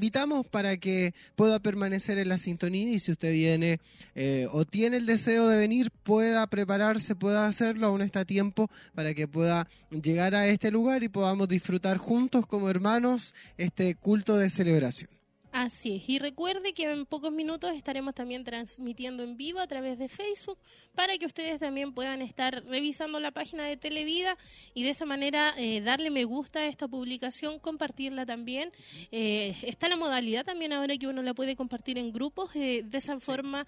invitamos para que pueda permanecer en la sintonía y si usted viene eh, o tiene el deseo de venir, pueda prepararse, pueda hacerlo, aún está a tiempo para que pueda llegar a este lugar y podamos disfrutar juntos como hermanos este culto de celebración. Así es, y recuerde que en pocos minutos estaremos también transmitiendo en vivo a través de Facebook para que ustedes también puedan estar revisando la página de Televida y de esa manera eh, darle me gusta a esta publicación, compartirla también. Eh, está la modalidad también ahora que uno la puede compartir en grupos, eh, de esa forma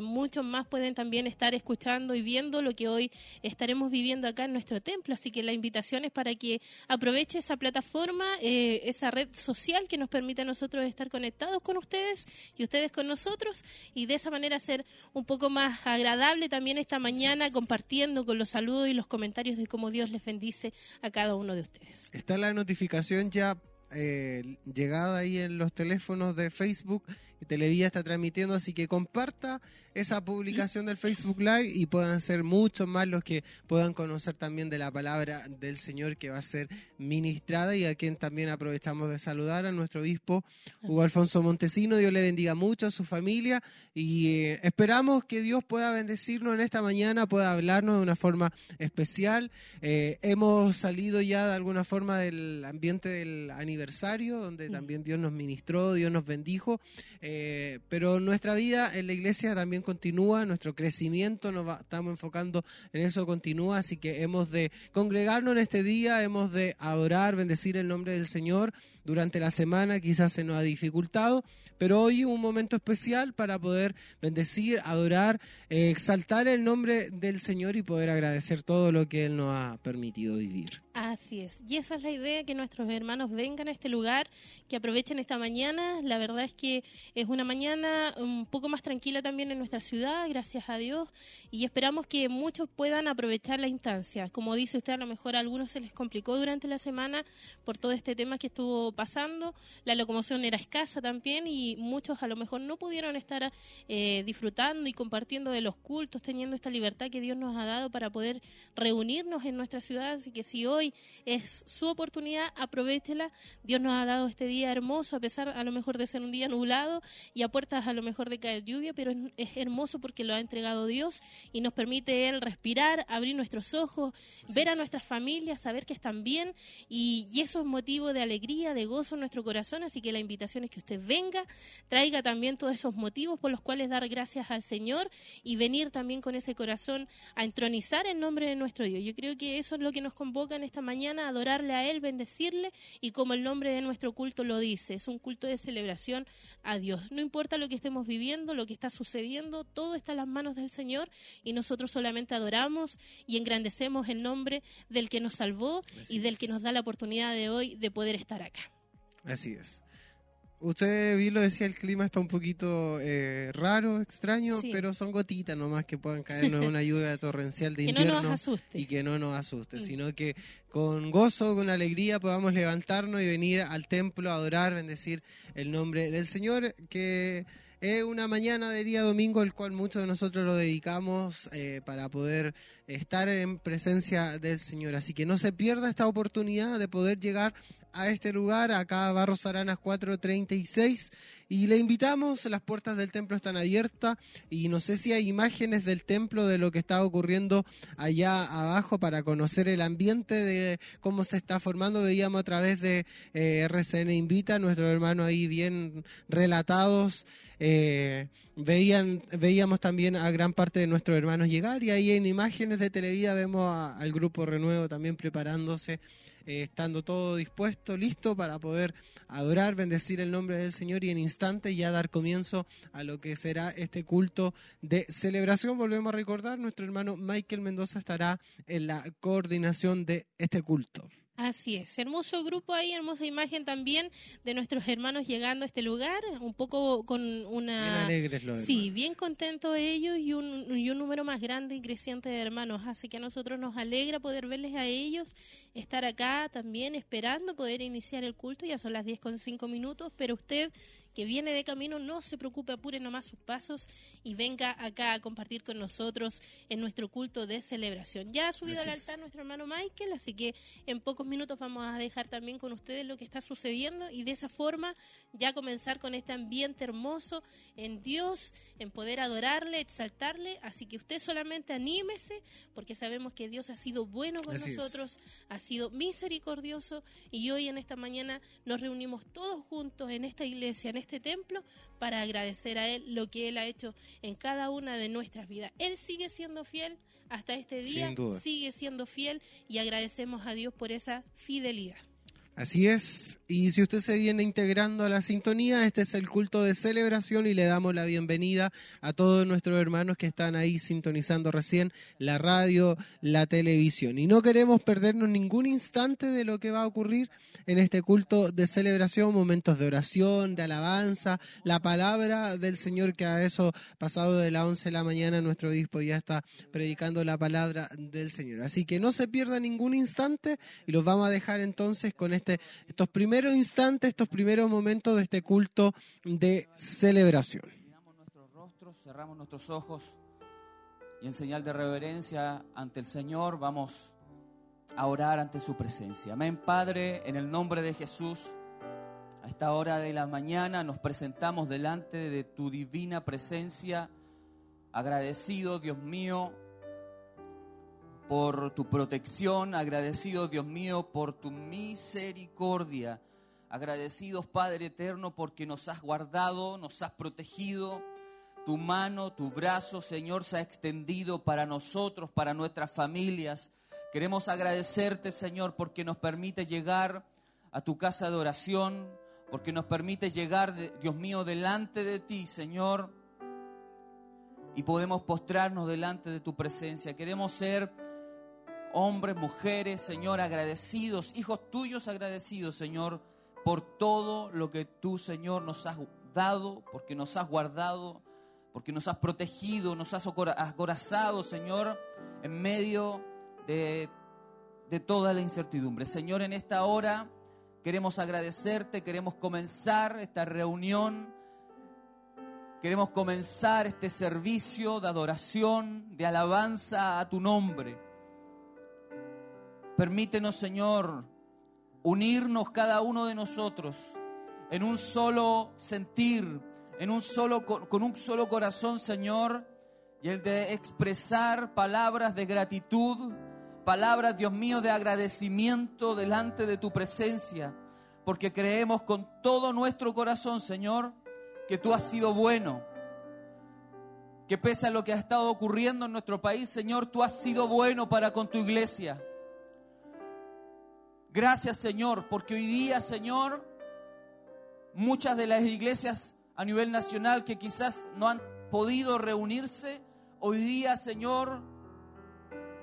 muchos más pueden también estar escuchando y viendo lo que hoy estaremos viviendo acá en nuestro templo, así que la invitación es para que aproveche esa plataforma, esa red social que nos permite a nosotros estar conectados con ustedes y ustedes con nosotros y de esa manera ser un poco más agradable también esta mañana compartiendo con los saludos y los comentarios de cómo Dios les bendice a cada uno de ustedes. Está la notificación ya eh, llegada ahí en los teléfonos de Facebook y Televía está transmitiendo, así que comparta esa publicación del Facebook Live y puedan ser muchos más los que puedan conocer también de la palabra del Señor que va a ser ministrada y a quien también aprovechamos de saludar a nuestro obispo Hugo Alfonso Montesino. Dios le bendiga mucho a su familia y eh, esperamos que Dios pueda bendecirnos en esta mañana, pueda hablarnos de una forma especial. Eh, hemos salido ya de alguna forma del ambiente del aniversario, donde también Dios nos ministró, Dios nos bendijo. Eh, pero nuestra vida en la iglesia también continúa, nuestro crecimiento nos estamos enfocando en eso continúa, así que hemos de congregarnos en este día, hemos de adorar, bendecir el nombre del Señor durante la semana, quizás se nos ha dificultado, pero hoy un momento especial para poder bendecir, adorar, eh, exaltar el nombre del Señor y poder agradecer todo lo que Él nos ha permitido vivir. Así es, y esa es la idea, que nuestros hermanos vengan a este lugar, que aprovechen esta mañana. La verdad es que es una mañana un poco más tranquila también en nuestra ciudad, gracias a Dios, y esperamos que muchos puedan aprovechar la instancia. Como dice usted, a lo mejor a algunos se les complicó durante la semana por todo este tema que estuvo pasando, la locomoción era escasa también y muchos a lo mejor no pudieron estar eh, disfrutando y compartiendo de los cultos, teniendo esta libertad que Dios nos ha dado para poder reunirnos en nuestra ciudad, así que si hoy es su oportunidad, aprovechela. Dios nos ha dado este día hermoso, a pesar a lo mejor de ser un día nublado y a puertas a lo mejor de caer lluvia, pero es, hermoso porque lo ha entregado Dios y nos permite Él respirar, abrir nuestros ojos, ver a nuestras familias, saber que están bien y, y eso es motivo de alegría, de gozo en nuestro corazón, así que la invitación es que usted venga, traiga también todos esos motivos por los cuales dar gracias al Señor y venir también con ese corazón a entronizar el nombre de nuestro Dios. Yo creo que eso es lo que nos convoca en esta mañana, adorarle a Él, bendecirle y como el nombre de nuestro culto lo dice, es un culto de celebración a Dios. No importa lo que estemos viviendo, lo que está sucediendo, todo está en las manos del Señor y nosotros solamente adoramos y engrandecemos el nombre del que nos salvó y del que nos da la oportunidad de hoy de poder estar acá. Así es. Usted vi lo decía, el clima está un poquito eh, raro, extraño, pero son gotitas nomás que puedan caernos una lluvia torrencial de invierno y que no nos asuste, mm. sino que con gozo, con alegría podamos levantarnos y venir al templo a adorar, bendecir el nombre del Señor, que es una mañana de día domingo, el cual muchos de nosotros lo dedicamos eh, para poder estar en presencia del Señor. Así que no se pierda esta oportunidad de poder llegar a este lugar, acá Barros Aranas 436, y le invitamos, las puertas del templo están abiertas y no sé si hay imágenes del templo de lo que está ocurriendo allá abajo para conocer el ambiente de cómo se está formando. Veíamos a través de eh, RCN Invita, nuestro hermano ahí bien relatados. Eh, veían, veíamos también a gran parte de nuestros hermanos llegar y ahí en imágenes de Televida vemos al grupo Renuevo también preparándose eh, estando todo dispuesto, listo para poder adorar, bendecir el nombre del Señor y en instante ya dar comienzo a lo que será este culto de celebración. Volvemos a recordar, nuestro hermano Michael Mendoza estará en la coordinación de este culto. Así es, hermoso grupo ahí, hermosa imagen también de nuestros hermanos llegando a este lugar, un poco con una... Bien alegres los Sí, bien contentos ellos y un, y un número más grande y creciente de hermanos, así que a nosotros nos alegra poder verles a ellos, estar acá también esperando poder iniciar el culto, ya son las 10 con 5 minutos, pero usted que viene de camino, no se preocupe, apure nomás sus pasos y venga acá a compartir con nosotros en nuestro culto de celebración. Ya ha subido al altar nuestro hermano Michael, así que en pocos minutos vamos a dejar también con ustedes lo que está sucediendo y de esa forma ya comenzar con este ambiente hermoso en Dios, en poder adorarle, exaltarle. Así que usted solamente anímese, porque sabemos que Dios ha sido bueno con nosotros, ha sido misericordioso y hoy en esta mañana nos reunimos todos juntos en esta iglesia, en este templo, para agradecer a Él lo que Él ha hecho en cada una de nuestras vidas. Él sigue siendo fiel hasta este día, sigue siendo fiel y agradecemos a Dios por esa fidelidad. Así es, y si usted se viene integrando a la sintonía, este es el culto de celebración y le damos la bienvenida a todos nuestros hermanos que están ahí sintonizando recién la radio, la televisión. Y no queremos perdernos ningún instante de lo que va a ocurrir en este culto de celebración, momentos de oración, de alabanza, la palabra del Señor que a eso pasado de las 11 de la mañana nuestro obispo ya está predicando la palabra del Señor. Así que no se pierda ningún instante y los vamos a dejar entonces con este estos primeros instantes, estos primeros momentos de este culto de celebración. Miramos nuestros rostros, cerramos nuestros ojos y en señal de reverencia ante el Señor vamos a orar ante su presencia. Amén, Padre, en el nombre de Jesús. A esta hora de la mañana nos presentamos delante de tu divina presencia, agradecido, Dios mío, por tu protección, agradecido Dios mío por tu misericordia, agradecidos Padre eterno porque nos has guardado, nos has protegido, tu mano, tu brazo Señor se ha extendido para nosotros, para nuestras familias. Queremos agradecerte Señor porque nos permite llegar a tu casa de oración, porque nos permite llegar, Dios mío, delante de ti Señor y podemos postrarnos delante de tu presencia. Queremos ser hombres, mujeres, Señor, agradecidos, hijos tuyos agradecidos, Señor, por todo lo que tú, Señor, nos has dado, porque nos has guardado, porque nos has protegido, nos has acorazado, Señor, en medio de, de toda la incertidumbre. Señor, en esta hora queremos agradecerte, queremos comenzar esta reunión. Queremos comenzar este servicio de adoración, de alabanza a tu nombre. Permítenos, Señor, unirnos cada uno de nosotros en un solo sentir, en un solo con un solo corazón, Señor, y el de expresar palabras de gratitud, palabras, Dios mío, de agradecimiento delante de tu presencia, porque creemos con todo nuestro corazón, Señor, que tú has sido bueno. Que pese a lo que ha estado ocurriendo en nuestro país, Señor, tú has sido bueno para con tu iglesia. Gracias Señor, porque hoy día Señor, muchas de las iglesias a nivel nacional que quizás no han podido reunirse, hoy día Señor,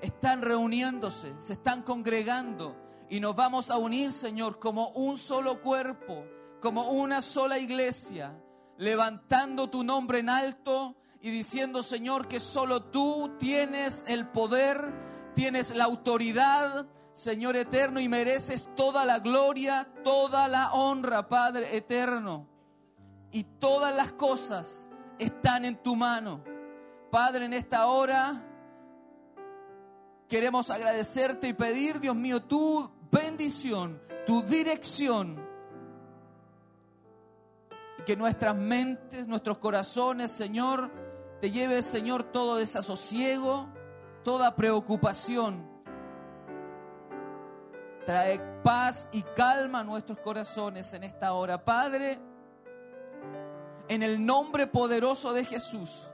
están reuniéndose, se están congregando y nos vamos a unir Señor como un solo cuerpo, como una sola iglesia, levantando tu nombre en alto y diciendo Señor que solo tú tienes el poder, tienes la autoridad, Señor eterno, y mereces toda la gloria, toda la honra, Padre eterno. Y todas las cosas están en tu mano. Padre, en esta hora queremos agradecerte y pedir, Dios mío, tu bendición, tu dirección. Y que nuestras mentes, nuestros corazones, Señor, te lleve, Señor, todo desasosiego, toda preocupación Trae paz y calma a nuestros corazones en esta hora. Padre, en el nombre poderoso de Jesús,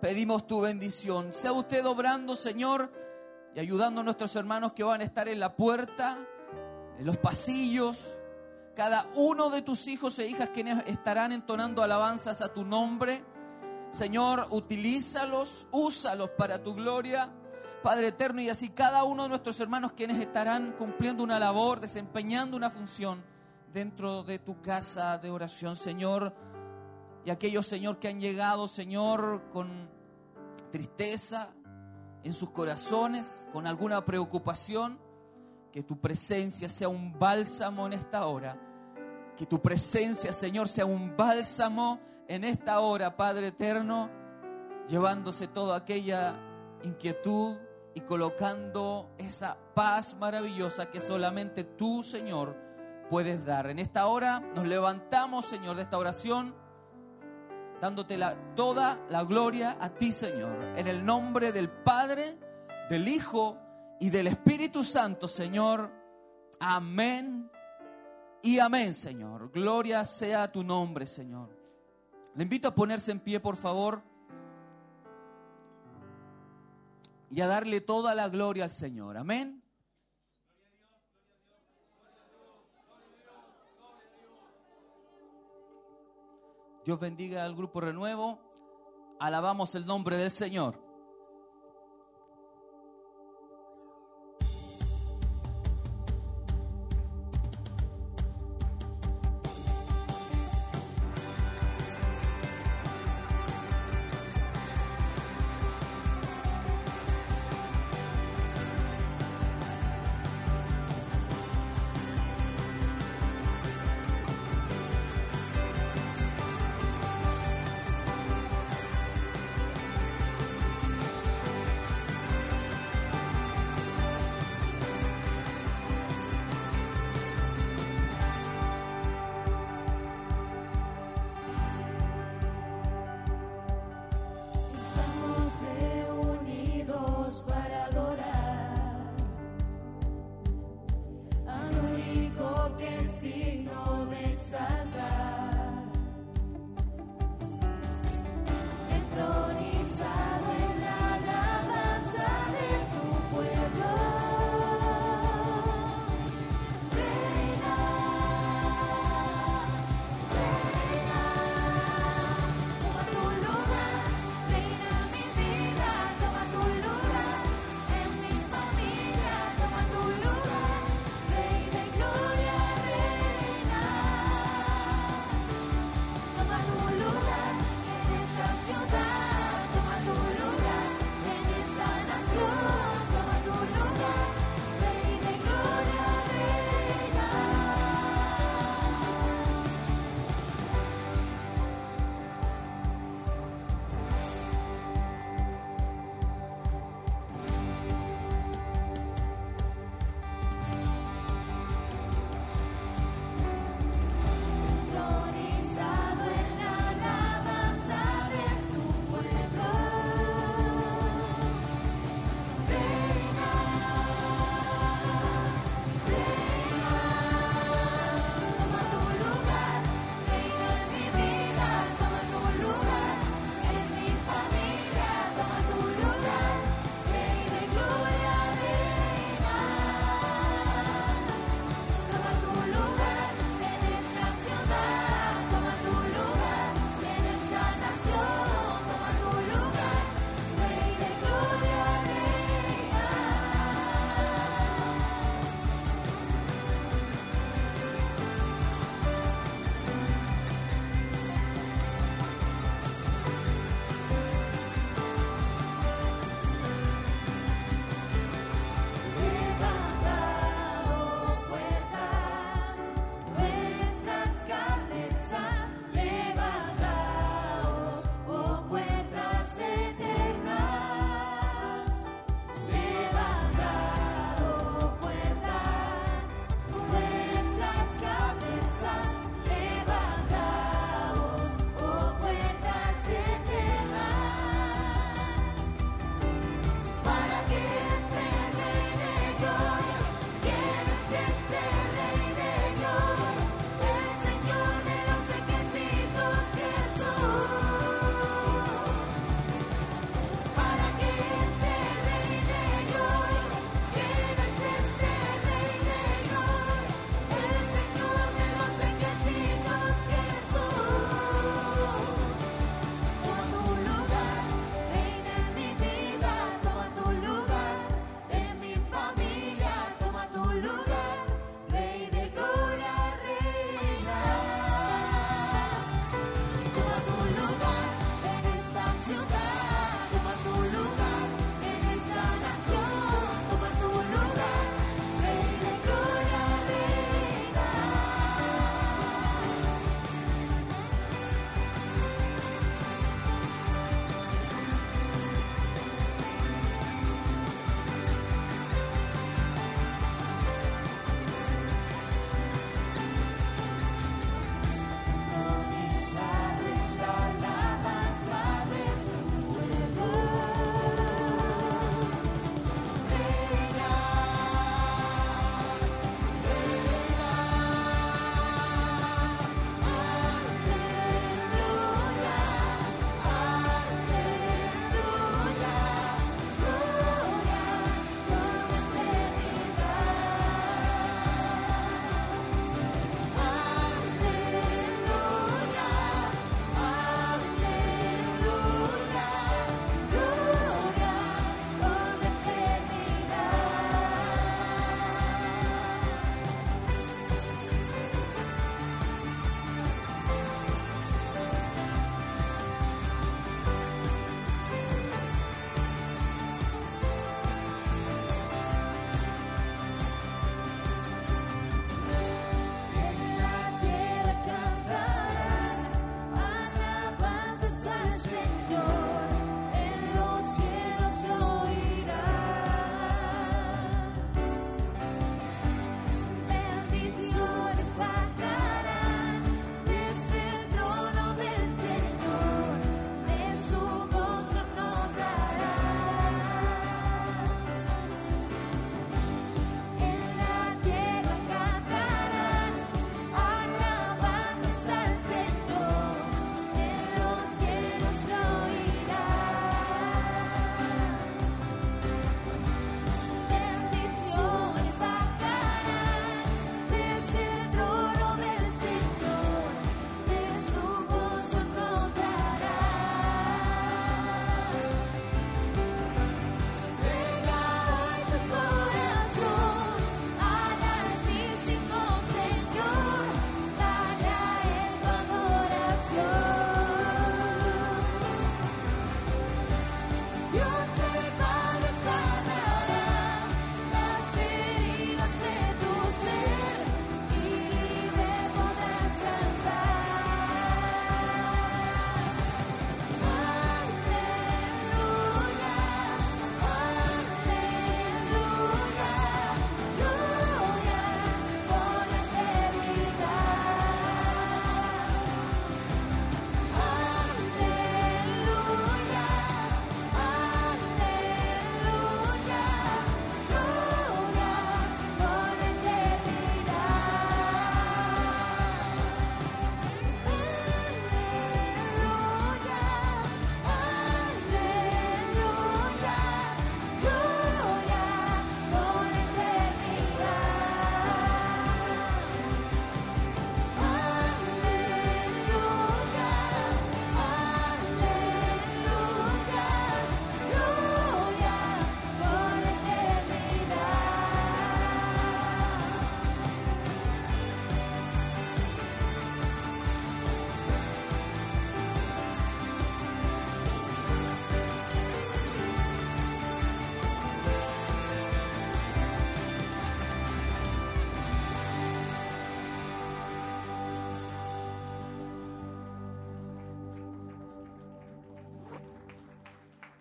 pedimos tu bendición. Sea usted obrando, Señor, y ayudando a nuestros hermanos que van a estar en la puerta, en los pasillos, cada uno de tus hijos e hijas que estarán entonando alabanzas a tu nombre. Señor, utilízalos, úsalos para tu gloria. Padre eterno, y así cada uno de nuestros hermanos quienes estarán cumpliendo una labor, desempeñando una función dentro de tu casa de oración, Señor. Y aquellos, Señor, que han llegado, Señor, con tristeza en sus corazones, con alguna preocupación, que tu presencia sea un bálsamo en esta hora Que tu presencia, Señor, sea un bálsamo en esta hora, Padre eterno, llevándose toda aquella inquietud y colocando esa paz maravillosa que solamente tú, Señor, puedes dar. En esta hora nos levantamos, Señor, de esta oración, dándote toda la gloria a ti, Señor. En el nombre del Padre, del Hijo y del Espíritu Santo, Señor. Amén y amén, Señor. Gloria sea tu nombre, Señor. Le invito a ponerse en pie, por favor, y a darle toda la gloria al Señor. Amén. Dios bendiga al grupo Renuevo. Alabamos el nombre del Señor.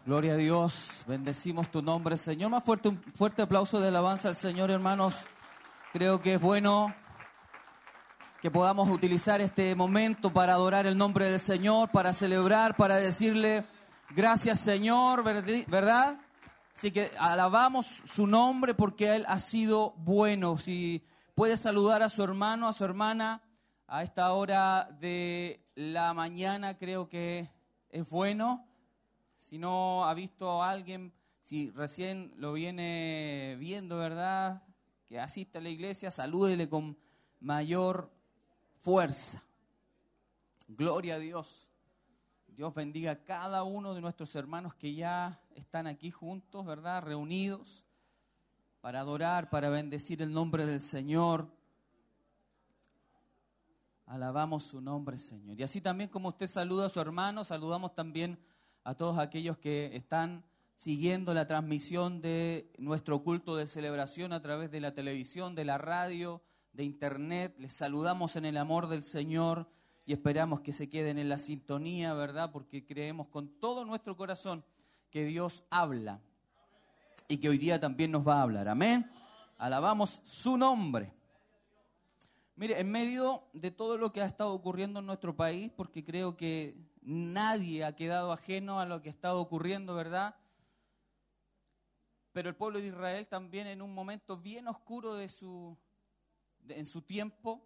Gloria a Dios, bendecimos tu nombre, Señor. Más fuerte, un fuerte aplauso de alabanza al Señor, hermanos. Creo que es bueno que podamos utilizar este momento para adorar el nombre del Señor, para celebrar, para decirle gracias, Señor, ¿verdad? Así que alabamos su nombre porque Él ha sido bueno. Si puede saludar a su hermano, a su hermana, a esta hora de la mañana, creo que es bueno si no ha visto a alguien, si recién lo viene viendo, ¿verdad? Que asiste a la iglesia, salúdele con mayor fuerza. Gloria a Dios. Dios bendiga a cada uno de nuestros hermanos que ya están aquí juntos, ¿verdad? Reunidos para adorar, para bendecir el nombre del Señor. Alabamos su nombre, Señor. Y así también como usted saluda a su hermano, saludamos también a todos aquellos que están siguiendo la transmisión de nuestro culto de celebración a través de la televisión, de la radio, de internet. Les saludamos en el amor del Señor y esperamos que se queden en la sintonía, ¿verdad? Porque creemos con todo nuestro corazón que Dios habla y que hoy día también nos va a hablar. Amén. Alabamos su nombre. Mire, en medio de todo lo que ha estado ocurriendo en nuestro país, porque creo que nadie ha quedado ajeno a lo que está ocurriendo, ¿verdad? Pero el pueblo de Israel también en un momento bien oscuro de su, en su tiempo,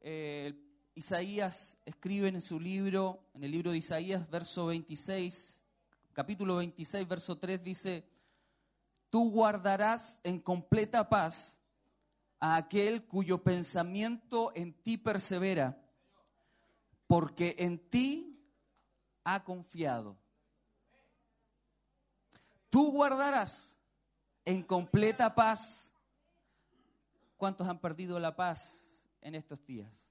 eh, Isaías escribe en su libro, en el libro de Isaías, verso 26, capítulo 26, verso 3, dice, tú guardarás en completa paz a aquel cuyo pensamiento en ti persevera, porque en ti ha confiado. Tú guardarás en completa paz. ¿Cuántos han perdido la paz en estos días?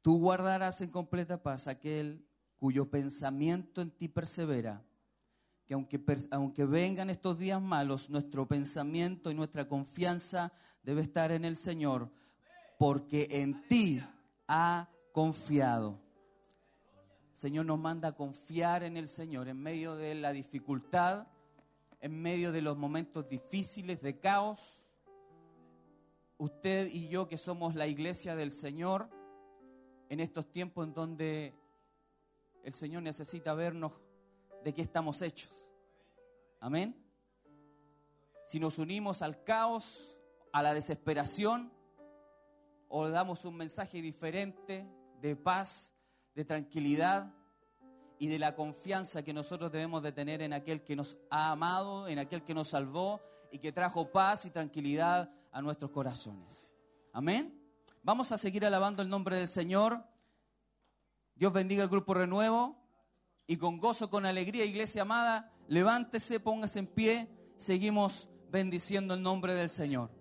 Tú guardarás en completa paz aquel cuyo pensamiento en ti persevera, que aunque, aunque vengan estos días malos, nuestro pensamiento y nuestra confianza debe estar en el Señor, porque en ti ha confiado. Señor nos manda a confiar en el Señor en medio de la dificultad, en medio de los momentos difíciles de caos. Usted y yo que somos la iglesia del Señor, en estos tiempos en donde el Señor necesita vernos de qué estamos hechos. Amén. Si nos unimos al caos, a la desesperación, o damos un mensaje diferente, de paz, de tranquilidad y de la confianza que nosotros debemos de tener en aquel que nos ha amado, en aquel que nos salvó y que trajo paz y tranquilidad a nuestros corazones. Amén. Vamos a seguir alabando el nombre del Señor. Dios bendiga el grupo Renuevo y con gozo, con alegría, iglesia amada, levántese, póngase en pie, seguimos bendiciendo el nombre del Señor.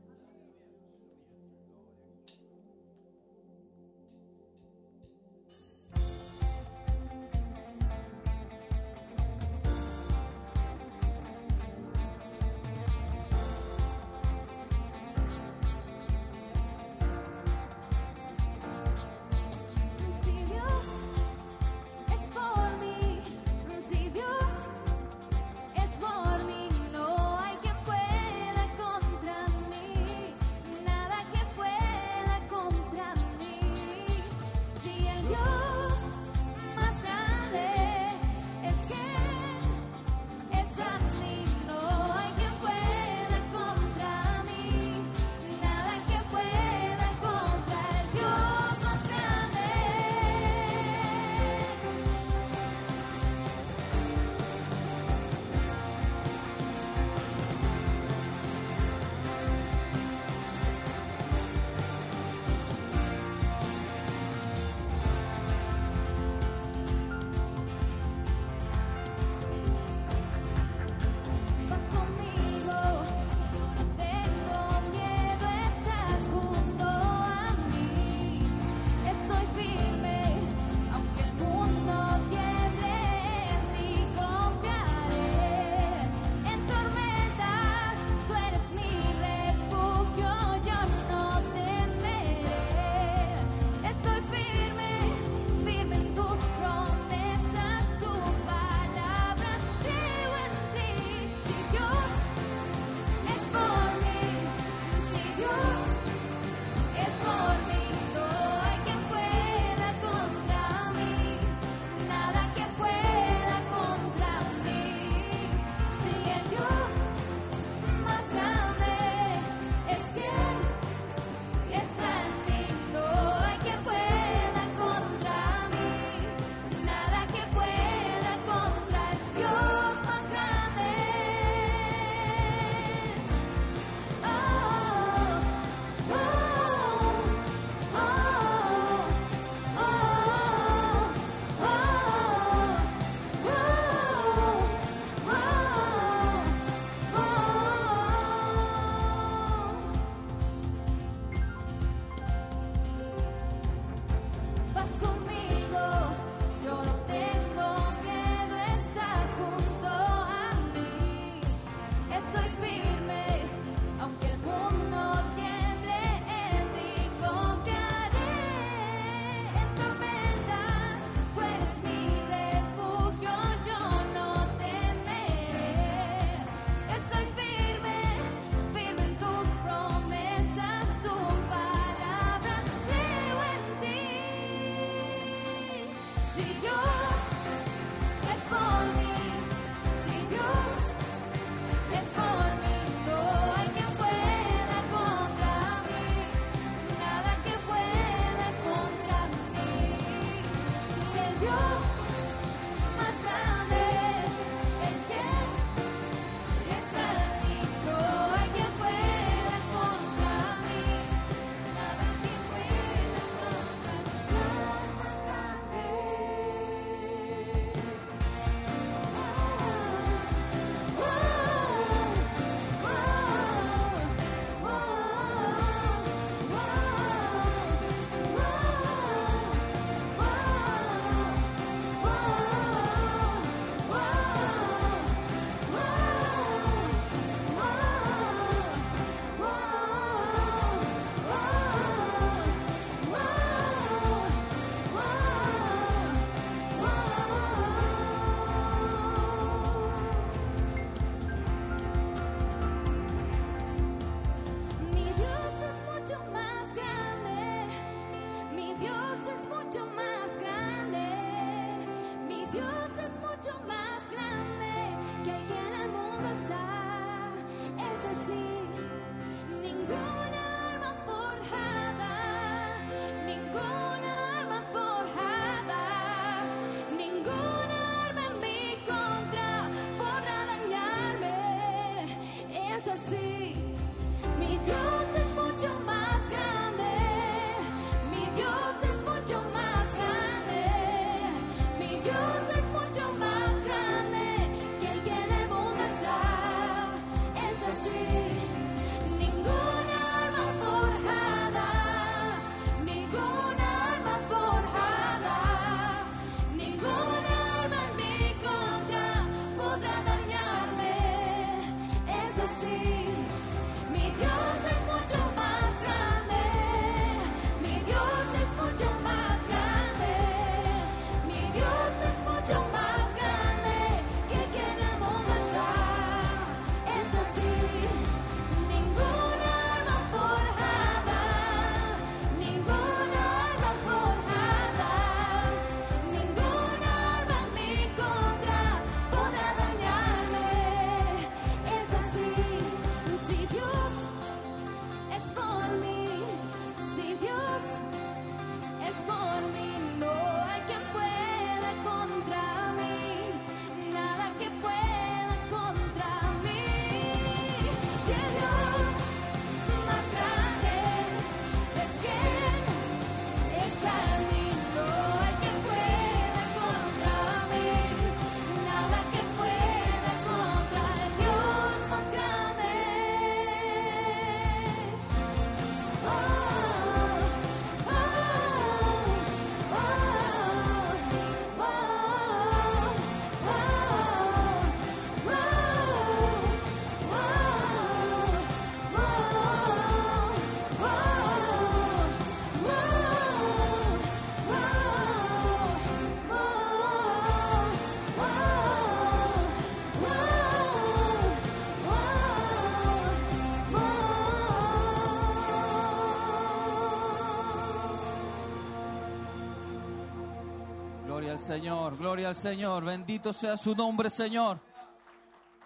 Señor, gloria al Señor, bendito sea su nombre, Señor.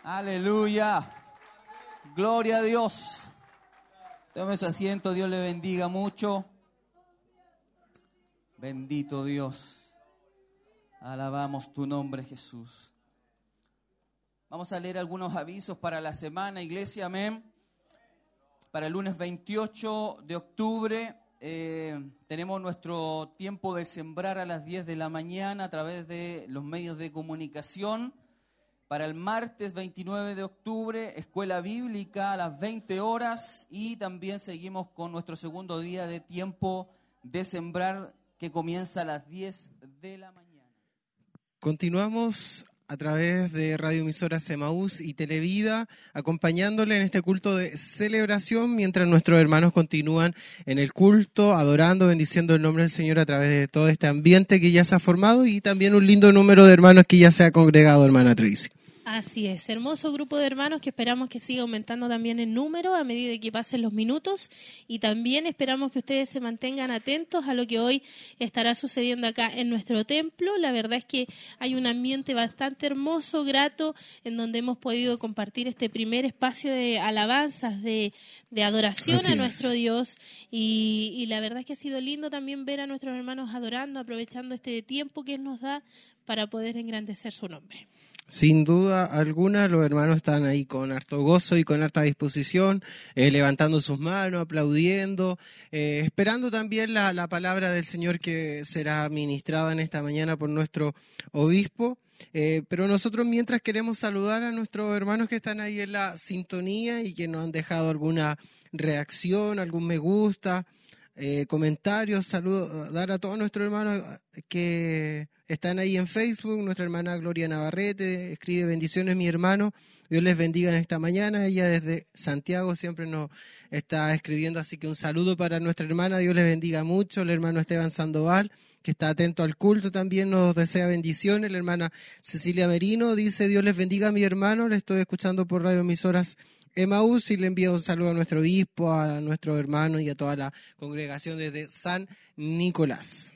Aleluya. Gloria a Dios. Tome su asiento, Dios le bendiga mucho. Bendito Dios. Alabamos tu nombre, Jesús. Vamos a leer algunos avisos para la semana, iglesia, amén. Para el lunes 28 de octubre eh, tenemos nuestro tiempo de sembrar a las 10 de la mañana a través de los medios de comunicación. Para el martes 29 de octubre, escuela bíblica a las 20 horas y también seguimos con nuestro segundo día de tiempo de sembrar que comienza a las 10 de la mañana. Continuamos a través de radioemisoras Semaús y Televida, acompañándole en este culto de celebración mientras nuestros hermanos continúan en el culto, adorando, bendiciendo el nombre del Señor a través de todo este ambiente que ya se ha formado y también un lindo número de hermanos que ya se ha congregado, hermana Tracy. Así es, hermoso grupo de hermanos que esperamos que siga aumentando también en número a medida que pasen los minutos y también esperamos que ustedes se mantengan atentos a lo que hoy estará sucediendo acá en nuestro templo. La verdad es que hay un ambiente bastante hermoso, grato, en donde hemos podido compartir este primer espacio de alabanzas, de, adoración a nuestro Dios y, y la verdad es que ha sido lindo también ver a nuestros hermanos adorando, aprovechando este tiempo que Él nos da para poder engrandecer su nombre. Sin duda alguna, los hermanos están ahí con harto gozo y con harta disposición, eh, levantando sus manos, aplaudiendo, eh, esperando también la, la, palabra del Señor que será ministrada en esta mañana por nuestro obispo. Eh, pero nosotros mientras queremos saludar a nuestros hermanos que están ahí en la sintonía y que nos han dejado alguna reacción, algún me gusta, comentarios, saludos, dar a todos nuestros hermanos que están ahí en Facebook, nuestra hermana Gloria Navarrete escribe bendiciones mi hermano, Dios les bendiga en esta mañana, ella desde Santiago siempre nos está escribiendo, así que un saludo para nuestra hermana, Dios les bendiga mucho, el hermano Esteban Sandoval, que está atento al culto, también nos desea bendiciones, la hermana Cecilia Merino dice, Dios les bendiga mi hermano, le estoy escuchando por radio emisoras Emaús y le envío un saludo a nuestro obispo, a nuestro hermano y a toda la congregación desde San Nicolás.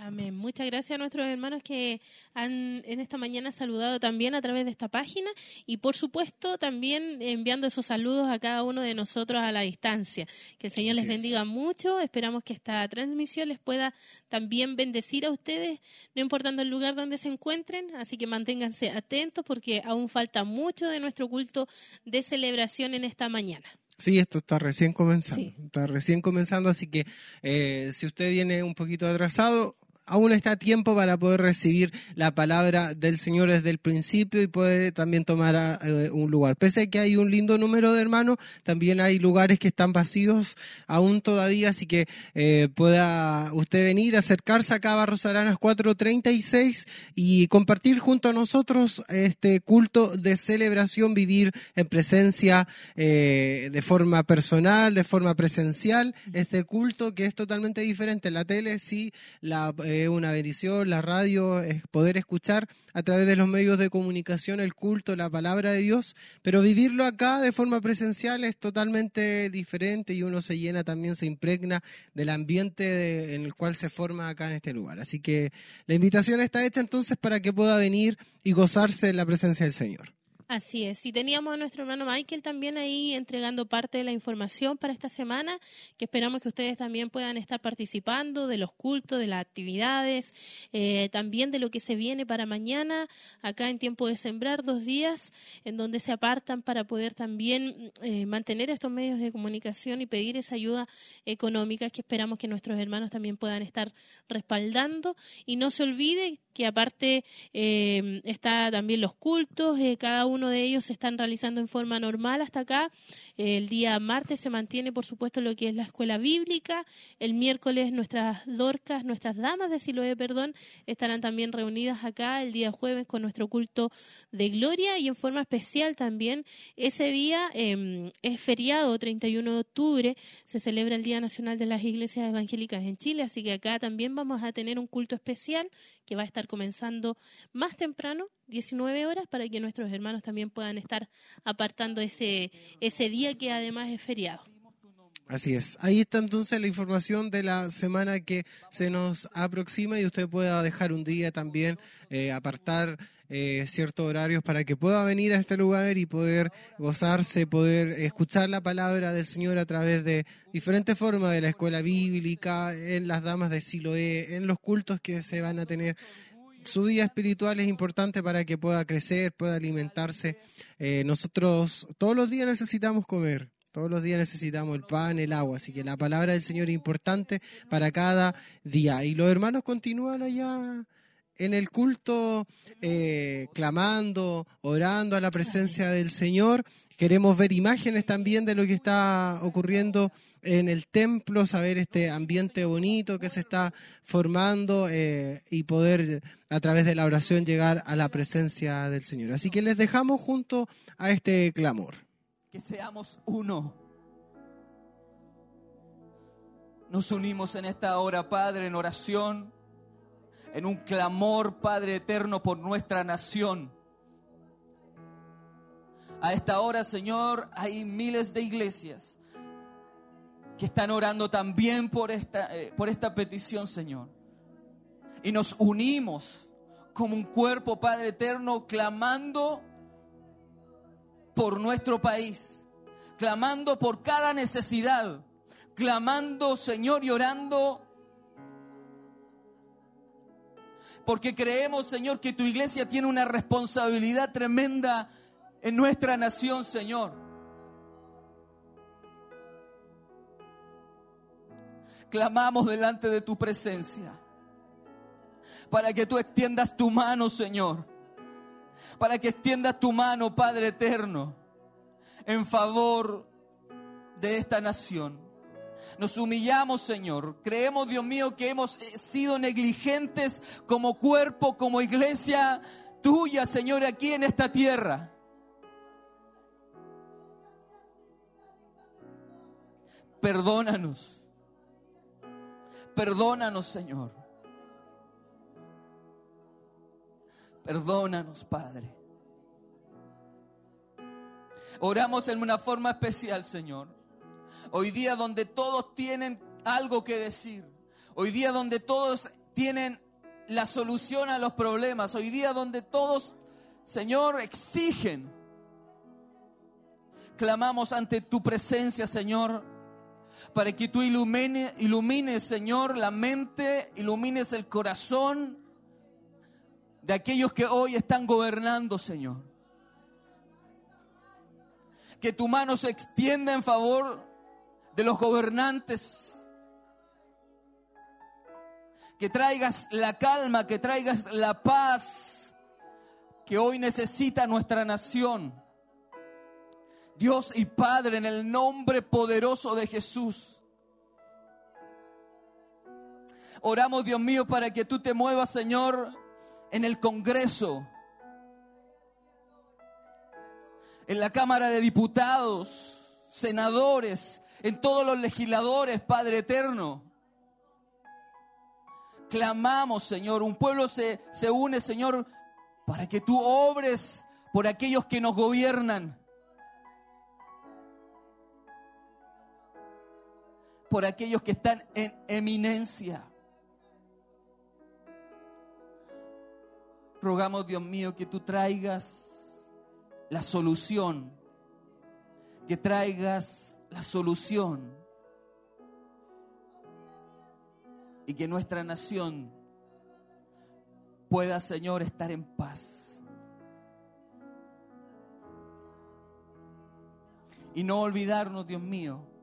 Amén. Muchas gracias a nuestros hermanos que han en esta mañana saludado también a través de esta página y por supuesto también enviando esos saludos a cada uno de nosotros a la distancia. Que el Señor les bendiga mucho. Esperamos que esta transmisión les pueda también bendecir a ustedes, no importando el lugar donde se encuentren. Así que manténganse atentos porque aún falta mucho de nuestro culto de celebración en esta mañana. Sí, esto está recién comenzando. Está recién comenzando, así que eh, si usted viene un poquito atrasado, aún está a tiempo para poder recibir la palabra del Señor desde el principio y puede también tomar eh, un lugar. Pese a que hay un lindo número de hermanos, también hay lugares que están vacíos aún todavía, así que eh, pueda usted venir, acercarse acá a Barros Aranas 436 y compartir junto a nosotros este culto de celebración, vivir en presencia eh, de forma personal, de forma presencial, este culto que es totalmente diferente. La tele sí la una bendición, la radio, es poder escuchar a través de los medios de comunicación el culto, la palabra de Dios, pero vivirlo acá de forma presencial es totalmente diferente y uno se llena también, se impregna del ambiente en el cual se forma acá en este lugar. Así que la invitación está hecha entonces para que pueda venir y gozarse en la presencia del Señor. Así es. Y teníamos a nuestro hermano Michael también ahí entregando parte de la información para esta semana, que esperamos que ustedes también puedan estar participando de los cultos, de las actividades, eh, también de lo que se viene para mañana, acá en tiempo de sembrar, dos días, en donde se apartan para poder también eh, mantener estos medios de comunicación y pedir esa ayuda económica que esperamos que nuestros hermanos también puedan estar respaldando. Y no se olvide que aparte eh, está también los cultos, cada uno de ellos se están realizando en forma normal hasta acá. El día martes se mantiene, por supuesto, lo que es la escuela bíblica. El miércoles nuestras dorcas, nuestras damas de Siloé, perdón, estarán también reunidas acá el día jueves con nuestro culto de gloria y en forma especial también. Ese día em, es feriado, 31 de octubre, se celebra el Día Nacional de las Iglesias Evangélicas en Chile, así que acá también vamos a tener un culto especial que va a estar comenzando más temprano 19 horas para que nuestros hermanos también puedan estar apartando ese, ese día que además es feriado. Así es. Ahí está entonces la información de la semana que se nos aproxima y usted pueda dejar un día también, eh, apartar eh, ciertos horarios para que pueda venir a este lugar y poder gozarse, poder escuchar la palabra del Señor a través de diferentes formas de la escuela bíblica, en las damas de Siloé, en los cultos que se van a tener su vida espiritual es importante para que pueda crecer, pueda alimentarse. Eh, nosotros todos los días necesitamos comer, todos los días necesitamos el pan, el agua, así que la palabra del Señor es importante para cada día. Y los hermanos continúan allá en el culto eh, clamando, orando a la presencia del Señor. Queremos ver imágenes también de lo que está ocurriendo en el templo, saber este ambiente bonito que se está formando eh, y poder a través de la oración llegar a la presencia del Señor. Así que les dejamos junto a este clamor. Que seamos uno. Nos unimos en esta hora, Padre, en oración, en un clamor, Padre eterno, por nuestra nación. A esta hora, Señor, hay miles de iglesias que están orando también por esta, eh, por esta petición, Señor. Y nos unimos como un cuerpo, Padre eterno, clamando por nuestro país, clamando por cada necesidad, clamando, Señor, y orando. Porque creemos, Señor, que tu iglesia tiene una responsabilidad tremenda en nuestra nación, Señor. Clamamos delante de tu presencia. Para que tú extiendas tu mano, Señor. Para que extiendas tu mano, Padre eterno, en favor de esta nación. Nos humillamos, Señor. Creemos, Dios mío, que hemos eh, sido negligentes como cuerpo, como iglesia tuya, Señor, aquí en esta tierra. Perdónanos. Perdónanos, Señor. Perdónanos, Padre. Oramos en una forma especial, Señor. Hoy día donde todos tienen algo que decir. Hoy día donde todos tienen la solución a los problemas. Hoy día donde todos, Señor, exigen. Clamamos ante tu presencia, Señor, para que tú ilumines, ilumines, Señor, la mente, ilumines el corazón de aquellos que hoy están gobernando, Señor. Que tu mano se extienda en favor de los gobernantes. Que traigas la calma, que traigas la paz que hoy necesita nuestra nación. Dios y Padre, en el nombre poderoso de Jesús. Oramos, Dios mío, para que tú te muevas, Señor, en el Congreso, en la Cámara de Diputados, senadores, en todos los legisladores, Padre Eterno. Clamamos, Señor, un pueblo se, se une, Señor, para que tú obres por aquellos que nos gobiernan. Por aquellos que están en eminencia. Rogamos, Dios mío, que tú traigas la solución, que traigas la solución y que nuestra nación pueda, Señor, estar en paz. Y no olvidarnos, Dios mío,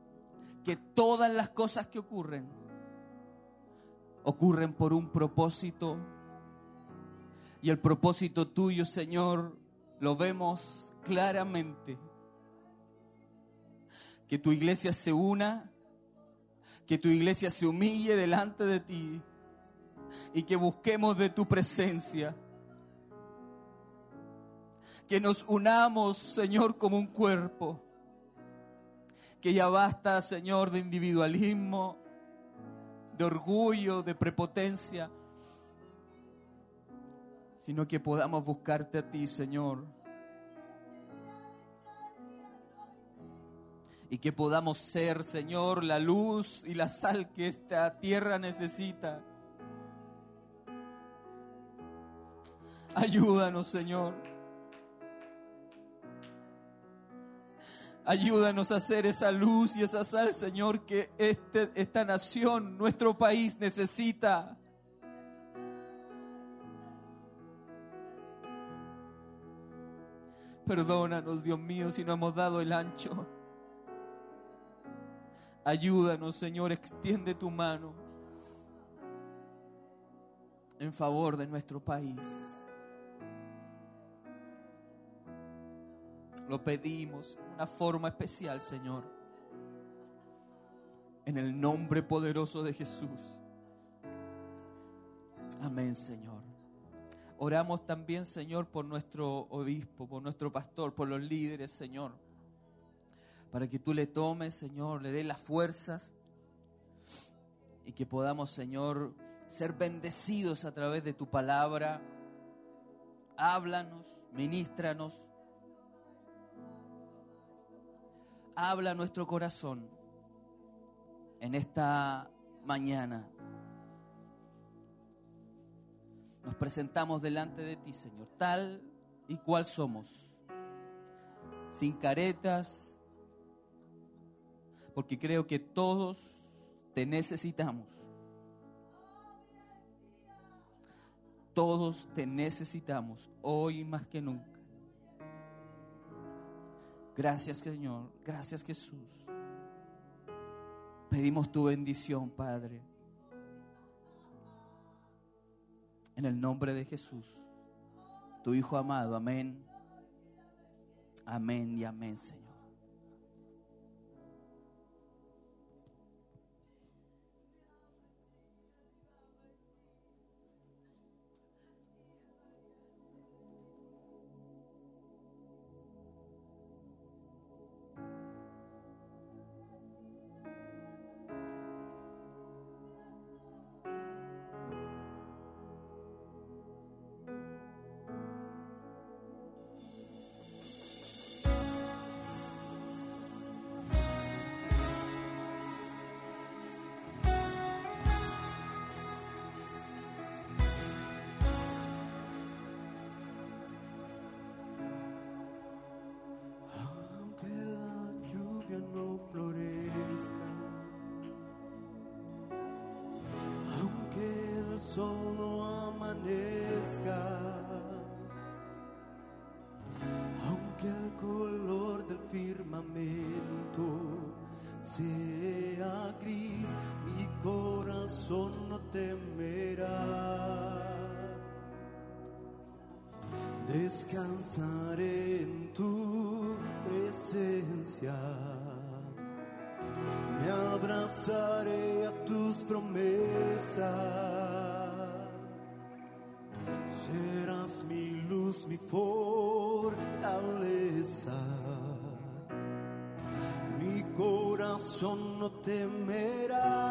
que todas las cosas que ocurren ocurren por un propósito y el propósito tuyo, Señor, lo vemos claramente. Que tu iglesia se una, que tu iglesia se humille delante de ti y que busquemos de tu presencia. Que nos unamos, Señor, como un cuerpo. Que ya basta, Señor, de individualismo, de orgullo, de prepotencia sino que podamos buscarte a ti, Señor. Y que podamos ser, Señor, la luz y la sal que esta tierra necesita. Ayúdanos, Señor. Ayúdanos a hacer esa luz y esa sal, Señor, que este, esta nación, nuestro país necesita. Perdónanos, Dios mío, si no hemos dado el ancho. Ayúdanos, Señor, extiende tu mano en favor de nuestro país. Lo pedimos de una forma especial, Señor. En el nombre poderoso de Jesús. Amén, Señor. Oramos también, Señor, por nuestro obispo, por nuestro pastor, por los líderes, Señor. Para que tú le tomes, Señor, le dé las fuerzas y que podamos, Señor, ser bendecidos a través de tu palabra. Háblanos, ministranos. Habla nuestro corazón en esta mañana. Nos presentamos delante de ti, Señor, tal y cual somos, sin caretas, porque creo que todos te necesitamos. Todos te necesitamos, hoy más que nunca. Gracias Señor, gracias Jesús. Pedimos tu bendición, Padre. En el nombre de Jesús, tu Hijo amado. Amén. Amén y amén, Señor. Sol no amanezca, aunque el color del firmamento sea gris, mi corazón no temerá. Descansaré en tu presencia me abrazaré a tus promesas. Corazón no temerá.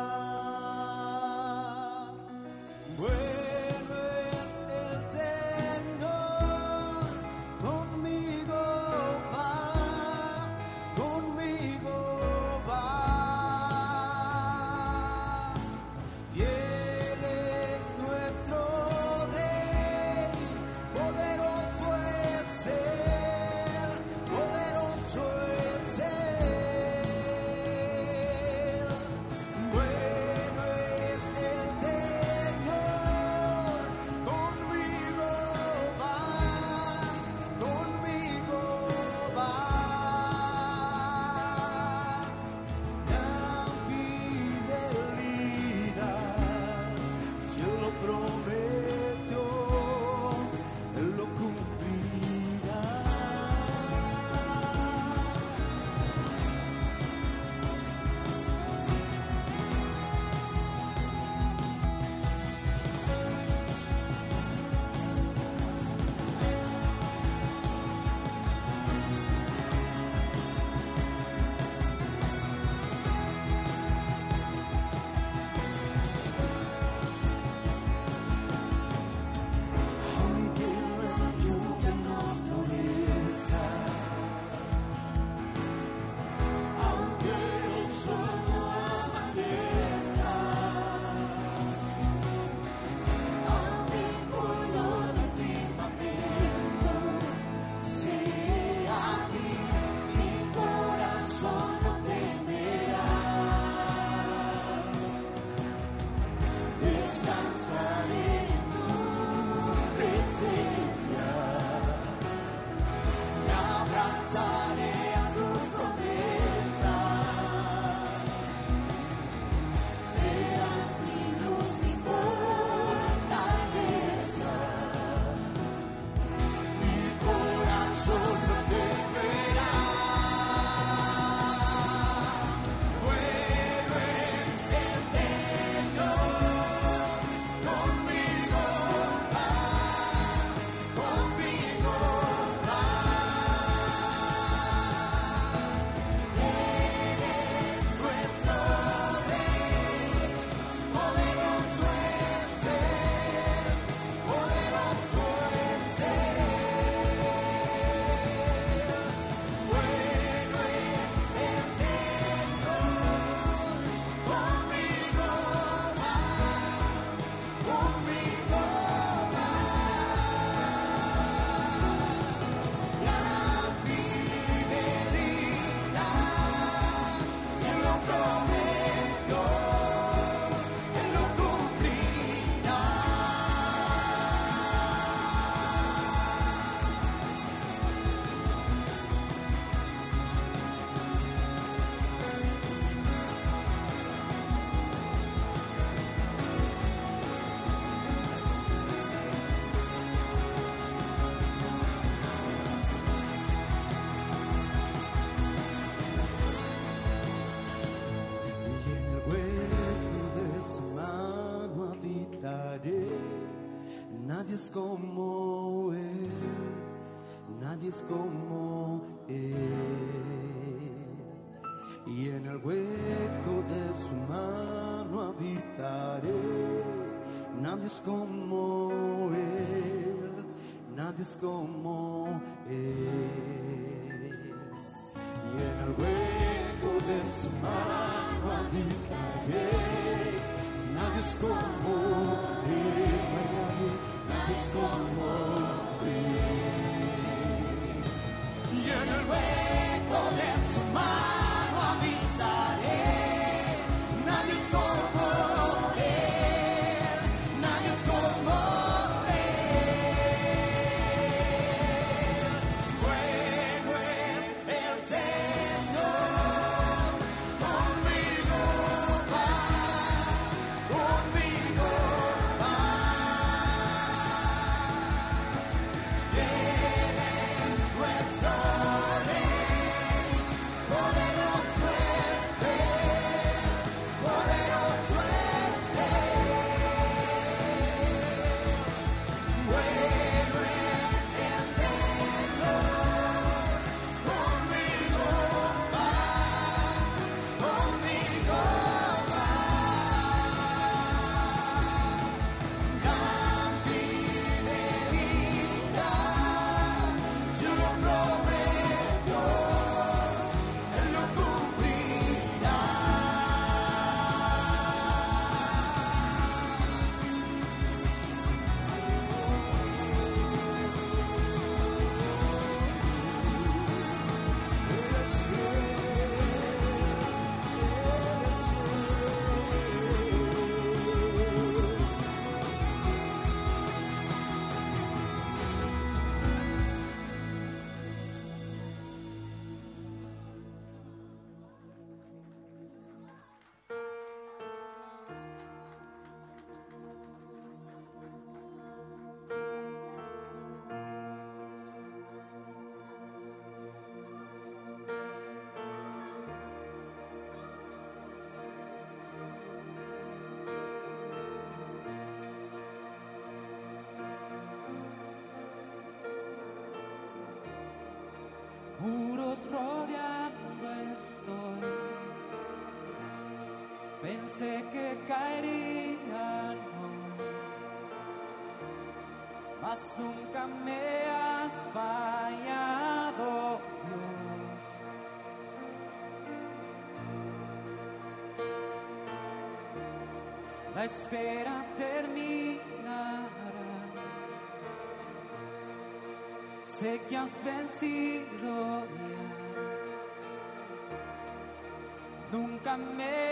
Como Él. Y en el hueco de su mano habitaré. Nadie es como Él, nadie, es como Él. en el hueco de pensé que caerían hoy, mas nunca me has fallado, Dios. La espera terminará, sé que has vencido ya. Nunca me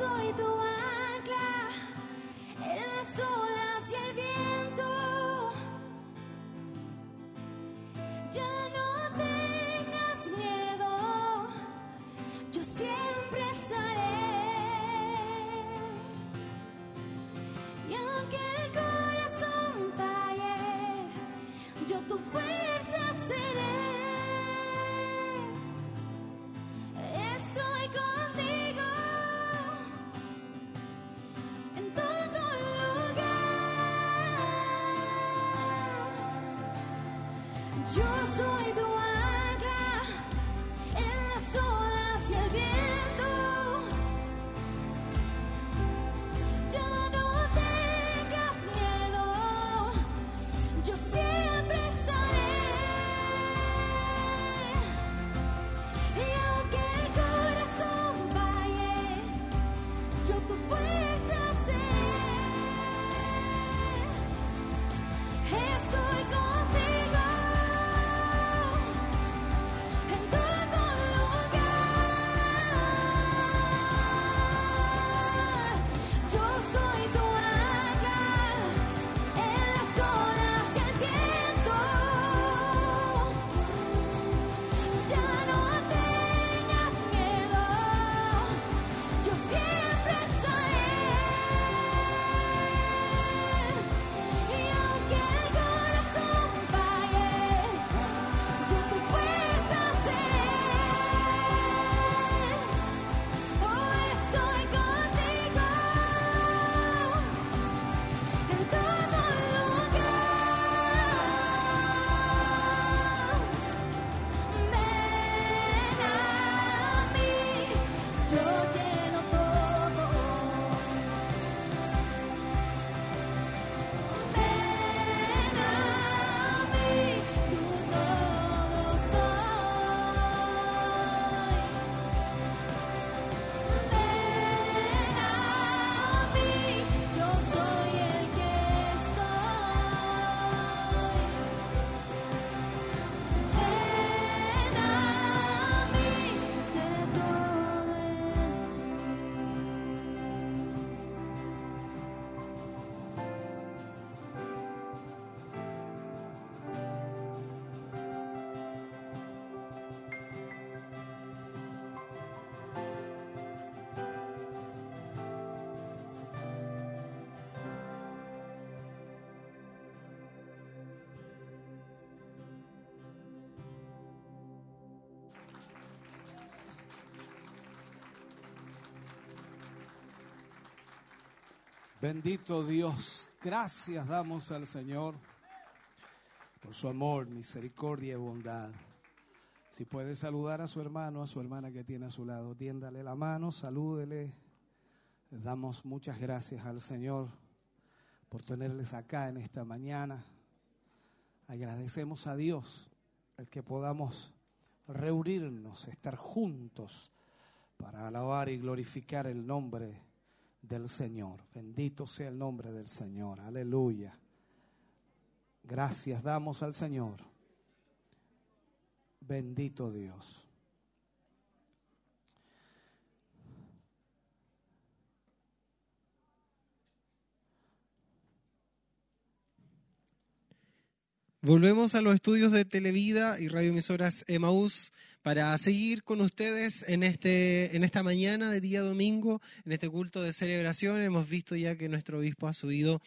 再多 Yo soy tu Bendito Dios, gracias damos al Señor por su amor, misericordia y bondad. Si puede saludar a su hermano, a su hermana que tiene a su lado, tiéndale la mano, salúdele. damos muchas gracias al Señor por tenerles acá en esta mañana. Agradecemos a Dios el que podamos reunirnos, estar juntos para alabar y glorificar el nombre del Señor. Bendito sea el nombre del Señor. Aleluya. Gracias damos al Señor. Bendito Dios. Volvemos a los estudios de Televida y radioemisoras Emaús para seguir con ustedes en, este, en esta mañana de día domingo, en este culto de celebración. Hemos visto ya que nuestro obispo ha subido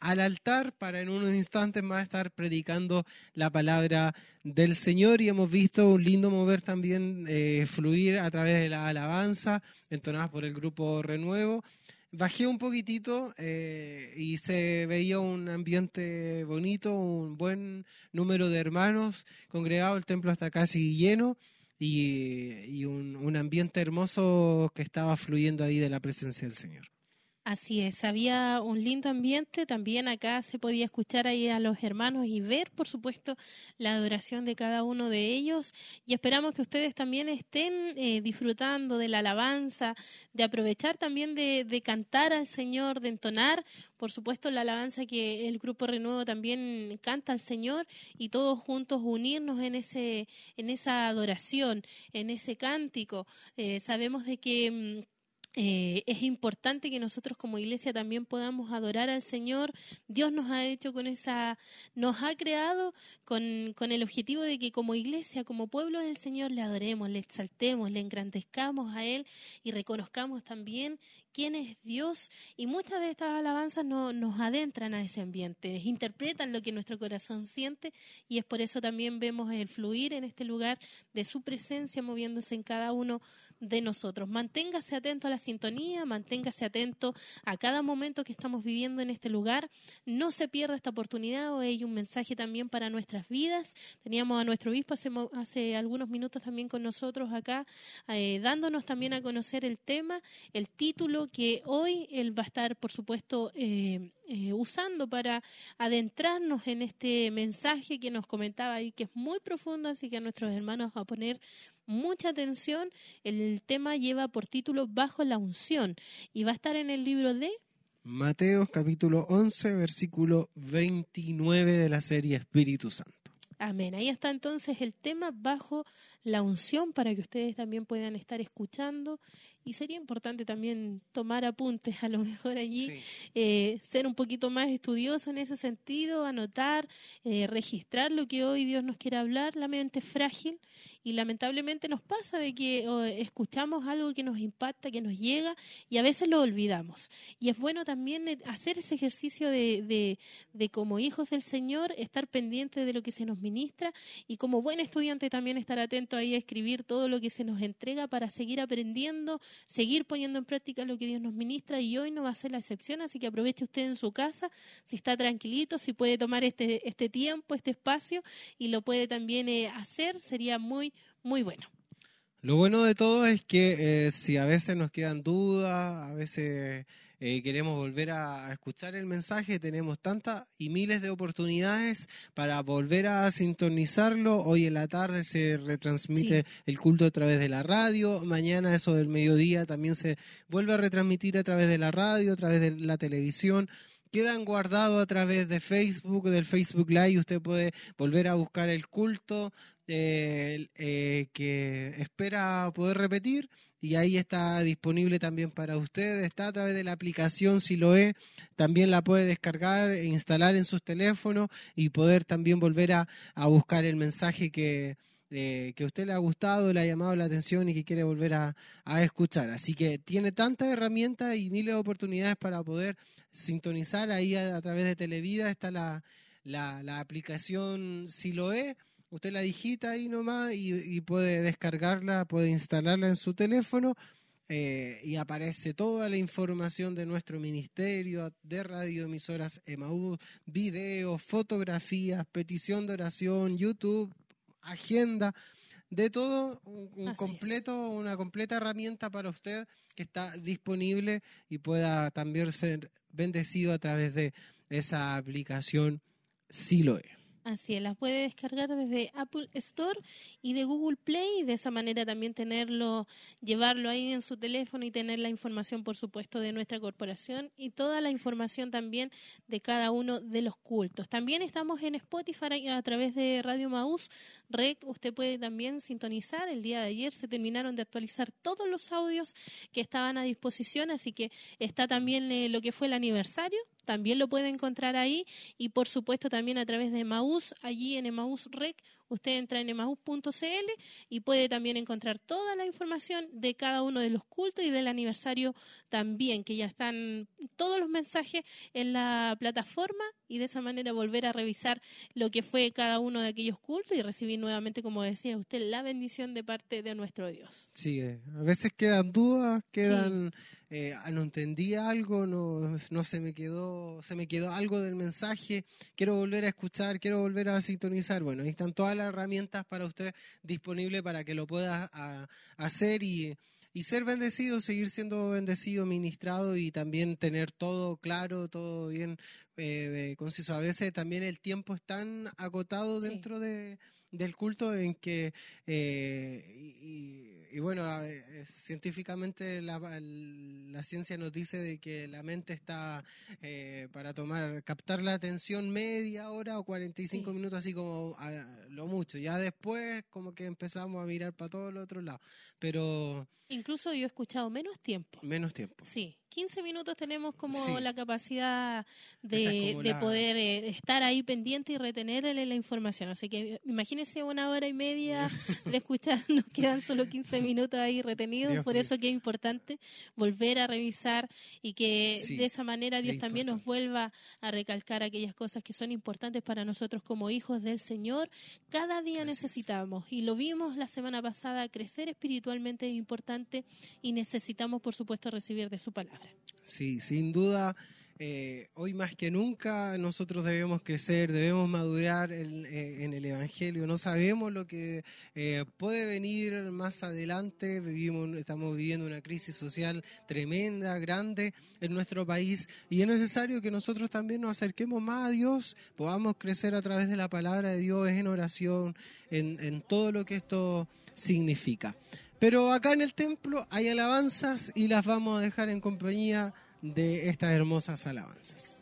al altar para en unos instantes más estar predicando la palabra del Señor y hemos visto un lindo mover también eh, fluir a través de la alabanza entonadas por el grupo Renuevo. Bajé un poquitito eh, y se veía un ambiente bonito, un buen número de hermanos congregados, el templo está casi lleno y, un, un ambiente hermoso que estaba fluyendo ahí de la presencia del Señor. Así es, había un lindo ambiente, también acá se podía escuchar ahí a los hermanos y ver, por supuesto, la adoración de cada uno de ellos y esperamos que ustedes también estén eh, disfrutando de la alabanza, de aprovechar también de, cantar al Señor, de entonar, por supuesto, la alabanza que el Grupo Renuevo también canta al Señor y todos juntos unirnos en, ese, en esa adoración, en ese cántico. Eh, sabemos de que mm, eh, es importante que nosotros como iglesia también podamos adorar al Señor. Dios nos ha hecho con esa, nos ha creado con, con, el objetivo de que como iglesia, como pueblo del Señor, le adoremos, le exaltemos, le engrandezcamos a Él y reconozcamos también quién es Dios. Y muchas de estas alabanzas no, nos adentran a ese ambiente, interpretan lo que nuestro corazón siente y es por eso también vemos el fluir en este lugar de su presencia moviéndose en cada uno de nosotros. Manténgase atento a la sintonía, manténgase atento a cada momento que estamos viviendo en este lugar. No se pierda esta oportunidad. Hoy hay un mensaje también para nuestras vidas. Teníamos a nuestro obispo hace, algunos minutos también con nosotros acá, eh, dándonos también a conocer el tema, el título que hoy él va a estar, por supuesto, eh, eh, usando para adentrarnos en este mensaje que nos comentaba ahí, que es muy profundo, así que a nuestros hermanos a poner mucha atención. El tema lleva por título Bajo la unción y va a estar en el libro de Mateo capítulo 11, versículo 29 de la serie Espíritu Santo. Amén. Ahí está entonces el tema bajo la unción para que ustedes también puedan estar escuchando y sería importante también tomar apuntes, a lo mejor allí, eh, ser un poquito más estudioso en ese sentido, anotar, eh, registrar lo que hoy Dios nos quiere hablar. La mente es frágil y lamentablemente nos pasa de que escuchamos algo que nos impacta, que nos llega y a veces lo olvidamos. Y es bueno también eh, hacer ese ejercicio de, de, de como hijos del Señor, estar pendiente de lo que se nos ministra y como buen estudiante también estar atento ahí a escribir todo lo que se nos entrega para seguir aprendiendo, seguir poniendo en práctica lo que Dios nos ministra y hoy no va a ser la excepción, así que aproveche usted en su casa, si está tranquilito, si puede tomar este, este tiempo, este espacio y lo puede también eh, hacer, sería muy, muy bueno. Lo bueno de todo es que eh, si a veces nos quedan dudas, a veces eh, queremos volver a, escuchar el mensaje, tenemos tantas y miles de oportunidades para volver a sintonizarlo. Hoy en la tarde se retransmite el culto a través de la radio, mañana eso del mediodía también se vuelve a retransmitir a través de la radio, a través de la televisión. Quedan guardados a través de Facebook, del Facebook Live. Usted puede volver a buscar el culto eh, eh, que espera poder repetir y ahí está disponible también para usted. Está a través de la aplicación si lo es, también la puede descargar e instalar en sus teléfonos y poder también volver a, buscar el mensaje que, eh, que a usted le ha gustado, le ha llamado la atención y que quiere volver a, escuchar. Así que tiene tantas herramientas y miles de oportunidades para poder sintonizar ahí a, través de Televida. Está la, la, la aplicación Siloe Usted la digita ahí nomás y, puede descargarla, puede instalarla en su teléfono eh, y aparece toda la información de nuestro ministerio, de radioemisoras EMAU, videos, fotografías, petición de oración, YouTube, agenda, de todo, un, completo, una completa herramienta para usted que está disponible y pueda también ser bendecido a través de esa aplicación si lo es. Así es, las puede descargar desde Apple Store y de Google Play y de esa manera también tenerlo, llevarlo ahí en su teléfono y tener la información, por supuesto, de nuestra corporación y toda la información también de cada uno de los cultos. También estamos en Spotify a través de Radio Maús Rec. Usted puede también sintonizar. El día de ayer se terminaron de actualizar todos los audios que estaban a disposición, así que está también eh, lo que fue el aniversario también lo puede encontrar ahí. Y por supuesto también a través de Maús, allí en Maús Rec, usted entra en emaús.cl y puede también encontrar toda la información de cada uno de los cultos y del aniversario también, que ya están todos los mensajes en la plataforma. Y de esa manera volver a revisar lo que fue cada uno de aquellos cultos y recibir nuevamente, como decía usted, la bendición de parte de nuestro Dios. Sí, eh, a veces quedan dudas, quedan... Eh, ah, no entendí algo, no, no se me quedó, se me quedó algo del mensaje, quiero volver a escuchar, quiero volver a sintonizar. Bueno, ahí están todas las herramientas para usted disponibles para que lo pueda hacer y, ser bendecido, seguir siendo bendecido, ministrado y también tener todo claro, todo bien eh, conciso. A veces también el tiempo es tan acotado dentro de del culto en que eh, y bueno, eh, científicamente la, la, ciencia nos dice de que la mente está eh, para tomar, captar la atención media hora o 45 minutos, así como lo mucho. Ya después como que empezamos a mirar para todos los otros lados. Pero... Incluso yo he escuchado menos tiempo. Menos tiempo. Sí. 15 minutos tenemos como la capacidad de, poder eh, estar ahí pendiente y retenerle la información. Así que imagínense una hora y media de escuchar, nos quedan solo 15 minutos ahí retenidos, por eso que es importante volver a revisar y que de esa manera Dios también nos vuelva a recalcar aquellas cosas que son importantes para nosotros como hijos del Señor. Cada día necesitamos, y lo vimos la semana pasada, crecer espiritualmente es importante y necesitamos, por supuesto, recibir de su palabra. Sí, sin duda. Eh, hoy más que nunca nosotros debemos crecer, debemos madurar eh, en, el Evangelio. No sabemos lo que eh, puede venir más adelante. Vivimos, estamos viviendo una crisis social tremenda, grande en nuestro país y es necesario que nosotros también nos acerquemos más a Dios, podamos crecer a través de la palabra de Dios, en oración, en todo lo que esto significa. Pero acá en el templo hay alabanzas y las vamos a dejar en compañía de estas hermosas alabanzas.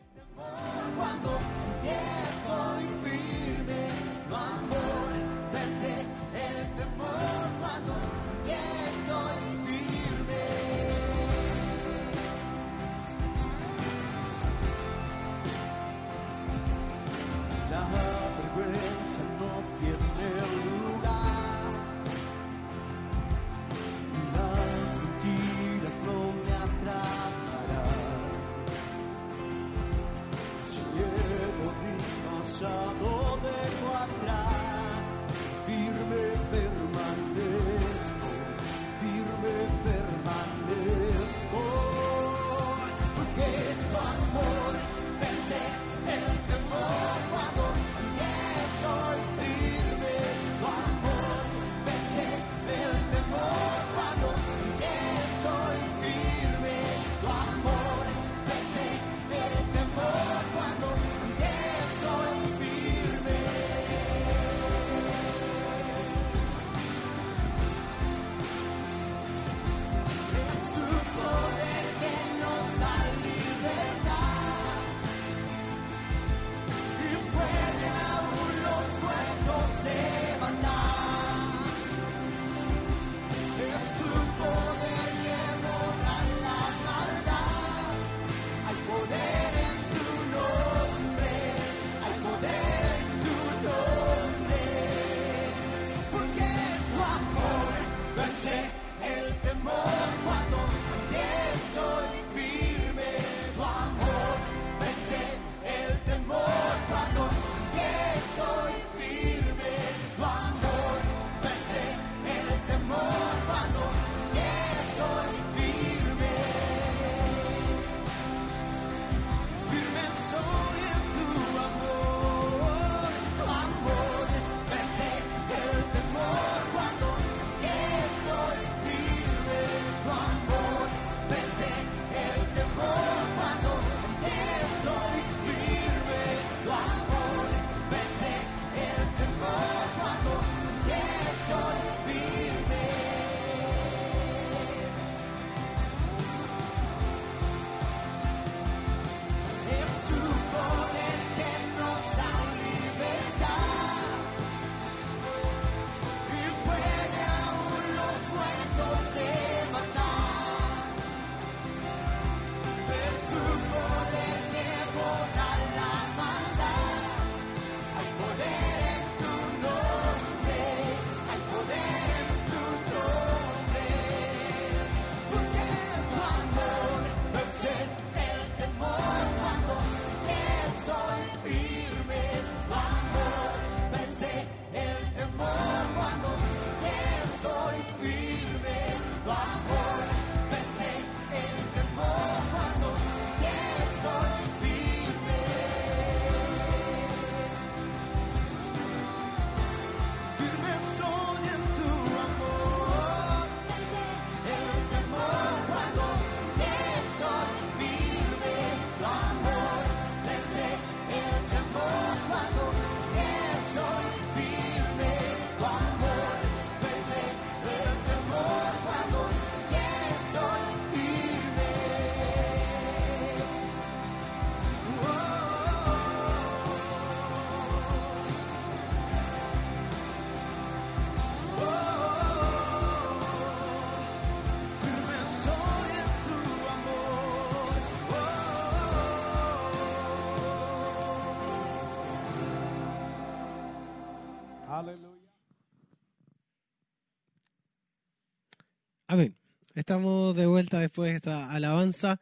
Aleluya. Amén. Estamos de vuelta después de esta alabanza.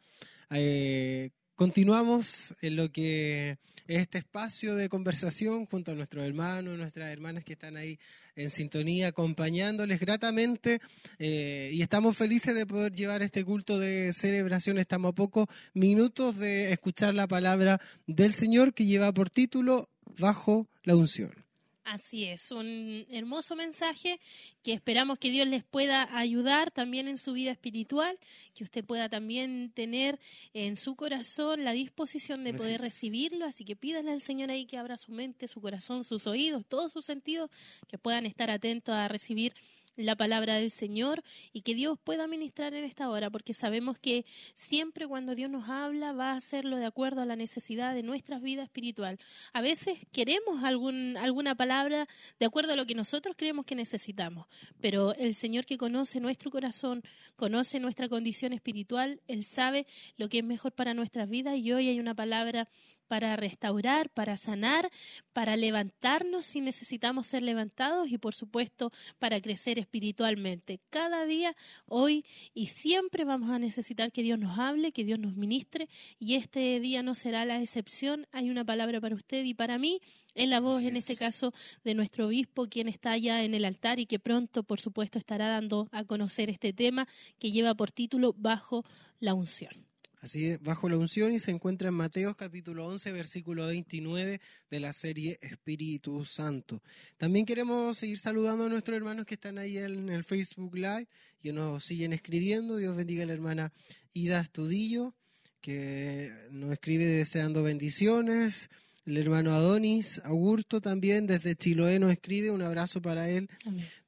Eh, continuamos en lo que es este espacio de conversación junto a nuestros hermanos, nuestras hermanas que están ahí en sintonía, acompañándoles gratamente. Eh, y estamos felices de poder llevar este culto de celebración. Estamos a pocos minutos de escuchar la palabra del Señor que lleva por título Bajo la unción. Así es, un hermoso mensaje que esperamos que Dios les pueda ayudar también en su vida espiritual, que usted pueda también tener en su corazón la disposición de poder recibirlo, así que pídale al Señor ahí que abra su mente, su corazón, sus oídos, todos sus sentidos, que puedan estar atentos a recibir la palabra del Señor y que Dios pueda ministrar en esta hora, porque sabemos que siempre cuando Dios nos habla va a hacerlo de acuerdo a la necesidad de nuestra vida espiritual. A veces queremos algún, alguna palabra de acuerdo a lo que nosotros creemos que necesitamos, pero el Señor que conoce nuestro corazón, conoce nuestra condición espiritual, Él sabe lo que es mejor para nuestras vidas y hoy hay una palabra para restaurar, para sanar, para levantarnos si necesitamos ser levantados y por supuesto para crecer espiritualmente. Cada día, hoy y siempre vamos a necesitar que Dios nos hable, que Dios nos ministre y este día no será la excepción. Hay una palabra para usted y para mí en la voz, en este caso, de nuestro obispo, quien está allá en el altar y que pronto, por supuesto, estará dando a conocer este tema que lleva por título Bajo la unción. Así es, bajo la unción y se encuentra en Mateo capítulo 11, versículo 29 de la serie Espíritu Santo. También queremos seguir saludando a nuestros hermanos que están ahí en el Facebook Live y nos siguen escribiendo. Dios bendiga a la hermana Ida Estudillo, que nos escribe deseando bendiciones. El hermano Adonis Augusto también desde Chiloé nos escribe, un abrazo para él.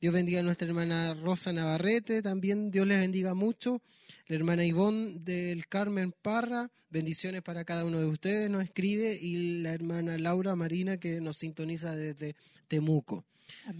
Dios bendiga a nuestra hermana Rosa Navarrete, también Dios les bendiga mucho la hermana Ivonne del Carmen Parra, bendiciones para cada uno de ustedes, nos escribe, y la hermana Laura Marina que nos sintoniza desde Temuco.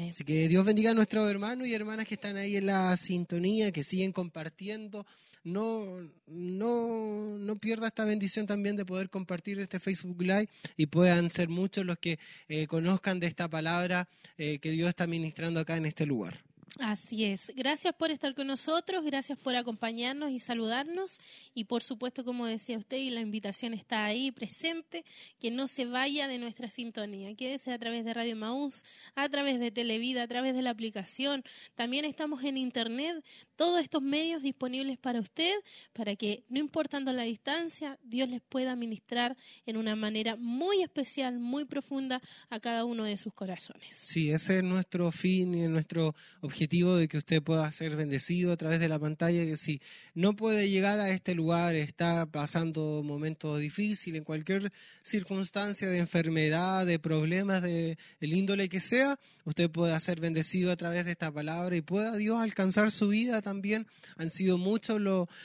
Así que Dios bendiga a nuestros hermanos y hermanas que están ahí en la sintonía, que siguen compartiendo. No, no, no pierda esta bendición también de poder compartir este Facebook Live y puedan ser muchos los que eh, conozcan de esta palabra eh, que Dios está ministrando acá en este lugar. Así es. Gracias por estar con nosotros, gracias por acompañarnos y saludarnos. Y por supuesto, como decía usted, y la invitación está ahí presente, que no se vaya de nuestra sintonía. Quédese a través de Radio Maús, a través de Televida, a través de la aplicación. También estamos en Internet, todos estos medios disponibles para usted, para que, no importando la distancia, Dios les pueda ministrar en una manera muy especial, muy profunda a cada uno de sus corazones. Sí, ese es nuestro fin y nuestro objetivo de que usted pueda ser bendecido a través de la pantalla, que si no puede llegar a este lugar, está pasando momentos difíciles, en cualquier circunstancia de enfermedad, de problemas, de el índole que sea, usted pueda ser bendecido a través de esta palabra y pueda Dios alcanzar su vida también. Han sido muchos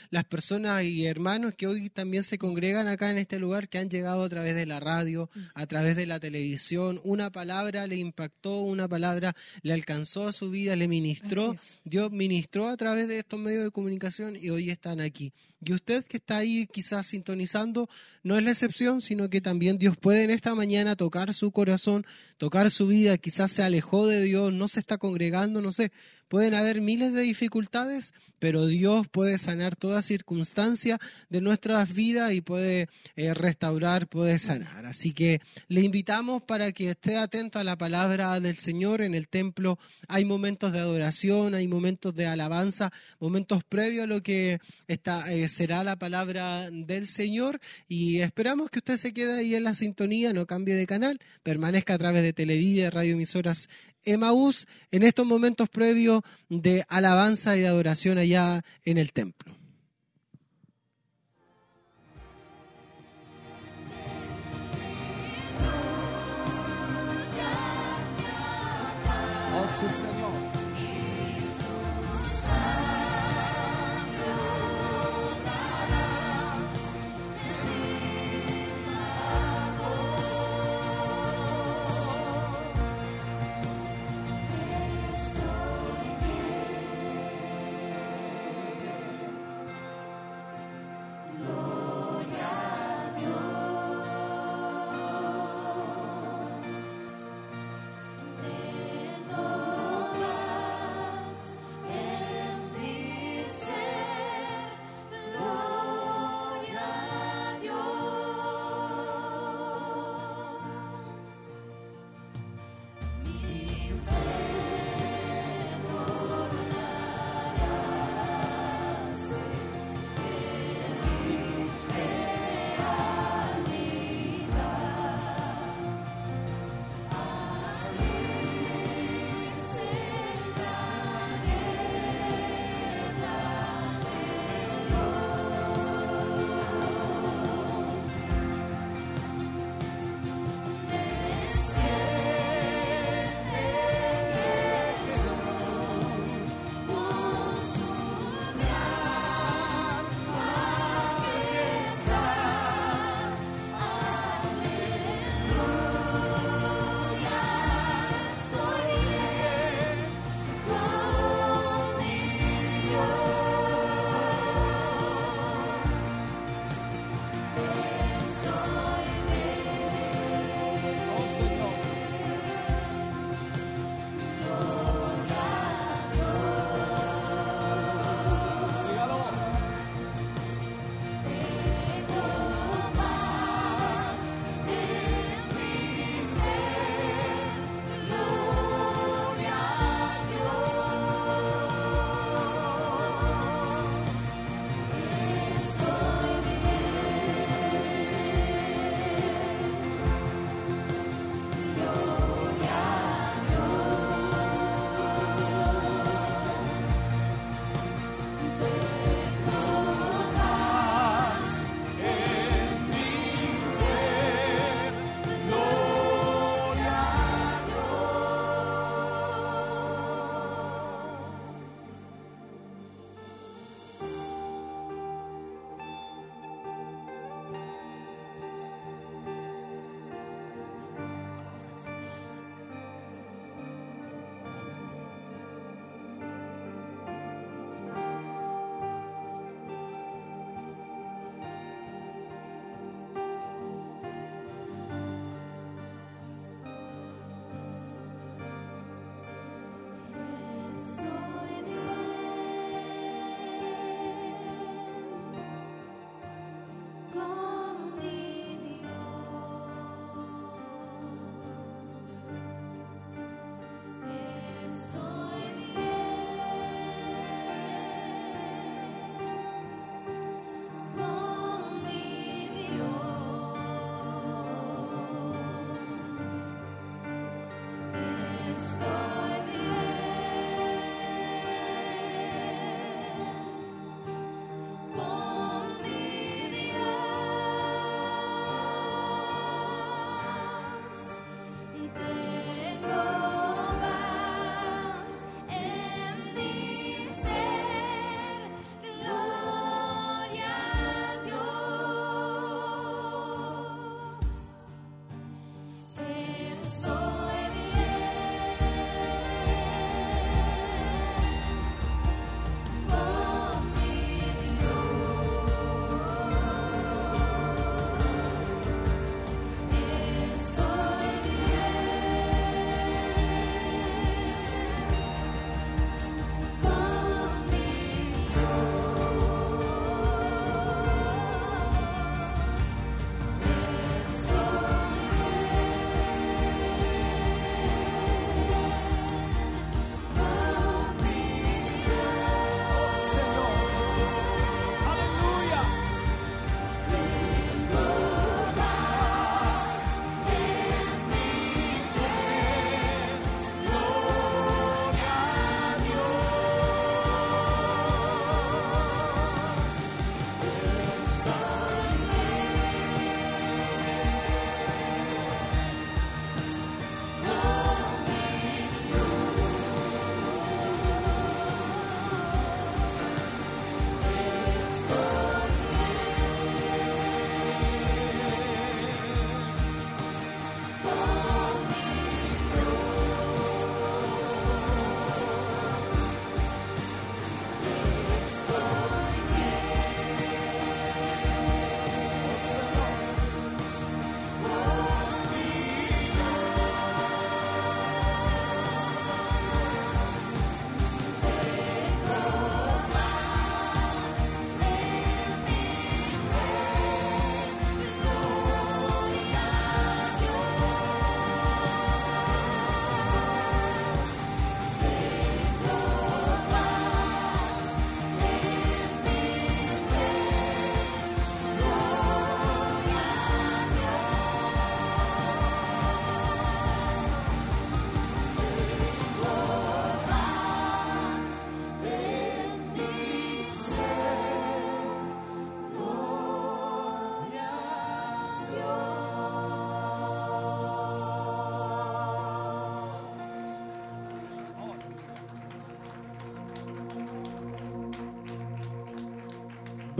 las personas y hermanos que hoy también se congregan acá en este lugar, que han llegado a través de la radio, a través de la televisión. Una palabra le impactó, una palabra le alcanzó a su vida, le ministró. Dios ministró a través de estos medios de comunicación y hoy están aquí. Y usted que está ahí quizás sintonizando, no es la excepción, sino que también Dios puede en esta mañana tocar su corazón, tocar su vida, quizás se alejó de Dios, no se está congregando, no sé, Pueden haber miles de dificultades, pero Dios puede sanar toda circunstancia de nuestras vidas y puede eh, restaurar, puede sanar. Así que le invitamos para que esté atento a la palabra del Señor en el templo. Hay momentos de adoración, hay momentos de alabanza, momentos previos a lo que está, eh, será la palabra del Señor y esperamos que usted se quede ahí en la sintonía, no cambie de canal, permanezca a través de Televida, radio emisoras Emaús en estos momentos previos de alabanza y de adoración allá en el templo.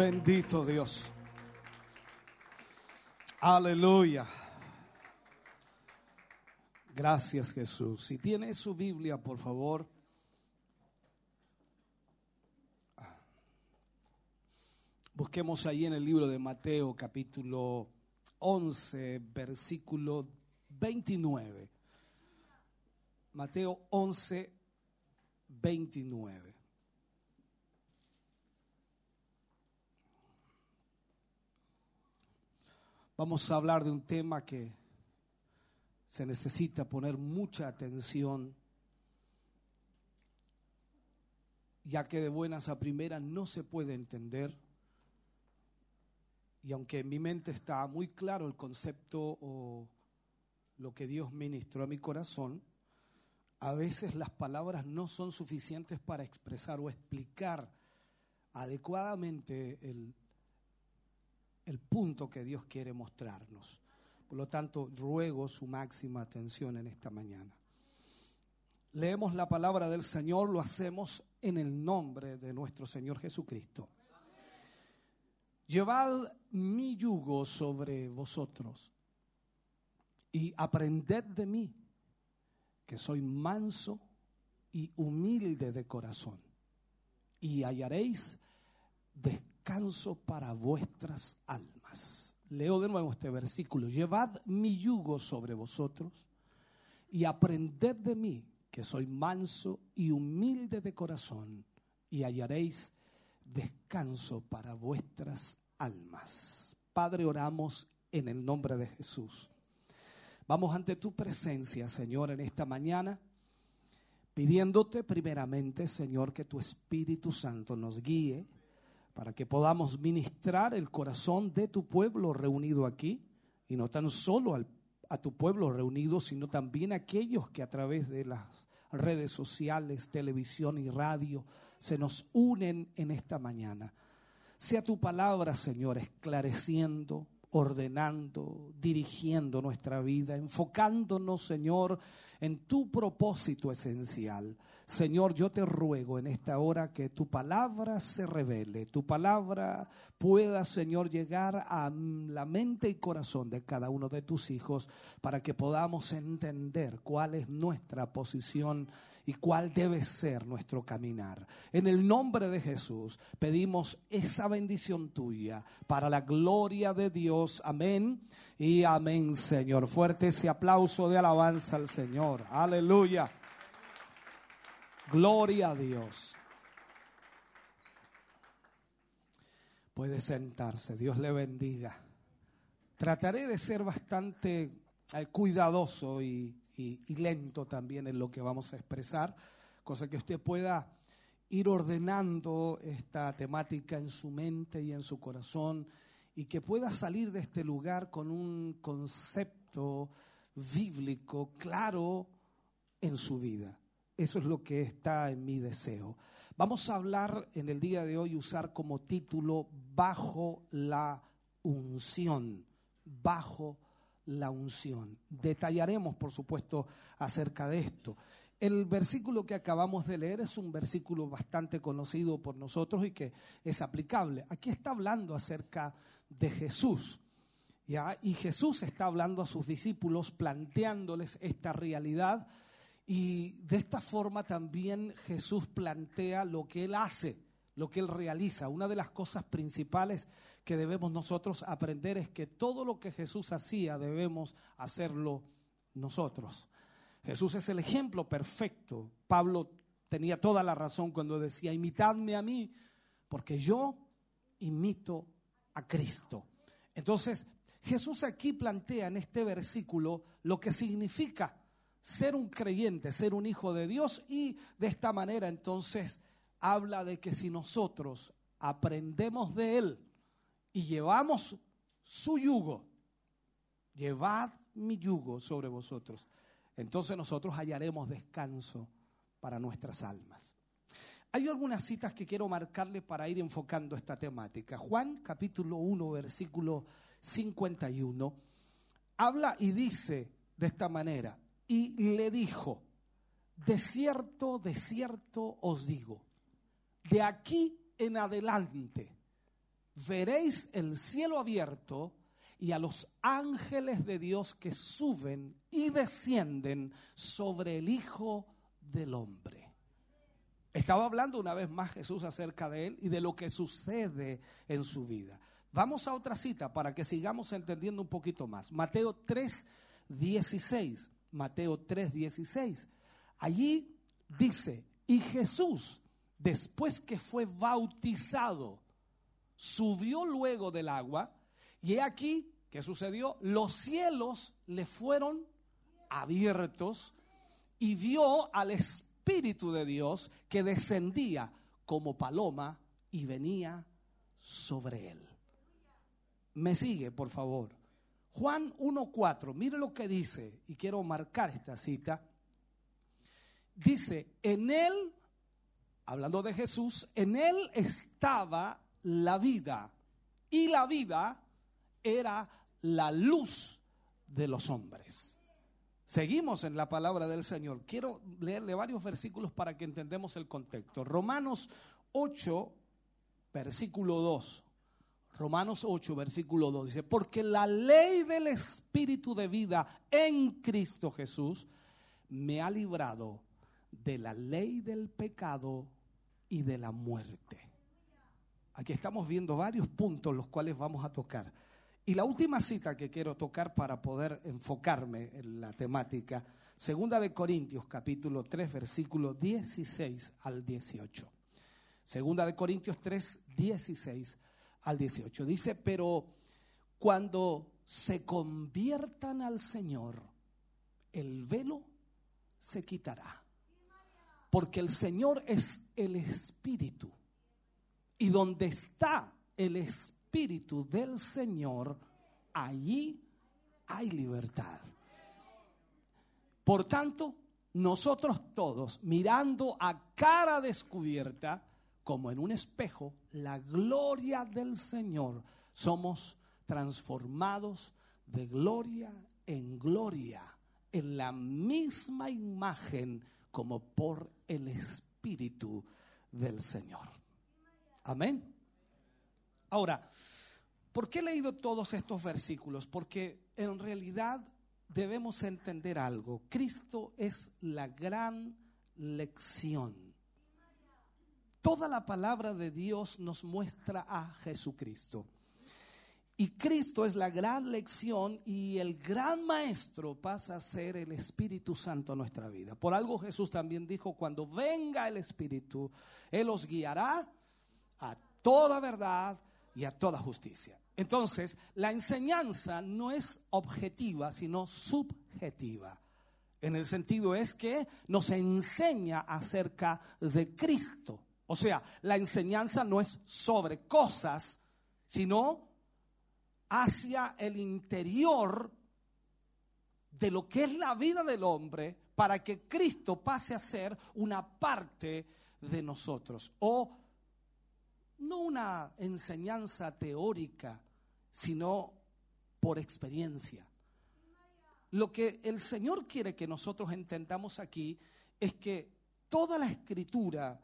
Bendito Dios. Aleluya. Gracias Jesús. Si tiene su Biblia, por favor. Busquemos ahí en el libro de Mateo capítulo 11, versículo 29. Mateo 11, 29. Vamos a hablar de un tema que se necesita poner mucha atención, ya que de buenas a primeras no se puede entender. Y aunque en mi mente está muy claro el concepto o lo que Dios ministró a mi corazón, a veces las palabras no son suficientes para expresar o explicar adecuadamente el, el punto que Dios quiere mostrarnos. Por lo tanto, ruego su máxima atención en esta mañana. Leemos la palabra del Señor, lo hacemos en el nombre de nuestro Señor Jesucristo. Llevad mi yugo sobre vosotros y aprended de mí que soy manso y humilde de corazón, y hallaréis para vuestras almas. Leo de nuevo este versículo. Llevad mi yugo sobre vosotros y aprended de mí, que soy manso y humilde de corazón, y hallaréis descanso para vuestras almas. Padre, oramos en el nombre de Jesús. Vamos ante tu presencia, Señor, en esta mañana, pidiéndote primeramente, Señor, que tu Espíritu Santo nos guíe para que podamos ministrar el corazón de tu pueblo reunido aquí, y no tan solo a tu pueblo reunido, sino también a aquellos que a través de las redes sociales, televisión y radio se nos unen en esta mañana. Sea tu palabra, Señor, esclareciendo, ordenando, dirigiendo nuestra vida, enfocándonos, Señor, en tu propósito esencial. Señor, yo te ruego en esta hora que tu palabra se revele, tu palabra pueda, Señor, llegar a la mente y corazón de cada uno de tus hijos para que podamos entender cuál es nuestra posición y cuál debe ser nuestro caminar. En el nombre de Jesús pedimos esa bendición tuya para la gloria de Dios. Amén y amén, Señor. Fuerte ese aplauso de alabanza al Señor. Aleluya. Gloria a Dios. Puede sentarse, Dios le bendiga. Trataré de ser bastante eh, cuidadoso y y, lento también en lo que vamos a expresar, cosa que usted pueda ir ordenando esta temática en su mente y en su corazón y que pueda salir de este lugar con un concepto bíblico claro en su vida. Eso es lo que está en mi deseo. Vamos a hablar en el día de hoy, usar como título bajo la unción, bajo la unción. Detallaremos, por supuesto, acerca de esto. El versículo que acabamos de leer es un versículo bastante conocido por nosotros y que es aplicable. Aquí está hablando acerca de Jesús. Y Jesús está hablando a sus discípulos, planteándoles esta realidad. Y de esta forma también Jesús plantea lo que Él hace, lo que Él realiza. Una de las cosas principales que debemos nosotros aprender es que todo lo que Jesús hacía debemos hacerlo nosotros. Jesús es el ejemplo perfecto. Pablo tenía toda la razón cuando decía, imitadme a mí, porque yo imito a Cristo. Entonces, Jesús aquí plantea en este versículo lo que significa ser un creyente, ser un hijo de Dios y de esta manera entonces habla de que si nosotros aprendemos de Él, y llevamos su yugo, llevad mi yugo sobre vosotros. Entonces nosotros hallaremos descanso para nuestras almas. Hay algunas citas que quiero marcarle para ir enfocando esta temática. Juan capítulo 1, versículo 51, habla y dice de esta manera, y le dijo, de cierto, de cierto os digo, de aquí en adelante veréis el cielo abierto y a los ángeles de Dios que suben y descienden sobre el Hijo del Hombre. Estaba hablando una vez más Jesús acerca de él y de lo que sucede en su vida. Vamos a otra cita para que sigamos entendiendo un poquito más. Mateo 3, 16. Mateo 3, 16. Allí dice, y Jesús, después que fue bautizado, subió luego del agua, y he aquí, ¿qué sucedió? Los cielos le fueron abiertos y vio al Espíritu de Dios que descendía como paloma y venía sobre él. Me sigue, por favor. Juan 1.4, mire lo que dice, y quiero marcar esta cita. Dice, en él, hablando de Jesús, en él estaba la vida, y la vida era la luz de los hombres. Seguimos en la palabra del Señor. Quiero leerle varios versículos para que entendamos el contexto. Romanos 8, versículo 2. Romanos 8, versículo 2 dice, porque la ley del Espíritu de vida en Cristo Jesús me ha librado de la ley del pecado y de la muerte. Aquí estamos viendo varios puntos los cuales vamos a tocar. Y la última cita que quiero tocar para poder enfocarme en la temática, segunda de Corintios capítulo 3 versículo 16 al 18. Segunda de Corintios 3 16 al 18. Dice, pero cuando se conviertan al Señor, el velo se quitará. Porque el Señor es el Espíritu. Y donde está el Espíritu del Señor, allí hay libertad. Por tanto, nosotros todos, mirando a cara descubierta, como en un espejo la gloria del Señor, somos transformados de gloria en gloria, en la misma imagen como por el Espíritu del Señor. Amén. Ahora, ¿por qué he leído todos estos versículos? Porque en realidad debemos entender algo. Cristo es la gran lección Toda la palabra de Dios nos muestra a Jesucristo. Y Cristo es la gran lección y el gran maestro pasa a ser el Espíritu Santo en nuestra vida. Por algo Jesús también dijo, cuando venga el Espíritu, Él os guiará a toda verdad y a toda justicia. Entonces, la enseñanza no es objetiva, sino subjetiva. En el sentido es que nos enseña acerca de Cristo. O sea, la enseñanza no es sobre cosas, sino hacia el interior de lo que es la vida del hombre para que Cristo pase a ser una parte de nosotros. O no una enseñanza teórica, sino por experiencia. Lo que el Señor quiere que nosotros entendamos aquí es que toda la escritura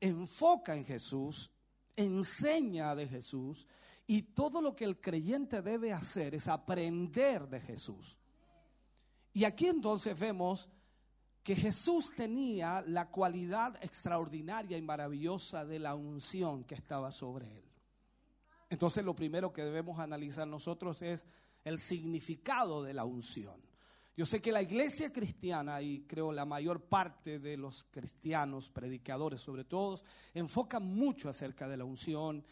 enfoca en Jesús, enseña de Jesús y todo lo que el creyente debe hacer es aprender de Jesús. Y aquí entonces vemos que Jesús tenía la cualidad extraordinaria y maravillosa de la unción que estaba sobre él. Entonces lo primero que debemos analizar nosotros es el significado de la unción. Yo sé que la iglesia cristiana, y creo la mayor parte de los cristianos, predicadores sobre todo, enfocan mucho acerca de la unción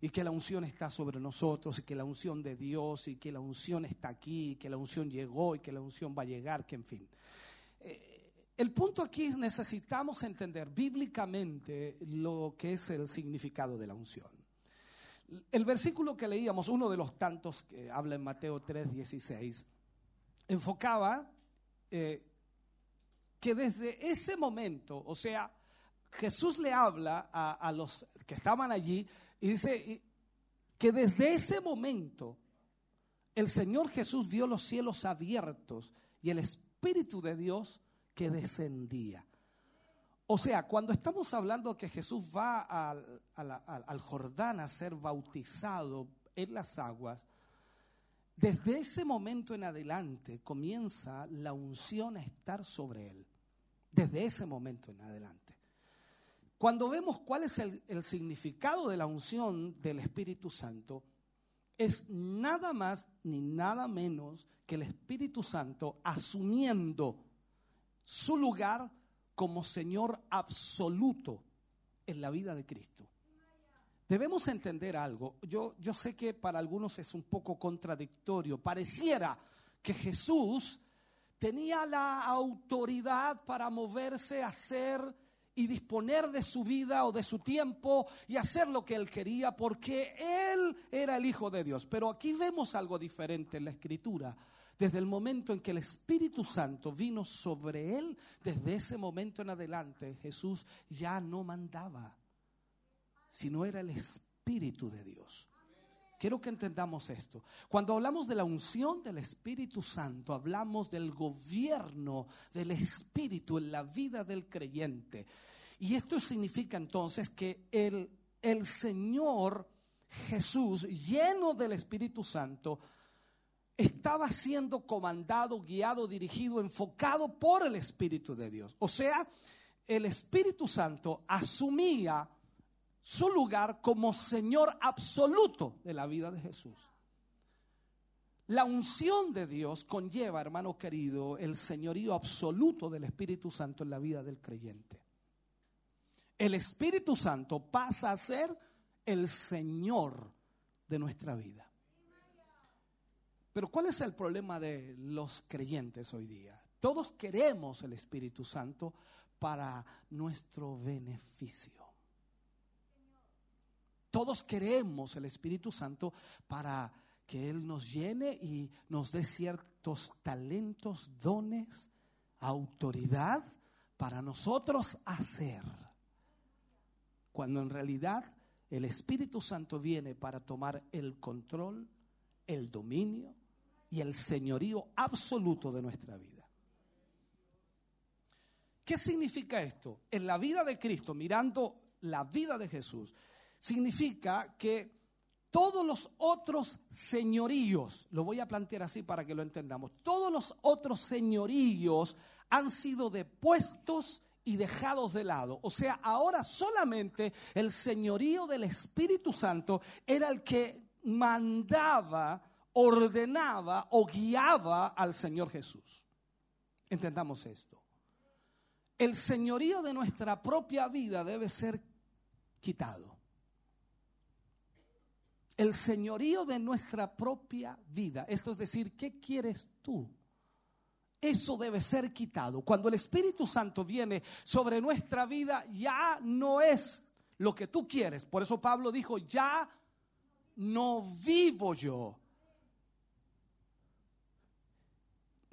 y que la unción está sobre nosotros y que la unción de Dios y que la unción está aquí y que la unción llegó y que la unción va a llegar, que en fin. El punto aquí es necesitamos entender bíblicamente lo que es el significado de la unción. El versículo que leíamos, uno de los tantos que habla en Mateo 3, 16, enfocaba eh, que desde ese momento, o sea, Jesús le habla a, los que estaban allí y dice que desde ese momento el Señor Jesús vio los cielos abiertos y el Espíritu de Dios que descendía. O sea, cuando estamos hablando que Jesús va al, Jordán a ser bautizado en las aguas, desde ese momento en adelante comienza la unción a estar sobre él. Desde ese momento en adelante. Cuando vemos cuál es el significado de la unción del Espíritu Santo, es nada más ni nada menos que el Espíritu Santo asumiendo su lugar como Señor absoluto en la vida de Cristo. Debemos entender algo. Yo, yo sé que para algunos es un poco contradictorio. Pareciera que Jesús tenía la autoridad para moverse, hacer y disponer de su vida o de su tiempo y hacer lo que él quería porque él era el Hijo de Dios. Pero aquí vemos algo diferente en la escritura. Desde el momento en que el Espíritu Santo vino sobre él, desde ese momento en adelante Jesús ya no mandaba, sino era el Espíritu de Dios. Quiero que entendamos esto. Cuando hablamos de la unción del Espíritu Santo, hablamos del gobierno del Espíritu en la vida del creyente. Y esto significa entonces que el, el Señor Jesús, lleno del Espíritu Santo, estaba siendo comandado, guiado, dirigido, enfocado por el Espíritu de Dios. O sea, el Espíritu Santo asumía su lugar como Señor absoluto de la vida de Jesús. La unción de Dios conlleva, hermano querido, el señorío absoluto del Espíritu Santo en la vida del creyente. El Espíritu Santo pasa a ser el Señor de nuestra vida. Pero ¿cuál es el problema de los creyentes hoy día? Todos queremos el Espíritu Santo para nuestro beneficio. Todos queremos el Espíritu Santo para que Él nos llene y nos dé ciertos talentos, dones, autoridad para nosotros hacer. Cuando en realidad el Espíritu Santo viene para tomar el control, el dominio y el señorío absoluto de nuestra vida. ¿Qué significa esto? En la vida de Cristo, mirando la vida de Jesús, significa que todos los otros señoríos, lo voy a plantear así para que lo entendamos, todos los otros señoríos han sido depuestos y dejados de lado. O sea, ahora solamente el señorío del Espíritu Santo era el que mandaba ordenaba o guiaba al Señor Jesús. Entendamos esto. El señorío de nuestra propia vida debe ser quitado. El señorío de nuestra propia vida. Esto es decir, ¿qué quieres tú? Eso debe ser quitado. Cuando el Espíritu Santo viene sobre nuestra vida, ya no es lo que tú quieres. Por eso Pablo dijo, ya no vivo yo,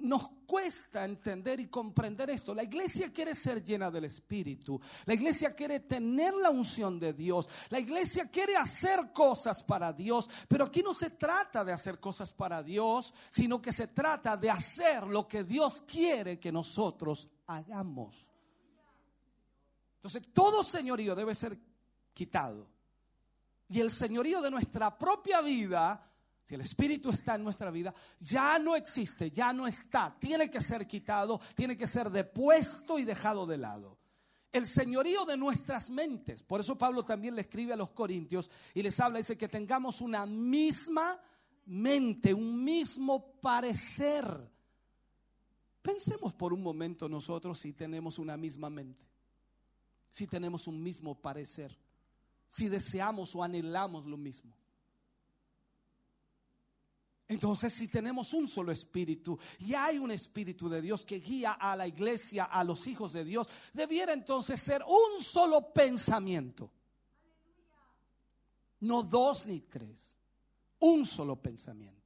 nos cuesta entender y comprender esto. La iglesia quiere ser llena del Espíritu. La iglesia quiere tener la unción de Dios. La iglesia quiere hacer cosas para Dios. Pero aquí no se trata de hacer cosas para Dios, sino que se trata de hacer lo que Dios quiere que nosotros hagamos. Entonces, todo señorío debe ser quitado. Y el señorío de nuestra propia vida si el Espíritu está en nuestra vida, ya no existe, ya no está. Tiene que ser quitado, tiene que ser depuesto y dejado de lado. El señorío de nuestras mentes. Por eso Pablo también le escribe a los corintios y les habla, dice que tengamos una misma mente, un mismo parecer. Pensemos por un momento nosotros si tenemos una misma mente, si tenemos un mismo parecer, si deseamos o anhelamos lo mismo. Entonces, si tenemos un solo espíritu y hay un espíritu de Dios que guía a la iglesia, a los hijos de Dios, debiera entonces ser un solo pensamiento. No dos ni tres, un solo pensamiento.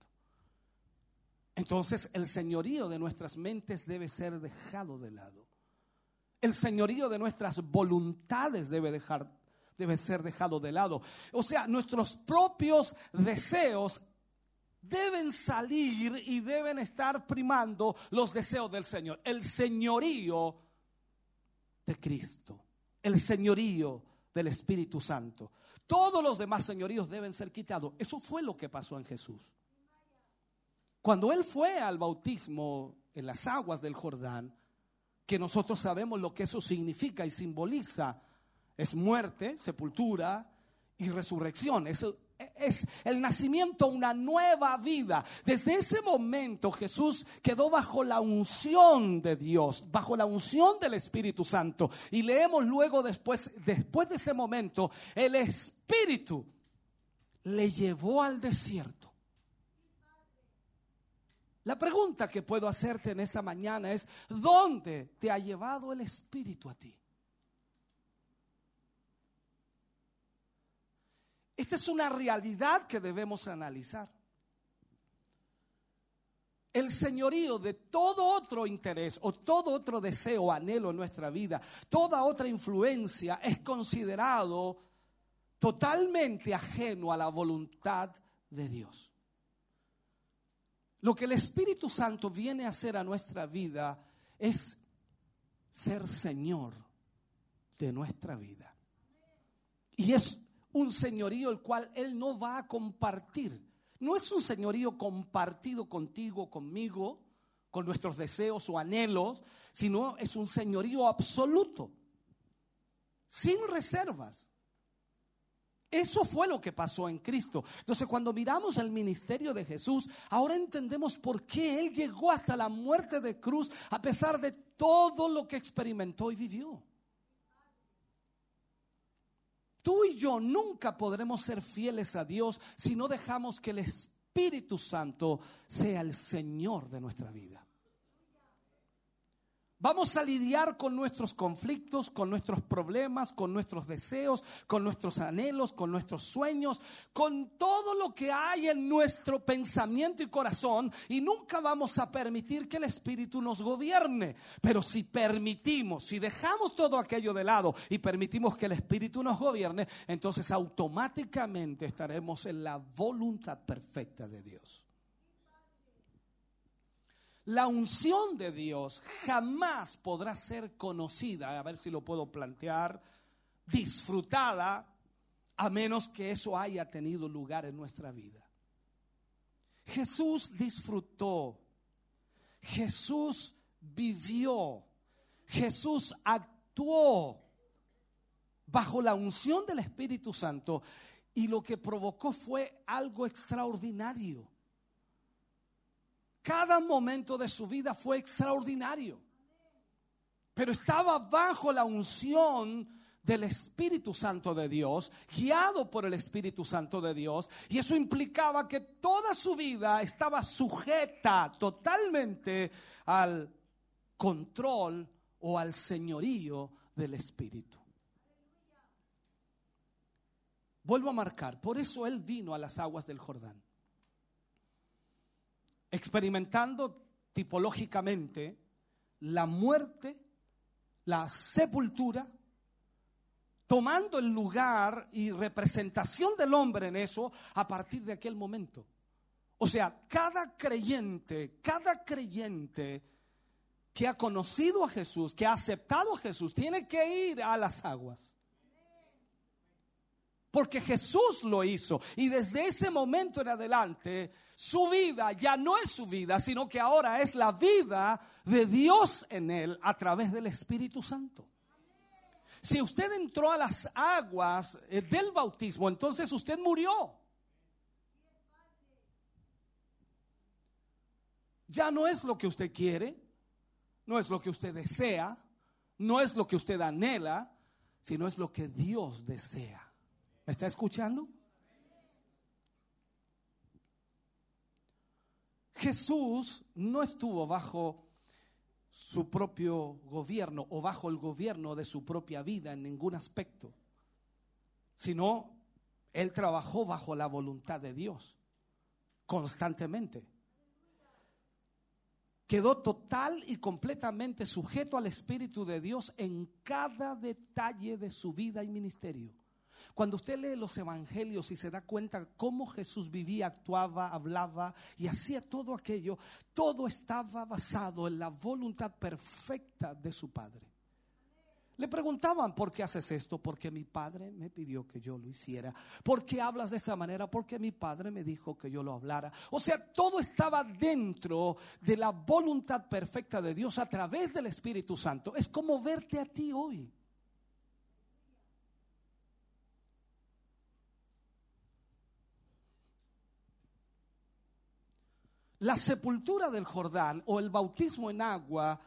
Entonces, el señorío de nuestras mentes debe ser dejado de lado. El señorío de nuestras voluntades debe dejar debe ser dejado de lado. O sea, nuestros propios deseos deben salir y deben estar primando los deseos del Señor. El señorío de Cristo, el señorío del Espíritu Santo. Todos los demás señoríos deben ser quitados. Eso fue lo que pasó en Jesús. Cuando Él fue al bautismo en las aguas del Jordán, que nosotros sabemos lo que eso significa y simboliza, es muerte, sepultura y resurrección. Eso es el nacimiento, una nueva vida. Desde ese momento Jesús quedó bajo la unción de Dios, bajo la unción del Espíritu Santo. Y leemos luego después, después de ese momento, el Espíritu le llevó al desierto. La pregunta que puedo hacerte en esta mañana es, ¿dónde te ha llevado el Espíritu a ti? Esta es una realidad que debemos analizar. El señorío de todo otro interés o todo otro deseo o anhelo en nuestra vida, toda otra influencia es considerado totalmente ajeno a la voluntad de Dios. Lo que el Espíritu Santo viene a hacer a nuestra vida es ser Señor de nuestra vida. Y es un señorío el cual Él no va a compartir. No es un señorío compartido contigo, conmigo, con nuestros deseos o anhelos, sino es un señorío absoluto, sin reservas. Eso fue lo que pasó en Cristo. Entonces, cuando miramos el ministerio de Jesús, ahora entendemos por qué Él llegó hasta la muerte de cruz a pesar de todo lo que experimentó y vivió. Tú y yo nunca podremos ser fieles a Dios si no dejamos que el Espíritu Santo sea el Señor de nuestra vida. Vamos a lidiar con nuestros conflictos, con nuestros problemas, con nuestros deseos, con nuestros anhelos, con nuestros sueños, con todo lo que hay en nuestro pensamiento y corazón y nunca vamos a permitir que el Espíritu nos gobierne. Pero si permitimos, si dejamos todo aquello de lado y permitimos que el Espíritu nos gobierne, entonces automáticamente estaremos en la voluntad perfecta de Dios. La unción de Dios jamás podrá ser conocida, a ver si lo puedo plantear, disfrutada, a menos que eso haya tenido lugar en nuestra vida. Jesús disfrutó, Jesús vivió, Jesús actuó bajo la unción del Espíritu Santo y lo que provocó fue algo extraordinario. Cada momento de su vida fue extraordinario. Pero estaba bajo la unción del Espíritu Santo de Dios, guiado por el Espíritu Santo de Dios, y eso implicaba que toda su vida estaba sujeta totalmente al control o al señorío del Espíritu. Vuelvo a marcar, por eso Él vino a las aguas del Jordán experimentando tipológicamente la muerte, la sepultura, tomando el lugar y representación del hombre en eso a partir de aquel momento. O sea, cada creyente, cada creyente que ha conocido a Jesús, que ha aceptado a Jesús, tiene que ir a las aguas. Porque Jesús lo hizo. Y desde ese momento en adelante, su vida ya no es su vida, sino que ahora es la vida de Dios en él a través del Espíritu Santo. Si usted entró a las aguas eh, del bautismo, entonces usted murió. Ya no es lo que usted quiere, no es lo que usted desea, no es lo que usted anhela, sino es lo que Dios desea. ¿Me está escuchando? Jesús no estuvo bajo su propio gobierno o bajo el gobierno de su propia vida en ningún aspecto, sino él trabajó bajo la voluntad de Dios constantemente. Quedó total y completamente sujeto al Espíritu de Dios en cada detalle de su vida y ministerio. Cuando usted lee los evangelios y se da cuenta cómo Jesús vivía, actuaba, hablaba y hacía todo aquello, todo estaba basado en la voluntad perfecta de su Padre. Le preguntaban, ¿por qué haces esto? Porque mi padre me pidió que yo lo hiciera. ¿Por qué hablas de esta manera? Porque mi padre me dijo que yo lo hablara. O sea, todo estaba dentro de la voluntad perfecta de Dios a través del Espíritu Santo. Es como verte a ti hoy. La sepultura del Jordán o el bautismo en agua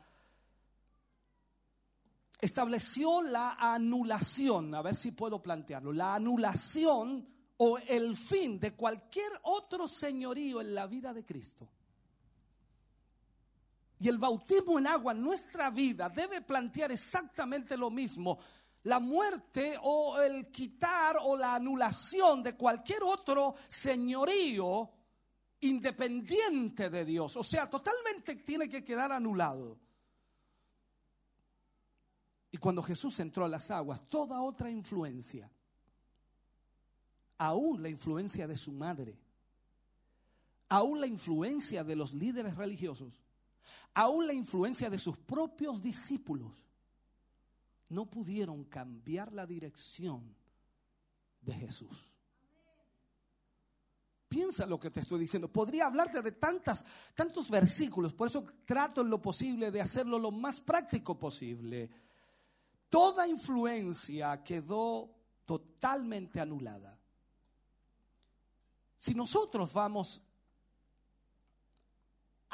estableció la anulación, a ver si puedo plantearlo, la anulación o el fin de cualquier otro señorío en la vida de Cristo. Y el bautismo en agua en nuestra vida debe plantear exactamente lo mismo. La muerte o el quitar o la anulación de cualquier otro señorío independiente de Dios. O sea, totalmente tiene que quedar anulado. Y cuando Jesús entró a las aguas, toda otra influencia, aún la influencia de su madre, aún la influencia de los líderes religiosos, aún la influencia de sus propios discípulos, no pudieron cambiar la dirección de Jesús. Piensa lo que te estoy diciendo. Podría hablarte de tantas, tantos versículos, por eso trato lo posible de hacerlo lo más práctico posible. Toda influencia quedó totalmente anulada. Si nosotros vamos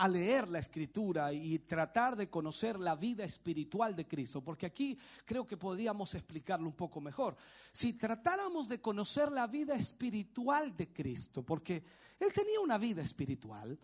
a leer la escritura y tratar de conocer la vida espiritual de Cristo, porque aquí creo que podríamos explicarlo un poco mejor. Si tratáramos de conocer la vida espiritual de Cristo, porque Él tenía una vida espiritual,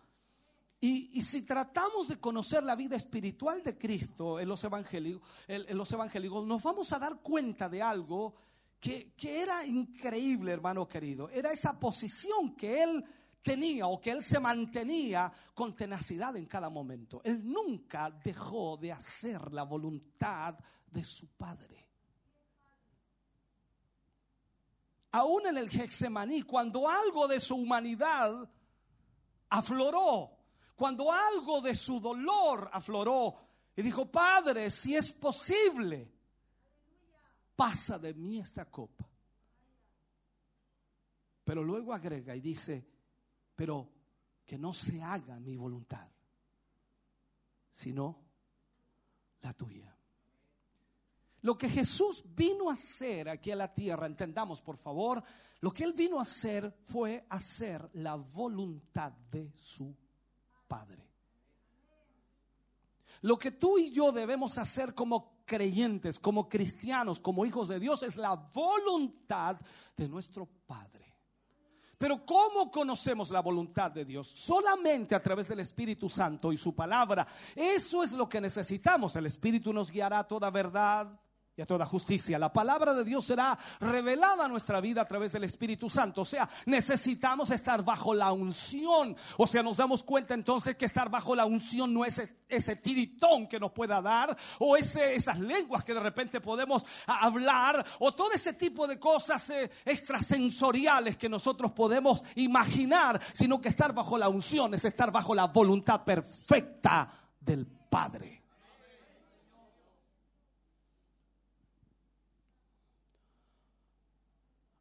y, si tratamos de conocer la vida espiritual de Cristo en los evangélicos, en, los evangélicos nos vamos a dar cuenta de algo que, que era increíble, hermano querido. Era esa posición que Él tenía o que él se mantenía con tenacidad en cada momento. Él nunca dejó de hacer la voluntad de su padre. Aún en el Getsemaní, cuando algo de su humanidad afloró, cuando algo de su dolor afloró, y dijo, Padre, si es posible, pasa de mí esta copa. Pero luego agrega y dice, pero que no se haga mi voluntad, sino la tuya. Lo que Jesús vino a hacer aquí a la tierra, entendamos por favor, lo que él vino a hacer fue hacer la voluntad de su Padre. Lo que tú y yo debemos hacer como creyentes, como cristianos, como hijos de Dios, es la voluntad de nuestro Padre. Pero ¿cómo conocemos la voluntad de Dios? Solamente a través del Espíritu Santo y su palabra. Eso es lo que necesitamos. El Espíritu nos guiará a toda verdad y a toda justicia. La palabra de Dios será revelada a nuestra vida a través del Espíritu Santo. O sea, necesitamos estar bajo la unción. O sea, nos damos cuenta entonces que estar bajo la unción no es ese tiritón que nos pueda dar o ese, esas lenguas que de repente podemos hablar o todo ese tipo de cosas eh, extrasensoriales que nosotros podemos imaginar, sino que estar bajo la unción es estar bajo la voluntad perfecta del Padre.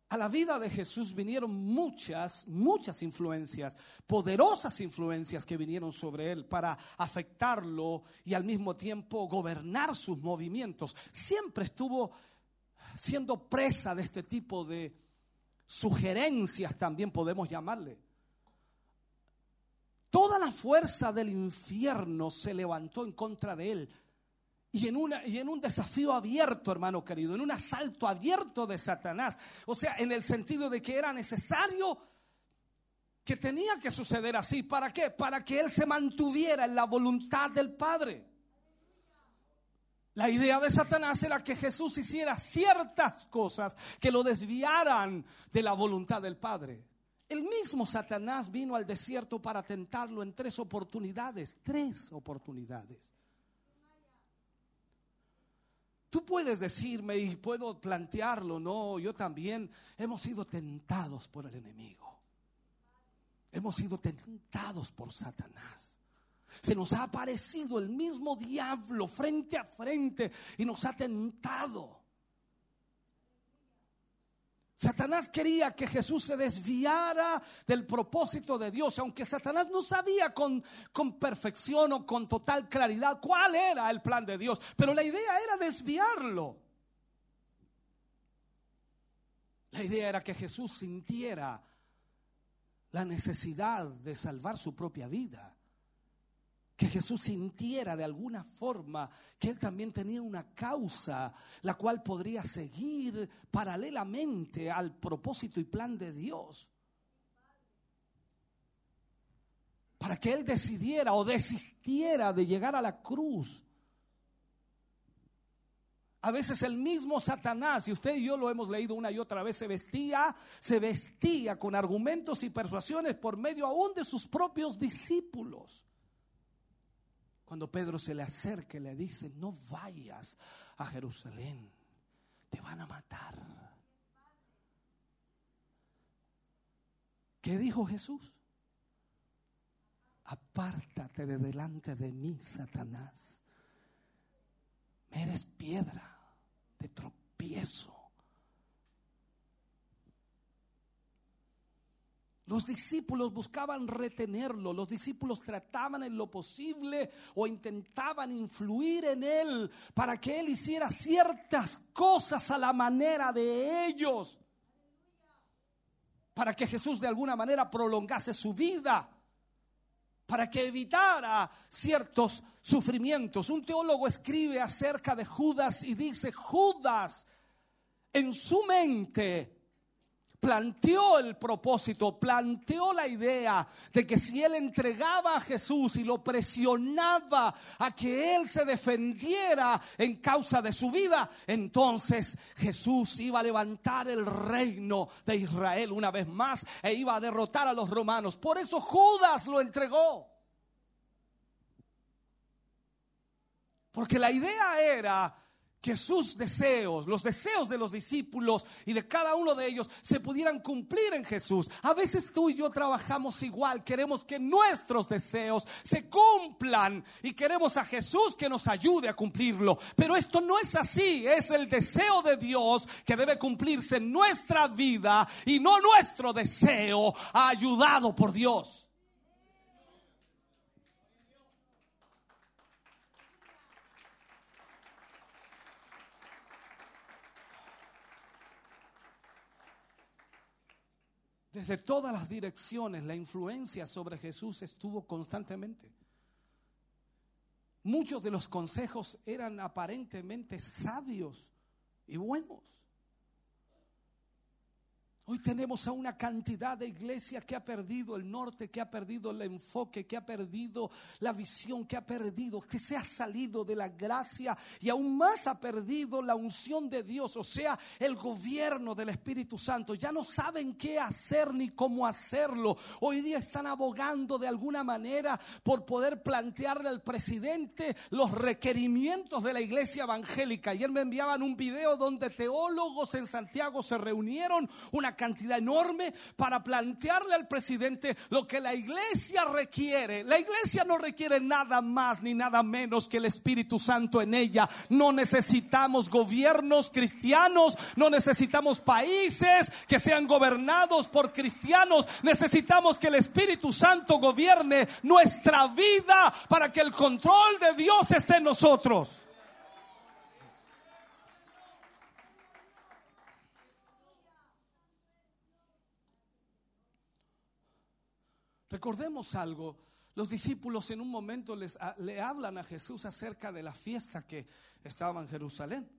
A la vida de Jesús vinieron muchas, muchas influencias, poderosas influencias que vinieron sobre él para afectarlo y al mismo tiempo gobernar sus movimientos. Siempre estuvo siendo presa de este tipo de sugerencias, también podemos llamarle. Toda la fuerza del infierno se levantó en contra de él y en, y en un desafío abierto, hermano querido, en un asalto abierto de Satanás. O sea, en el sentido de que era necesario que tenía que suceder así. ¿Para qué? Para que él se mantuviera en la voluntad del Padre. La idea de Satanás era que Jesús hiciera ciertas cosas que lo desviaran de la voluntad del Padre. El mismo Satanás vino al desierto para tentarlo en tres oportunidades, tres oportunidades. Tú puedes decirme y puedo plantearlo, no, yo también hemos sido tentados por el enemigo. Hemos sido tentados por Satanás. Se nos ha aparecido el mismo diablo frente a frente y nos ha tentado. Satanás quería que Jesús se desviara del propósito de Dios, aunque Satanás no sabía con, con, perfección o con total claridad cuál era el plan de Dios, pero la idea era desviarlo. La idea era que Jesús sintiera la necesidad de salvar su propia vida que Jesús sintiera de alguna forma que él también tenía una causa la cual podría seguir paralelamente al propósito y plan de Dios. Para que él decidiera o desistiera de llegar a la cruz. A veces el mismo Satanás, y usted y yo lo hemos leído una y otra vez, se vestía, se vestía con argumentos y persuasiones por medio aún de sus propios discípulos. Cuando Pedro se le acerca y le dice, no vayas a Jerusalén, te van a matar. ¿Qué dijo Jesús? Apártate de delante de mí, Satanás. eres piedra de tropiezo Los discípulos buscaban retenerlo, los discípulos trataban en lo posible o intentaban influir en él para que él hiciera ciertas cosas a la manera de ellos, para que Jesús de alguna manera prolongase su vida, para que evitara ciertos sufrimientos. Un teólogo escribe acerca de Judas y dice, Judas en su mente planteó el propósito, planteó la idea de que si él entregaba a Jesús y lo presionaba a que él se defendiera en causa de su vida, entonces Jesús iba a levantar el reino de Israel una vez más e iba a derrotar a los romanos. Por eso Judas lo entregó. Porque la idea era que sus deseos, los deseos de los discípulos y de cada uno de ellos se pudieran cumplir en Jesús. A veces tú y yo trabajamos igual, queremos que nuestros deseos se cumplan y queremos a Jesús que nos ayude a cumplirlo. Pero esto no es así, es el deseo de Dios que debe cumplirse en nuestra vida y no nuestro deseo ayudado por Dios. Desde todas las direcciones la influencia sobre Jesús estuvo constantemente. Muchos de los consejos eran aparentemente sabios y buenos. Hoy tenemos a una cantidad de iglesias que ha perdido el norte, que ha perdido el enfoque, que ha perdido la visión, que ha perdido, que se ha salido de la gracia y aún más ha perdido la unción de Dios, o sea, el gobierno del Espíritu Santo. Ya no saben qué hacer ni cómo hacerlo. Hoy día están abogando de alguna manera por poder plantearle al presidente los requerimientos de la iglesia evangélica. Ayer me enviaban un video donde teólogos en Santiago se reunieron, una cantidad enorme para plantearle al presidente lo que la iglesia requiere. La iglesia no requiere nada más ni nada menos que el Espíritu Santo en ella. No necesitamos gobiernos cristianos, no necesitamos países que sean gobernados por cristianos. Necesitamos que el Espíritu Santo gobierne nuestra vida para que el control de Dios esté en nosotros. Recordemos algo. Los discípulos en un momento les, le hablan a Jesús acerca de la fiesta que estaba en Jerusalén.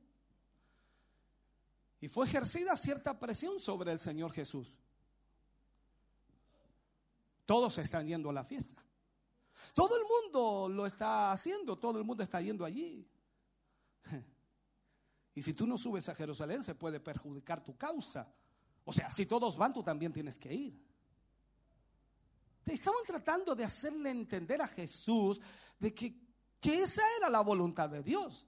Y fue ejercida cierta presión sobre el Señor Jesús. Todos están yendo a la fiesta. Todo el mundo lo está haciendo, todo el mundo está yendo allí. Y si tú no subes a Jerusalén se puede perjudicar tu causa. O sea, si todos van, tú también tienes que ir. Estaban tratando de hacerle entender a Jesús de que, que esa era la voluntad de Dios.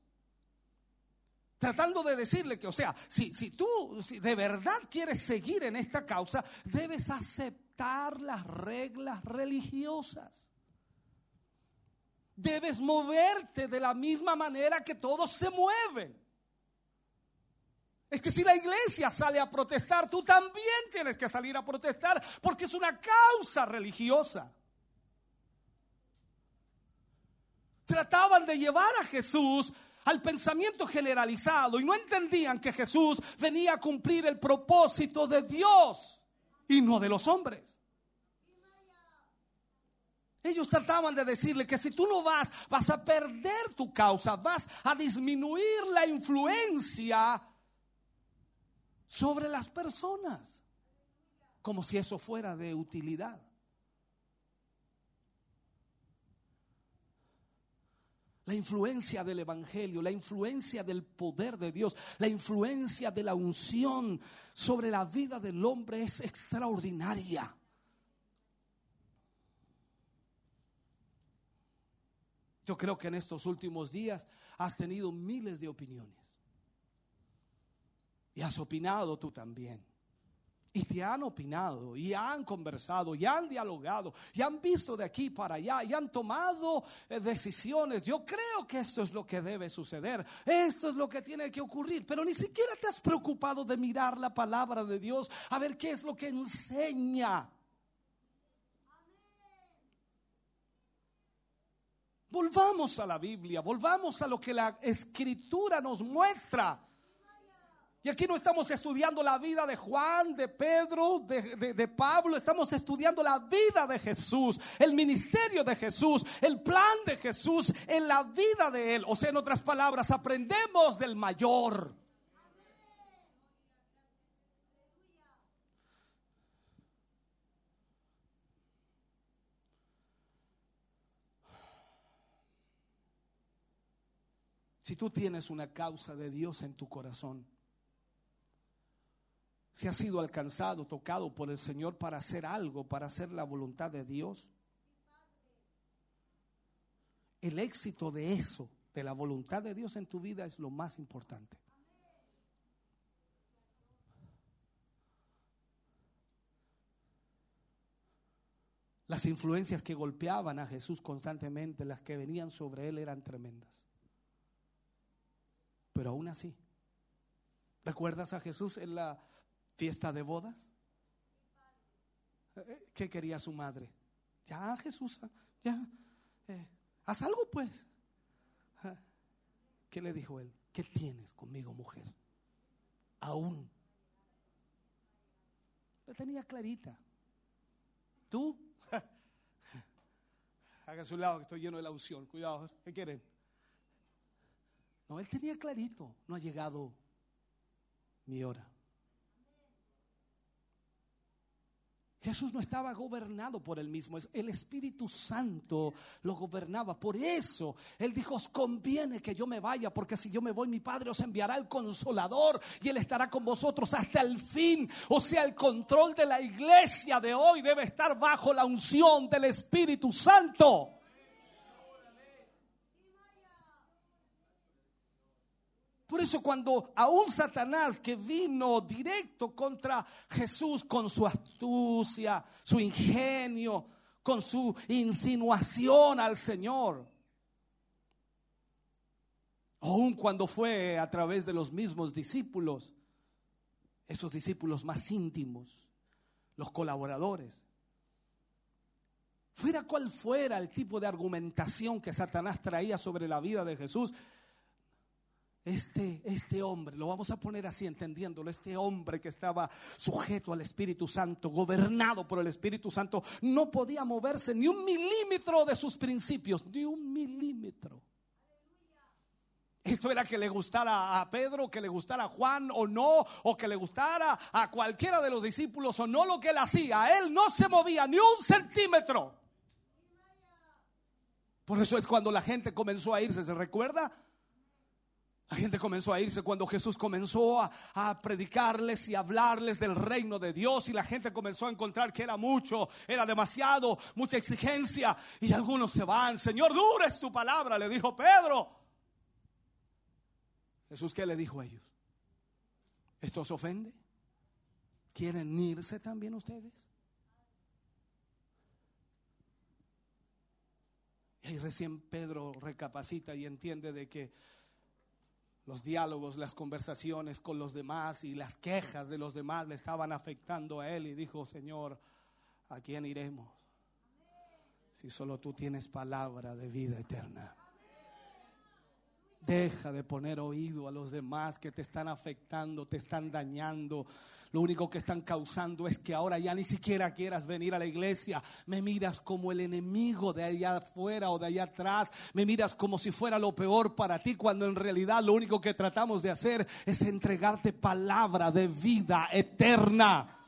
Tratando de decirle que, o sea, si, si tú si de verdad quieres seguir en esta causa, debes aceptar las reglas religiosas. debes moverte de la misma manera que todos se mueven. Es que si la iglesia sale a protestar, tú también tienes que salir a protestar porque es una causa religiosa. Trataban de llevar a Jesús al pensamiento generalizado y no entendían que Jesús venía a cumplir el propósito de Dios y no de los hombres. Ellos trataban de decirle que si tú no vas, vas a perder tu causa, vas a disminuir la influencia sobre las personas, como si eso fuera de utilidad. La influencia del Evangelio, la influencia del poder de Dios, la influencia de la unción sobre la vida del hombre es extraordinaria. Yo creo que en estos últimos días has tenido miles de opiniones. Y has opinado tú también. Y te han opinado, y han conversado, y han dialogado, y han visto de aquí para allá, y han tomado eh, decisiones. Yo creo que esto es lo que debe suceder, esto es lo que tiene que ocurrir, pero ni siquiera te has preocupado de mirar la palabra de Dios, a ver qué es lo que enseña. Volvamos a la Biblia, volvamos a lo que la escritura nos muestra. Y aquí no estamos estudiando la vida de Juan, de Pedro, de, Pablo, estamos estudiando la vida de Jesús, el ministerio de Jesús, el plan de Jesús en la vida de Él. O sea, en otras palabras, aprendemos del mayor. Si tú tienes una causa de Dios en tu corazón, si has sido alcanzado, tocado por el Señor para hacer algo, para hacer la voluntad de Dios, el éxito de eso, de la voluntad de Dios en tu vida es lo más importante. Las influencias que golpeaban a Jesús constantemente, las que venían sobre él, eran tremendas. Pero aún así, ¿recuerdas a Jesús en la fiesta de bodas? Eh, ¿Qué quería su madre? Ya, Jesús, ya, eh, haz algo pues. Ah, ¿Qué le dijo él? ¿Qué tienes conmigo, mujer? Aún. Lo tenía clarita. ¿Tú? Haga su lado que estoy lleno de la unción. Cuidado, ¿qué quieren? No, él tenía clarito, no ha llegado mi hora. Jesús no estaba gobernado por él mismo, el Espíritu Santo lo gobernaba. Por eso Él dijo, os conviene que yo me vaya, porque si yo me voy, mi Padre os enviará el consolador y Él estará con vosotros hasta el fin. O sea, el control de la iglesia de hoy debe estar bajo la unción del Espíritu Santo. Por eso cuando a un Satanás que vino directo contra Jesús con su astucia, su ingenio, con su insinuación al Señor, aun cuando fue a través de los mismos discípulos, esos discípulos más íntimos, los colaboradores, fuera cual fuera el tipo de argumentación que Satanás traía sobre la vida de Jesús, este, este hombre, lo vamos a poner así entendiéndolo, este hombre que estaba sujeto al Espíritu Santo, gobernado por el Espíritu Santo, no podía moverse ni un milímetro de sus principios, ni un milímetro. Esto era que le gustara a Pedro, que le gustara a Juan o no, o que le gustara a cualquiera de los discípulos o no lo que él hacía. Él no se movía ni un centímetro. Por eso es cuando la gente comenzó a irse, ¿se recuerda? La gente comenzó a irse cuando Jesús comenzó a, predicarles y hablarles del reino de Dios y la gente comenzó a encontrar que era mucho, era demasiado, mucha exigencia y algunos se van. Señor, dura es tu palabra, le dijo Pedro. Jesús, ¿qué le dijo a ellos? ¿Esto os ofende? ¿Quieren irse también ustedes? Y ahí recién Pedro recapacita y entiende de que los diálogos, las conversaciones con los demás y las quejas de los demás le estaban afectando a él y dijo, Señor, ¿a quién iremos? Si solo tú tienes palabra de vida eterna. Deja de poner oído a los demás que te están afectando, te están dañando. Lo único que están causando es que ahora ya ni siquiera quieras venir a la iglesia. Me miras como el enemigo de allá afuera o de allá atrás. Me miras como si fuera lo peor para ti cuando en realidad lo único que tratamos de hacer es entregarte palabra de vida eterna.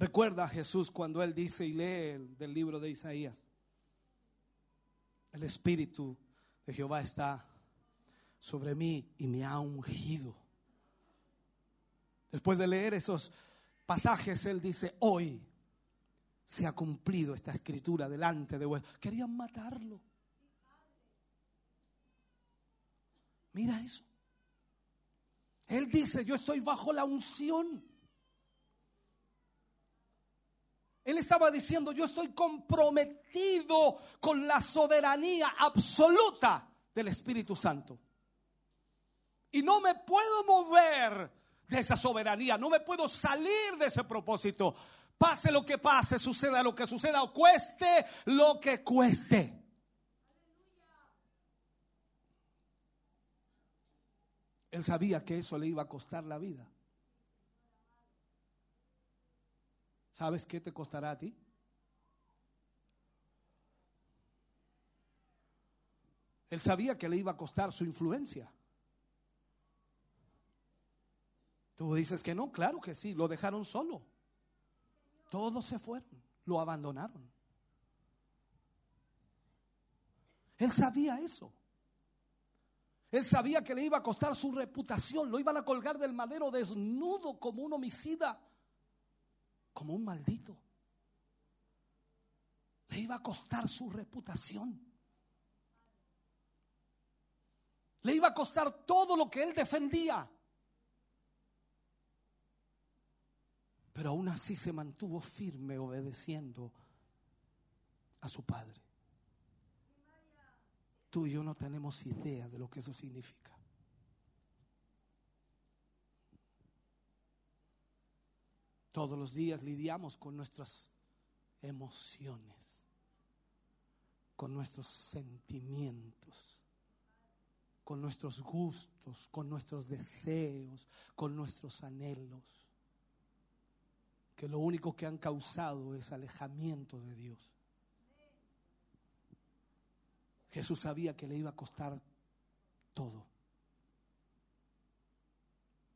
Recuerda a Jesús cuando él dice y lee del libro de Isaías. El Espíritu de Jehová está sobre mí y me ha ungido. Después de leer esos pasajes, él dice, hoy se ha cumplido esta escritura delante de vos. Querían matarlo. Mira eso. Él dice, yo estoy bajo la unción. Él estaba diciendo, yo estoy comprometido con la soberanía absoluta del Espíritu Santo. Y no me puedo mover de esa soberanía, no me puedo salir de ese propósito. Pase lo que pase, suceda lo que suceda, o cueste lo que cueste. Él sabía que eso le iba a costar la vida. ¿Sabes qué te costará a ti? Él sabía que le iba a costar su influencia. Tú dices que no, claro que sí, lo dejaron solo. Todos se fueron, lo abandonaron. Él sabía eso. Él sabía que le iba a costar su reputación, lo iban a colgar del madero desnudo como un homicida como un maldito. Le iba a costar su reputación. Le iba a costar todo lo que él defendía. Pero aún así se mantuvo firme obedeciendo a su padre. Tú y yo no tenemos idea de lo que eso significa. Todos los días lidiamos con nuestras emociones, con nuestros sentimientos, con nuestros gustos, con nuestros deseos, con nuestros anhelos, que lo único que han causado es alejamiento de Dios. Jesús sabía que le iba a costar todo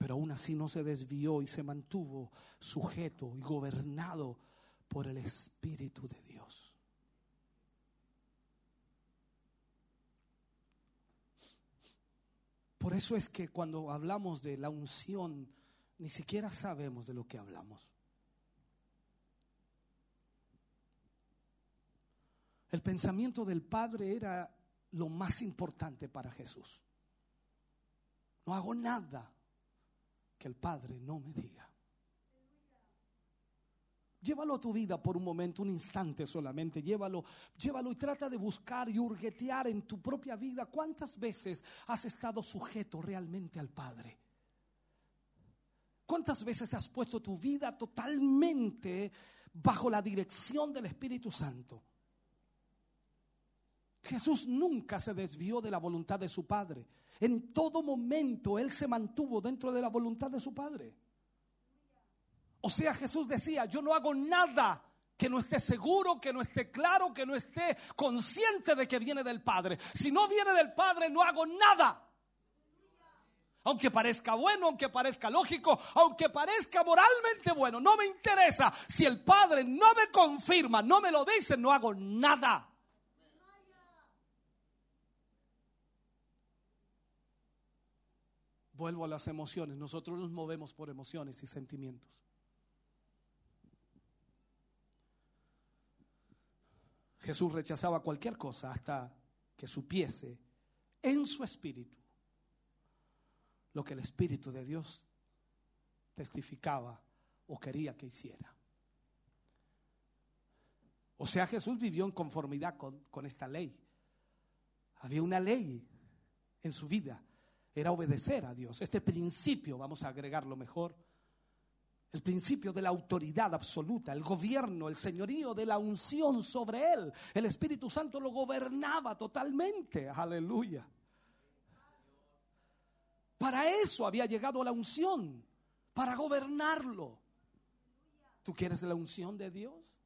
pero aún así no se desvió y se mantuvo sujeto y gobernado por el Espíritu de Dios. Por eso es que cuando hablamos de la unción, ni siquiera sabemos de lo que hablamos. El pensamiento del Padre era lo más importante para Jesús. No hago nada que el Padre no me diga. Llévalo a tu vida por un momento, un instante solamente. Llévalo, llévalo y trata de buscar y hurguetear en tu propia vida cuántas veces has estado sujeto realmente al Padre. ¿Cuántas veces has puesto tu vida totalmente bajo la dirección del Espíritu Santo? Jesús nunca se desvió de la voluntad de su Padre. En todo momento Él se mantuvo dentro de la voluntad de su Padre. O sea, Jesús decía, yo no hago nada que no esté seguro, que no esté claro, que no esté consciente de que viene del Padre. Si no viene del Padre, no hago nada. Aunque parezca bueno, aunque parezca lógico, aunque parezca moralmente bueno, no me interesa. Si el Padre no me confirma, no me lo dice, no hago nada. Vuelvo a las emociones. Nosotros nos movemos por emociones y sentimientos. Jesús rechazaba cualquier cosa hasta que supiese en su espíritu lo que el Espíritu de Dios testificaba o quería que hiciera. O sea, Jesús vivió en conformidad con, con esta ley. Había una ley en su vida, era obedecer a Dios. Este principio, vamos a agregarlo mejor, el principio de la autoridad absoluta, el gobierno, el señorío de la unción sobre él. El Espíritu Santo lo gobernaba totalmente. Aleluya. Para eso había llegado la unción, para gobernarlo. ¿Tú quieres la unción de Dios?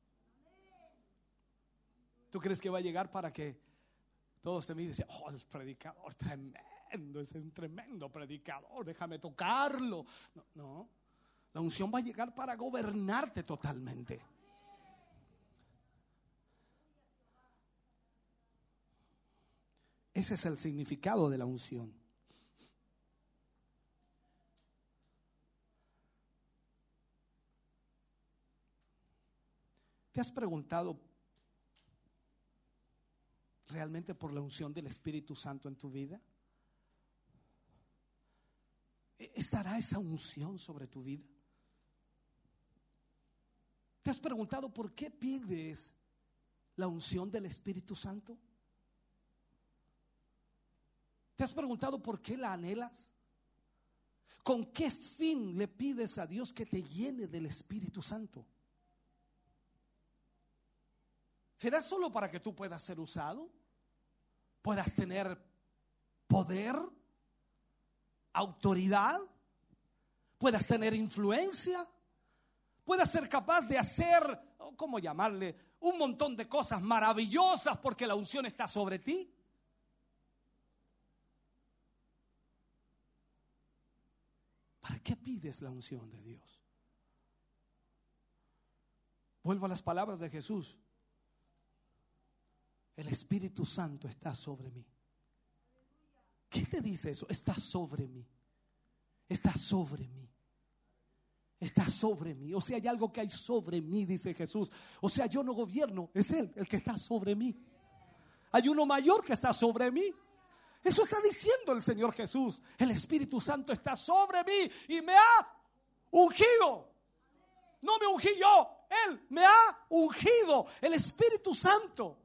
¿Tú crees que va a llegar para que todos te miren y dicen, oh, el predicador tremendo, es un tremendo predicador, déjame tocarlo? No, no, la unción va a llegar para gobernarte totalmente. Ese es el significado de la unción. ¿Te has preguntado realmente por la unción del Espíritu Santo en tu vida? ¿Estará esa unción sobre tu vida? ¿Te has preguntado por qué pides la unción del Espíritu Santo? ¿Te has preguntado por qué la anhelas? ¿Con qué fin le pides a Dios que te llene del Espíritu Santo? ¿Será solo para que tú puedas ser usado? ¿Puedas tener poder? ¿Autoridad? ¿Puedas tener influencia? ¿Puedas ser capaz de hacer, ¿cómo llamarle? Un montón de cosas maravillosas porque la unción está sobre ti. ¿Para qué pides la unción de Dios? Vuelvo a las palabras de Jesús el Espíritu Santo está sobre mí. ¿Qué te dice eso? Está sobre mí. Está sobre mí. Está sobre mí. O sea, hay algo que hay sobre mí, dice Jesús. O sea, yo no gobierno, es Él el que está sobre mí. Hay uno mayor que está sobre mí. Eso está diciendo el Señor Jesús. El Espíritu Santo está sobre mí y me ha ungido. No me ungí yo, Él me ha ungido. El Espíritu Santo.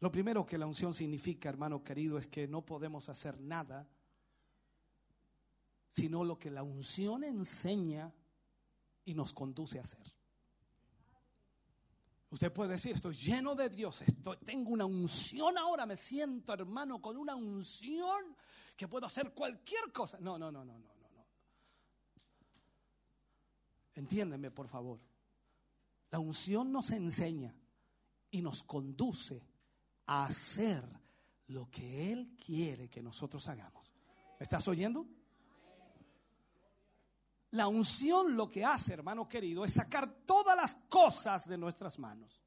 Lo primero que la unción significa, hermano querido, es que no podemos hacer nada sino lo que la unción enseña y nos conduce a hacer. Usted puede decir, estoy lleno de Dios, estoy, tengo una unción ahora, me siento hermano con una unción que puedo hacer cualquier cosa. No, no, no, no, no, no. Entiéndeme, por favor. La unción nos enseña y nos conduce hacer lo que Él quiere que nosotros hagamos. ¿Estás oyendo? La unción lo que hace, hermano querido, es sacar todas las cosas de nuestras manos.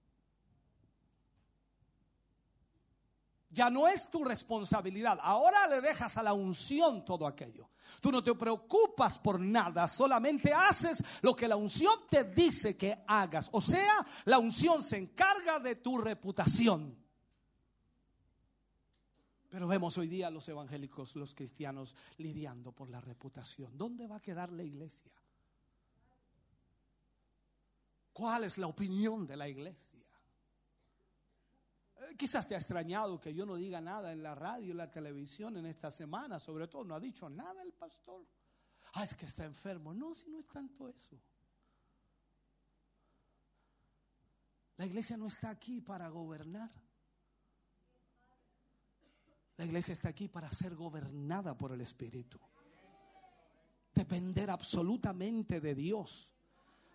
Ya no es tu responsabilidad. Ahora le dejas a la unción todo aquello. Tú no te preocupas por nada, solamente haces lo que la unción te dice que hagas. O sea, la unción se encarga de tu reputación. Pero vemos hoy día los evangélicos, los cristianos, lidiando por la reputación. ¿Dónde va a quedar la iglesia? ¿Cuál es la opinión de la iglesia? Eh, quizás te ha extrañado que yo no diga nada en la radio, en la televisión en esta semana, sobre todo no ha dicho nada el pastor. Ah, es que está enfermo. No, si no es tanto eso. La iglesia no está aquí para gobernar. La iglesia está aquí para ser gobernada por el Espíritu. Depender absolutamente de Dios.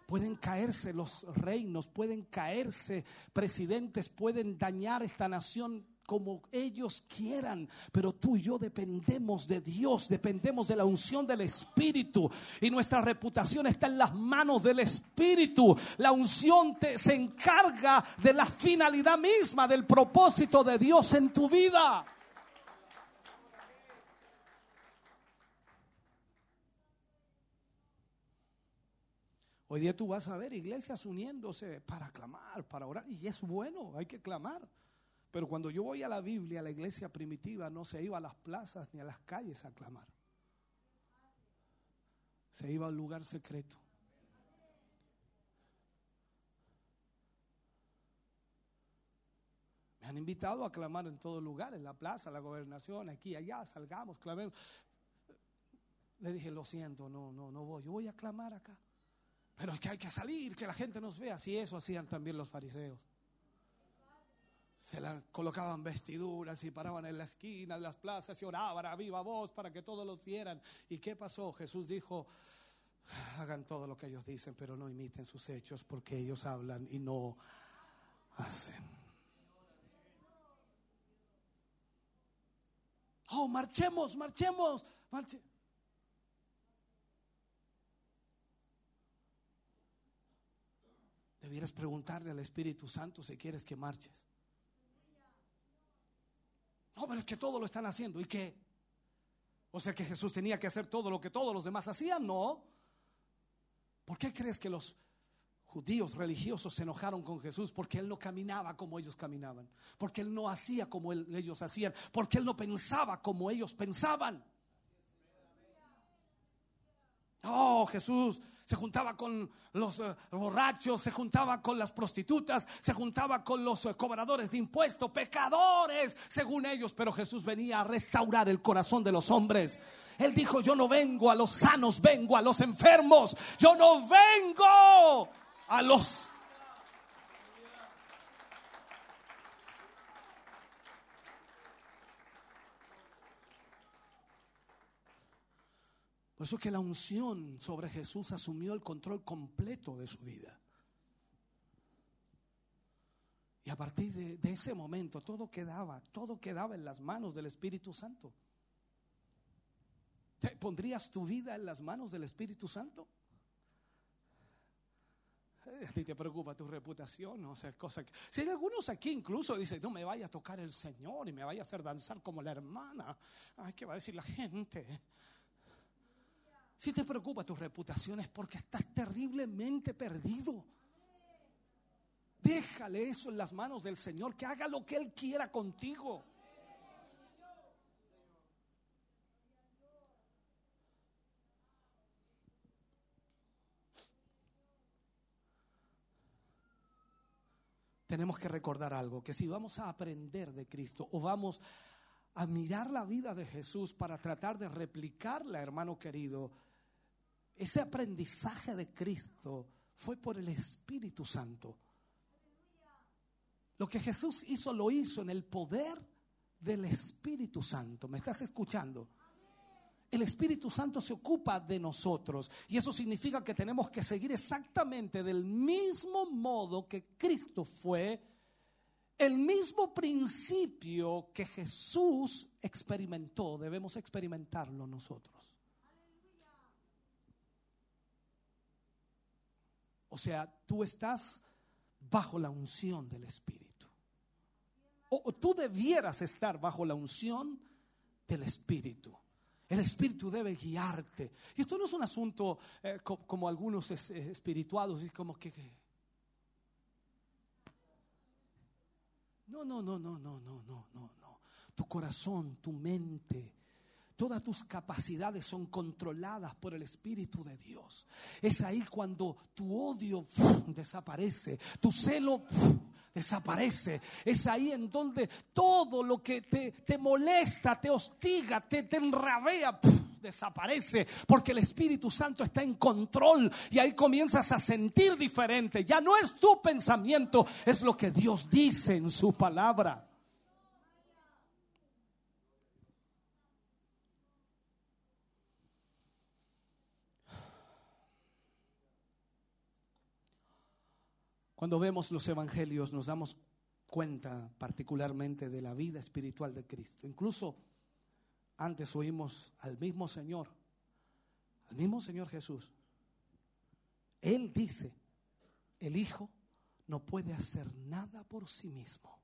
Pueden caerse los reinos, pueden caerse presidentes, pueden dañar esta nación como ellos quieran, pero tú y yo dependemos de Dios, dependemos de la unción del Espíritu y nuestra reputación está en las manos del Espíritu. La unción se encarga de la finalidad misma, del propósito de Dios en tu vida. Hoy día tú vas a ver iglesias uniéndose para clamar, para orar, y es bueno, hay que clamar. Pero cuando yo voy a la Biblia, la iglesia primitiva no se iba a las plazas ni a las calles a clamar. Se iba a un lugar secreto. Me han invitado a clamar en todo lugar, en la plaza, la gobernación, aquí, allá, salgamos, clamemos. Le dije, lo siento, no, no, no voy. Yo voy a clamar acá. Pero es que hay que salir, que la gente nos vea. Si eso hacían también los fariseos. Se la colocaban vestiduras y paraban en la esquina de las plazas y oraban a viva voz para que todos los vieran. ¿Y qué pasó? Jesús dijo, hagan todo lo que ellos dicen, pero no imiten sus hechos porque ellos hablan y no hacen. Oh, marchemos, marchemos, marchemos. Debieras preguntarle al Espíritu Santo si quieres que marches. No, pero es que todo lo están haciendo. ¿Y qué? O sea que Jesús tenía que hacer todo lo que todos los demás hacían. No. ¿Por qué crees que los judíos religiosos se enojaron con Jesús? Porque Él no caminaba como ellos caminaban. Porque Él no hacía como ellos hacían. Porque Él no pensaba como ellos pensaban. Oh, Jesús se juntaba con los eh, borrachos, se juntaba con las prostitutas, se juntaba con los eh, cobradores de impuestos, pecadores, según ellos, pero Jesús venía a restaurar el corazón de los hombres. Él dijo, yo no vengo a los sanos, vengo a los enfermos, yo no vengo a los Por eso que la unción sobre Jesús asumió el control completo de su vida. Y a partir de, ese momento todo quedaba, todo quedaba en las manos del Espíritu Santo. ¿Te pondrías tu vida en las manos del Espíritu Santo? Eh, a ti te preocupa tu reputación, no sé, cosa que... Si hay algunos aquí incluso dicen, no me vaya a tocar el Señor y me vaya a hacer danzar como la hermana. Ay, ¿qué va a decir la gente? Si te preocupa tu reputación es porque estás terriblemente perdido. Déjale eso en las manos del Señor, que haga lo que Él quiera contigo. Tenemos que recordar algo, que si vamos a aprender de Cristo o vamos a mirar la vida de Jesús para tratar de replicarla, hermano querido, ese aprendizaje de Cristo fue por el Espíritu Santo. Lo que Jesús hizo, lo hizo en el poder del Espíritu Santo. ¿Me estás escuchando? El Espíritu Santo se ocupa de nosotros y eso significa que tenemos que seguir exactamente del mismo modo que Cristo fue, el mismo principio que Jesús experimentó, debemos experimentarlo nosotros. O sea, tú estás bajo la unción del Espíritu. O, tú debieras estar bajo la unción del Espíritu. El Espíritu debe guiarte. Y esto no es un asunto eh, como, algunos eh, espirituados y como que... No, no, no, no, no, no, no, no, no. Tu corazón, tu mente, Todas tus capacidades son controladas por el Espíritu de Dios. Es ahí cuando tu odio desaparece, tu celo desaparece. Es ahí en donde todo lo que te, molesta, te hostiga, te, te enrabea, desaparece. Porque el Espíritu Santo está en control y ahí comienzas a sentir diferente. Ya no es tu pensamiento, es lo que Dios dice en su palabra. Cuando vemos los evangelios nos damos cuenta particularmente de la vida espiritual de Cristo. Incluso antes oímos al mismo Señor, al mismo Señor Jesús. Él dice, el Hijo no puede hacer nada por sí mismo.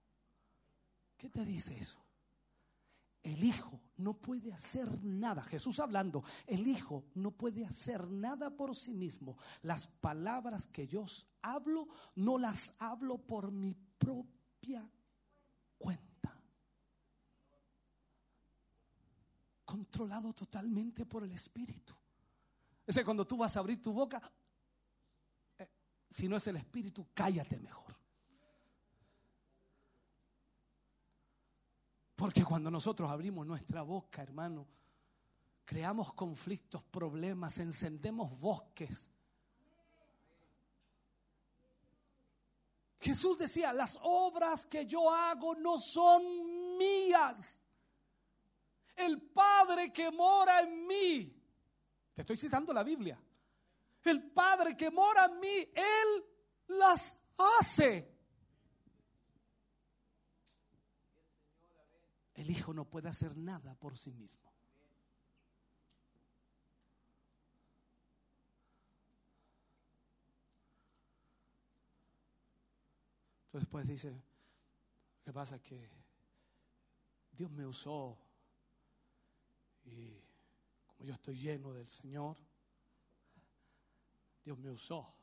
¿Qué te dice eso? el Hijo no puede hacer nada. Jesús hablando, el Hijo no puede hacer nada por sí mismo. Las palabras que yo hablo, no las hablo por mi propia cuenta. Controlado totalmente por el Espíritu. Ese cuando tú vas a abrir tu boca, eh, si no es el Espíritu, cállate mejor. Porque cuando nosotros abrimos nuestra boca, hermano, creamos conflictos, problemas, encendemos bosques. Jesús decía, las obras que yo hago no son mías. El Padre que mora en mí, te estoy citando la Biblia, el Padre que mora en mí, Él las hace. el hijo no puede hacer nada por sí mismo. Entonces después dice, lo que pasa es que Dios me usó y como yo estoy lleno del Señor, Dios me usó.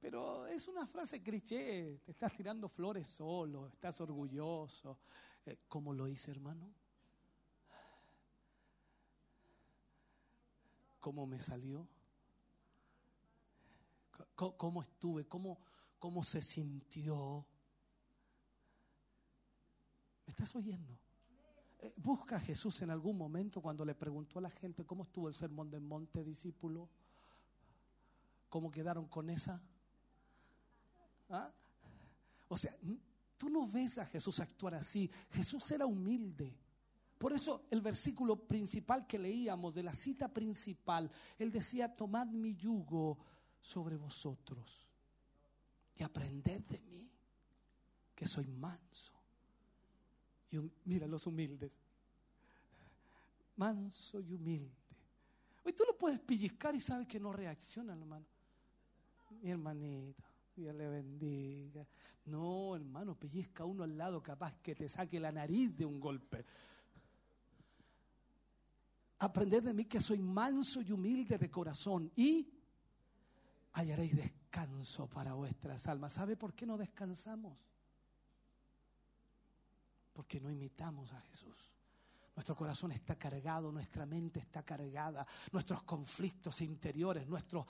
Pero es una frase cliché, te estás tirando flores solo, estás orgulloso, eh, ¿Cómo lo hice, hermano? ¿Cómo me salió? ¿Cómo estuve? ¿Cómo, cómo se sintió? ¿Me estás oyendo? Eh, busca a Jesús en algún momento cuando le preguntó a la gente cómo estuvo el sermón del monte, discípulo. ¿Cómo quedaron con esa? ¿Ah? O sea, Tú no ves a Jesús actuar así. Jesús era humilde. Por eso el versículo principal que leíamos de la cita principal, él decía, tomad mi yugo sobre vosotros y aprended de mí, que soy manso. Mira los humildes, manso y humilde. Hoy tú lo puedes pellizcar y sabes que no reacciona, hermano. Mi hermanita. Dios le bendiga. No, hermano, pellizca uno al lado capaz que te saque la nariz de un golpe. Aprended de mí que soy manso y humilde de corazón y hallaréis descanso para vuestras almas. ¿Sabe por qué no descansamos? Porque no imitamos a Jesús. Nuestro corazón está cargado, nuestra mente está cargada, nuestros conflictos interiores, nuestros,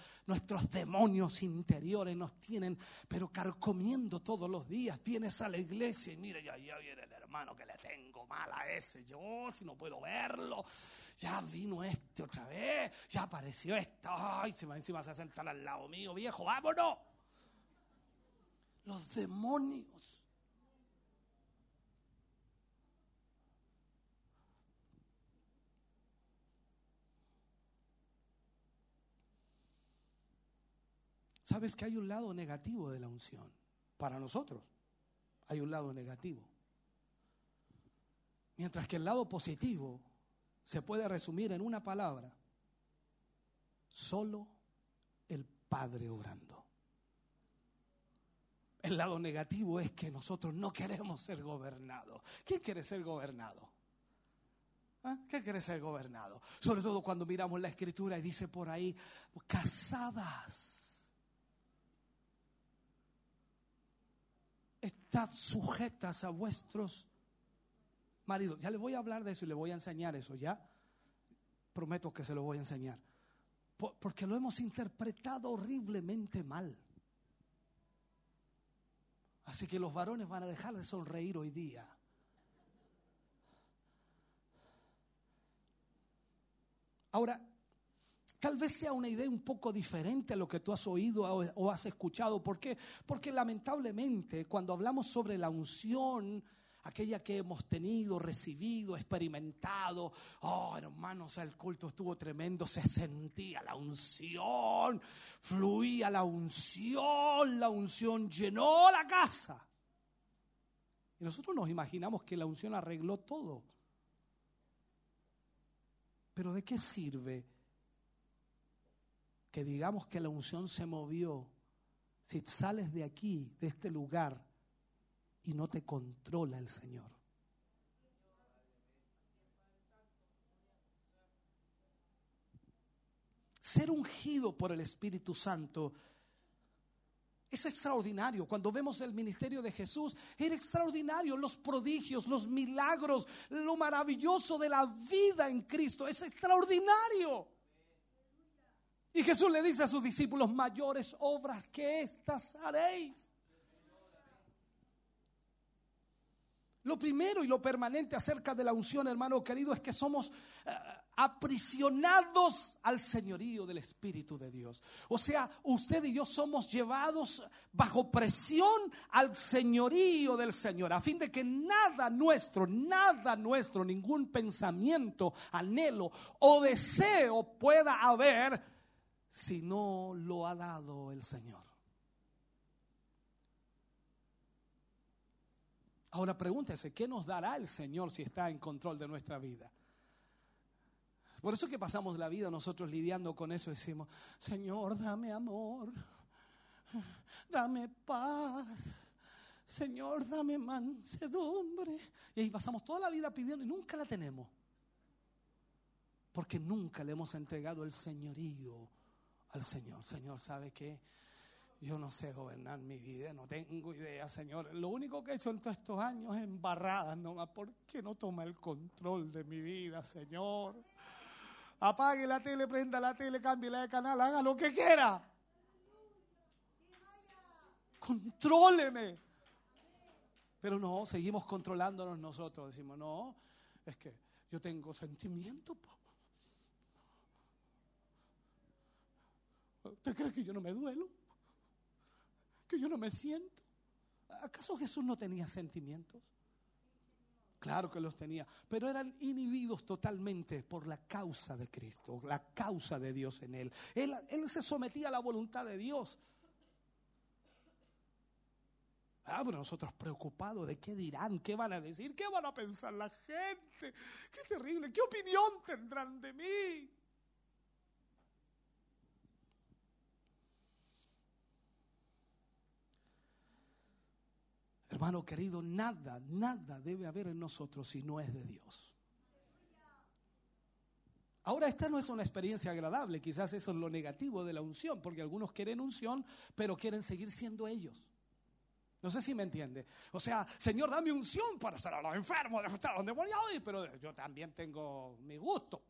demonios interiores nos tienen, pero carcomiendo todos los días. Vienes a la iglesia y mira, ya, ya viene el hermano que le tengo mal a ese, yo si no puedo verlo, ya vino este otra vez, ya apareció este, ay, se va encima a sentar al lado mío, viejo, vámonos. Los demonios Sabes que hay un lado negativo de la unción. Para nosotros hay un lado negativo. Mientras que el lado positivo se puede resumir en una palabra. Solo el Padre orando. El lado negativo es que nosotros no queremos ser gobernados. ¿Quién quiere ser gobernado? ¿Ah? ¿Qué quiere ser gobernado? Sobre todo cuando miramos la escritura y dice por ahí, casadas estad sujetas a vuestros maridos. Ya les voy a hablar de eso y les voy a enseñar eso, ¿ya? Prometo que se lo voy a enseñar. porque lo hemos interpretado horriblemente mal. Así que los varones van a dejar de sonreír hoy día. Ahora, Tal vez sea una idea un poco diferente a lo que tú has oído o has escuchado. ¿Por qué? Porque lamentablemente cuando hablamos sobre la unción, aquella que hemos tenido, recibido, experimentado. Oh, hermanos, el culto estuvo tremendo, se sentía la unción, fluía la unción, la unción llenó la casa. Y nosotros nos imaginamos que la unción arregló todo. Pero ¿de qué sirve que digamos que la unción se movió, si sales de aquí, de este lugar, y no te controla el Señor. Ser ungido por el Espíritu Santo es extraordinario. Cuando vemos el ministerio de Jesús, era extraordinario. Los prodigios, los milagros, lo maravilloso de la vida en Cristo, es extraordinario. Y Jesús le dice a sus discípulos, mayores obras que estas haréis. Lo primero y lo permanente acerca de la unción, hermano querido, es que somos eh, aprisionados al señorío del Espíritu de Dios. O sea, usted y yo somos llevados bajo presión al señorío del Señor, a fin de que nada nuestro, nada nuestro, ningún pensamiento, anhelo o deseo pueda haber si no lo ha dado el Señor. Ahora pregúntese, ¿qué nos dará el Señor si está en control de nuestra vida? Por eso que pasamos la vida nosotros lidiando con eso, decimos, Señor, dame amor, dame paz, Señor, dame mansedumbre. Y ahí pasamos toda la vida pidiendo y nunca la tenemos. Porque nunca le hemos entregado el señorío Señor. Señor, ¿sabe qué? Yo no sé gobernar mi vida, no tengo idea, Señor. Lo único que he hecho en todos estos años es embarradas nomás. ¿Por qué no toma el control de mi vida, Señor? Apague la tele, prenda la tele, la de canal, haga lo que quiera. Contróleme. Pero no, seguimos controlándonos nosotros. Decimos, no, es que yo tengo sentimiento. ¿Usted cree que yo no me duelo? que yo no me siento. ¿Acaso Jesús no tenía sentimientos? Claro que los tenía, pero eran inhibidos totalmente por la causa de Cristo, la causa de Dios en él. Él, él se sometía a la voluntad de Dios. Ah, pero nosotros preocupados de qué dirán, qué van a decir, qué van a pensar la gente. Qué terrible, qué opinión tendrán de mí. Hermano querido, nada, nada debe haber en nosotros si no es de Dios. Ahora, esta no es una experiencia agradable, quizás eso es lo negativo de la unción, porque algunos quieren unción, pero quieren seguir siendo ellos. No sé si me entiende. O sea, Señor, dame unción para ser a los enfermos, estar donde voy hoy, pero yo también tengo mi gusto.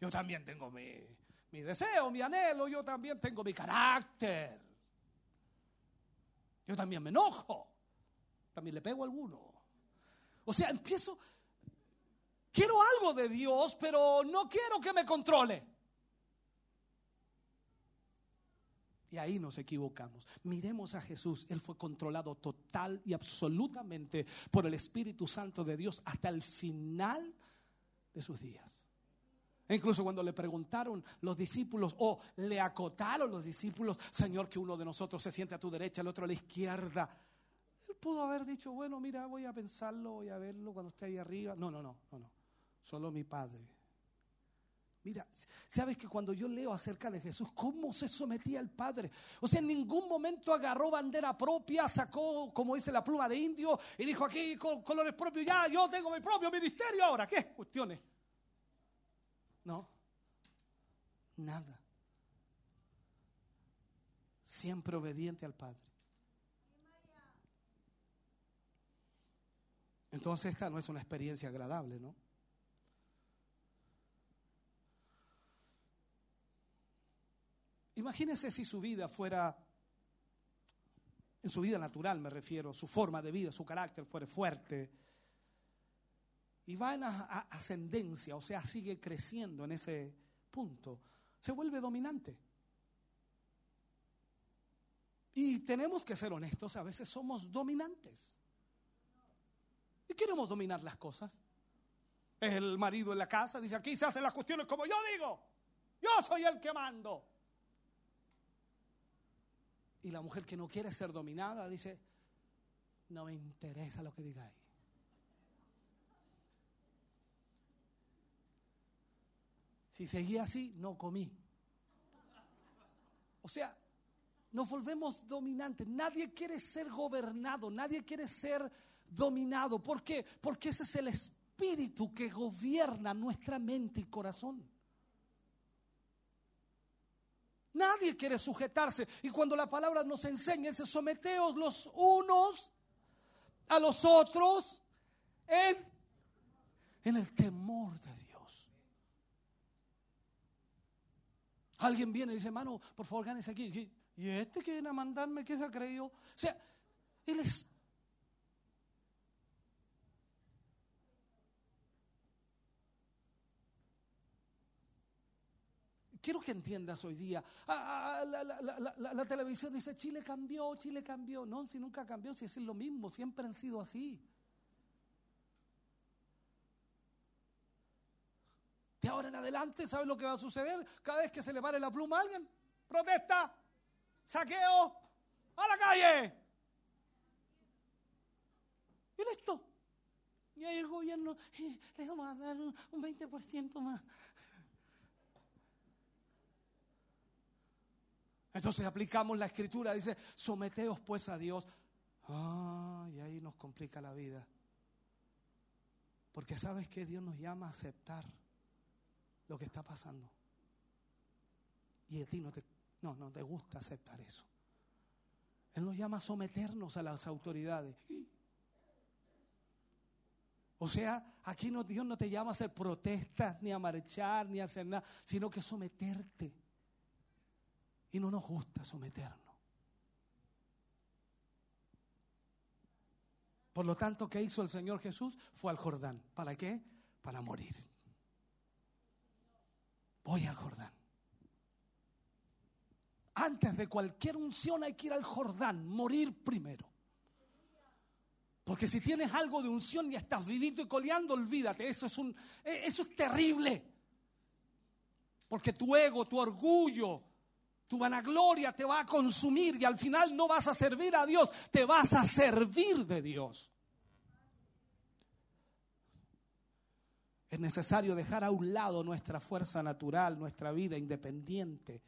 Yo también tengo mi, mi deseo, mi anhelo, yo también tengo mi carácter. Yo también me enojo también le pego a alguno. O sea, empiezo, quiero algo de Dios, pero no quiero que me controle. Y ahí nos equivocamos. Miremos a Jesús. Él fue controlado total y absolutamente por el Espíritu Santo de Dios hasta el final de sus días. E incluso cuando le preguntaron los discípulos o le acotaron los discípulos, Señor, que uno de nosotros se siente a tu derecha, el otro a la izquierda. Él pudo haber dicho, bueno, mira, voy a pensarlo, voy a verlo cuando esté ahí arriba. No, no, no, no, no. Solo mi Padre. Mira, sabes que cuando yo leo acerca de Jesús, cómo se sometía al Padre. O sea, en ningún momento agarró bandera propia, sacó, como dice la pluma de indio, y dijo aquí con colores propios, ya, yo tengo mi propio ministerio ahora. ¿Qué? Cuestiones. No, nada. Siempre obediente al Padre. Entonces esta no es una experiencia agradable, ¿no? Imagínese si su vida fuera, en su vida natural me refiero, su forma de vida, su carácter fuera fuerte y va en ascendencia, o sea, sigue creciendo en ese punto, se vuelve dominante. Y tenemos que ser honestos, a veces somos dominantes. Queremos dominar las cosas. Es el marido en la casa, dice, aquí se hacen las cuestiones como yo digo. Yo soy el que mando. Y la mujer que no quiere ser dominada dice, no me interesa lo que digáis. Si seguía así, no comí. O sea, nos volvemos dominantes. Nadie quiere ser gobernado, nadie quiere ser dominado. ¿Por qué? Porque ese es el espíritu que gobierna nuestra mente y corazón. Nadie quiere sujetarse. Y cuando la palabra nos enseña, dice, someteos los unos a los otros en, en el temor de Dios. Alguien viene y dice, hermano, por favor, gánese aquí. Y este que viene a mandarme, ¿qué se ha creído? O sea, él es Quiero que entiendas hoy día. Ah, ah, la, televisión dice, Chile cambió, Chile cambió. No, si nunca cambió, si es lo mismo, siempre han sido así. De ahora en adelante, ¿sabes lo que va a suceder? Cada vez que se le pare la pluma a alguien, protesta, saqueo, a la calle. Y listo. Y ahí el gobierno, eh, le vamos a dar un 20% más. Entonces aplicamos la escritura, dice, someteos pues a Dios. Ah, y ahí nos complica la vida. Porque sabes que Dios nos llama a aceptar lo que está pasando. Y a ti no te, no, no te gusta aceptar eso. Él nos llama a someternos a las autoridades. O sea, aquí no, Dios no te llama a hacer protestas, ni a marchar, ni a hacer nada, sino que someterte y no nos gusta someternos. Por lo tanto, ¿qué hizo el Señor Jesús? Fue al Jordán. ¿Para qué? Para morir. Voy al Jordán. Antes de cualquier unción hay que ir al Jordán, morir primero. Porque si tienes algo de unción y estás vivito y coleando, olvídate, eso es, un, eso es terrible. Porque tu ego, tu orgullo, tu vanagloria te va a consumir y al final no vas a servir a Dios, te vas a servir de Dios. Es necesario dejar a un lado nuestra fuerza natural, nuestra vida independiente.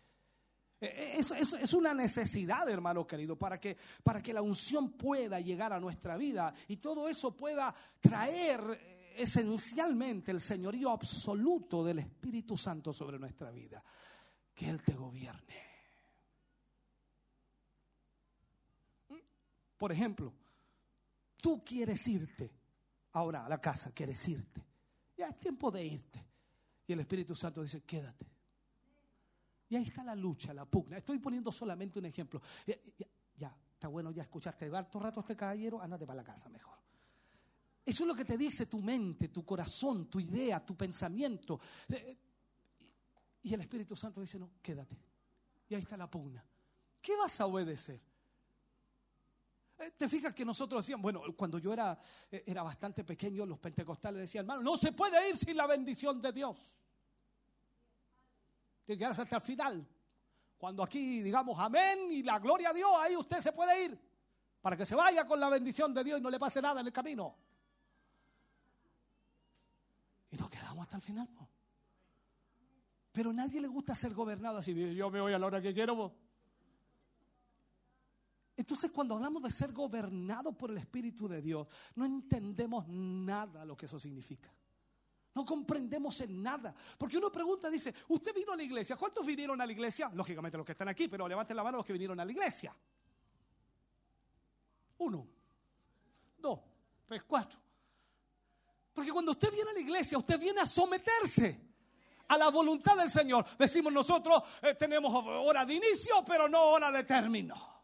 E, e, es, una necesidad, hermano querido, para que, para que la unción pueda llegar a nuestra vida y todo eso pueda traer eh, esencialmente el señorío absoluto del Espíritu Santo sobre nuestra vida. Que Él te gobierne. Por ejemplo, tú quieres irte ahora a la casa, quieres irte. Ya es tiempo de irte. Y el Espíritu Santo dice, quédate. Y ahí está la lucha, la pugna. Estoy poniendo solamente un ejemplo. Ya, está bueno, ya escuchaste harto rato este caballero, ándate para la casa mejor. Eso es lo que te dice tu mente, tu corazón, tu idea, tu pensamiento. Eh, y el Espíritu Santo dice, no, quédate. Y ahí está la pugna. ¿Qué vas a obedecer? Eh, Te fijas que nosotros decíamos, bueno, cuando yo era, eh, era bastante pequeño, los pentecostales decían, hermano, no se puede ir sin la bendición de Dios. Tiene que quedarse hasta el final. Cuando aquí digamos amén y la gloria a Dios, ahí usted se puede ir. Para que se vaya con la bendición de Dios y no le pase nada en el camino. Y nos quedamos hasta el final. Pero a nadie le gusta ser gobernado así. Yo me voy a la hora que quiero. Entonces cuando hablamos de ser gobernado por el Espíritu de Dios, no entendemos nada lo que eso significa. No comprendemos en nada. Porque uno pregunta, dice, ¿usted vino a la iglesia? ¿Cuántos vinieron a la iglesia? Lógicamente los que están aquí, pero levanten la mano los que vinieron a la iglesia. Uno, dos, tres, cuatro. Porque cuando usted viene a la iglesia, usted viene a someterse a la voluntad del Señor. Decimos nosotros, eh, tenemos hora de inicio, pero no hora de término.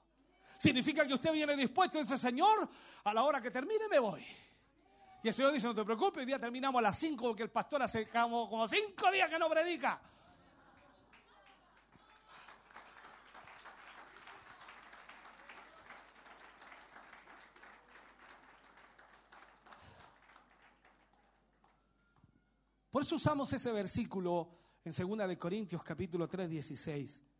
Significa que usted viene dispuesto y dice, Señor, a la hora que termine me voy. Y el Señor dice, no te preocupes, hoy día terminamos a las 5 porque el pastor hace como, como cinco días que no predica. Por eso usamos ese versículo en 2 de Corintios capítulo 3, 16.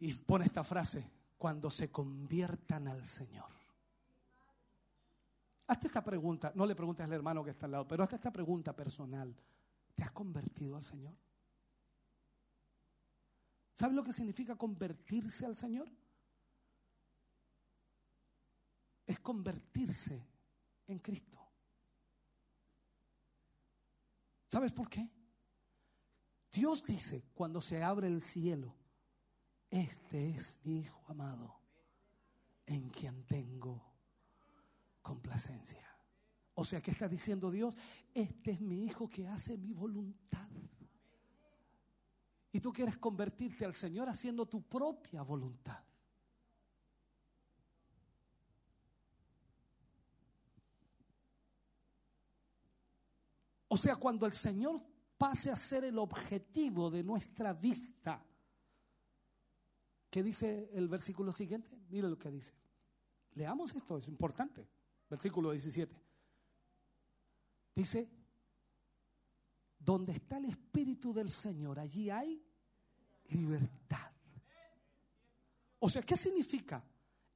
Y pone esta frase, cuando se conviertan al Señor. Hazte esta pregunta, no le preguntes al hermano que está al lado, pero hazte esta pregunta personal. ¿Te has convertido al Señor? ¿Sabes lo que significa convertirse al Señor? Es convertirse en Cristo. ¿Sabes por qué? Dios dice cuando se abre el cielo, este es mi Hijo amado, en quien tengo complacencia. O sea, ¿qué está diciendo Dios? Este es mi Hijo que hace mi voluntad. Y tú quieres convertirte al Señor haciendo tu propia voluntad. O sea, cuando el Señor pase a ser el objetivo de nuestra vista, ¿qué dice el versículo siguiente? Mire lo que dice. Leamos esto, es importante. Versículo 17. Dice, donde está el Espíritu del Señor, allí hay libertad. O sea, ¿qué significa?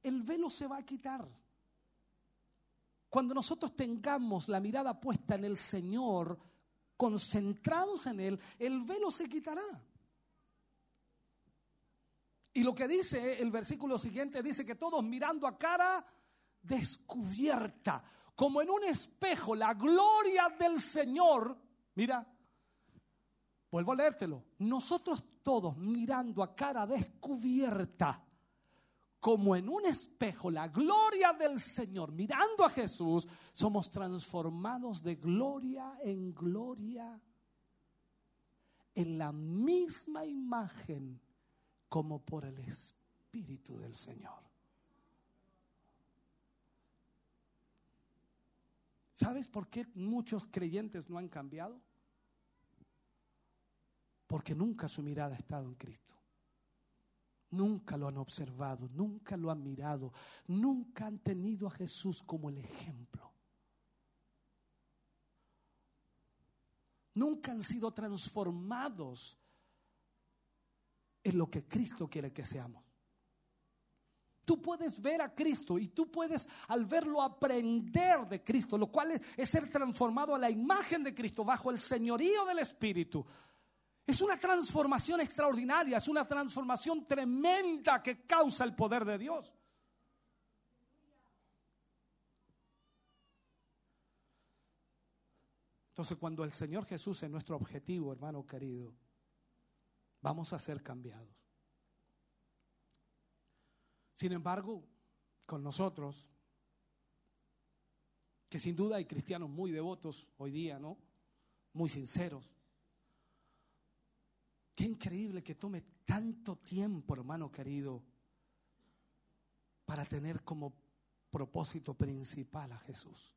El velo se va a quitar. Cuando nosotros tengamos la mirada puesta en el Señor, concentrados en Él, el velo se quitará. Y lo que dice el versículo siguiente, dice que todos mirando a cara descubierta, como en un espejo, la gloria del Señor, mira, vuelvo a leértelo, nosotros todos mirando a cara descubierta, como en un espejo, la gloria del Señor, mirando a Jesús, somos transformados de gloria en gloria en la misma imagen como por el Espíritu del Señor. ¿Sabes por qué muchos creyentes no han cambiado? Porque nunca su mirada ha estado en Cristo. Nunca lo han observado, nunca lo han mirado, nunca han tenido a Jesús como el ejemplo. Nunca han sido transformados en lo que Cristo quiere que seamos. Tú puedes ver a Cristo y tú puedes al verlo aprender de Cristo, lo cual es, es, ser transformado a la imagen de Cristo bajo el señorío del Espíritu. Es una transformación extraordinaria, es una transformación tremenda que causa el poder de Dios. Entonces cuando el Señor Jesús es nuestro objetivo, hermano querido, vamos a ser cambiados. Sin embargo, con nosotros, que sin duda hay cristianos muy devotos hoy día, ¿no? Muy sinceros. Qué increíble que tome tanto tiempo, hermano querido, para tener como propósito principal a Jesús.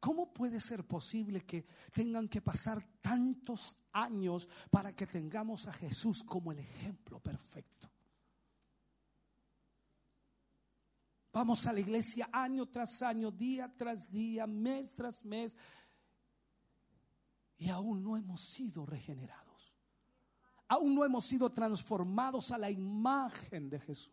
¿Cómo puede ser posible que tengan que pasar tantos años para que tengamos a Jesús como el ejemplo perfecto? Vamos a la iglesia año tras año, día tras día, mes tras mes, y aún no hemos sido regenerados aún no hemos sido transformados a la imagen de Jesús.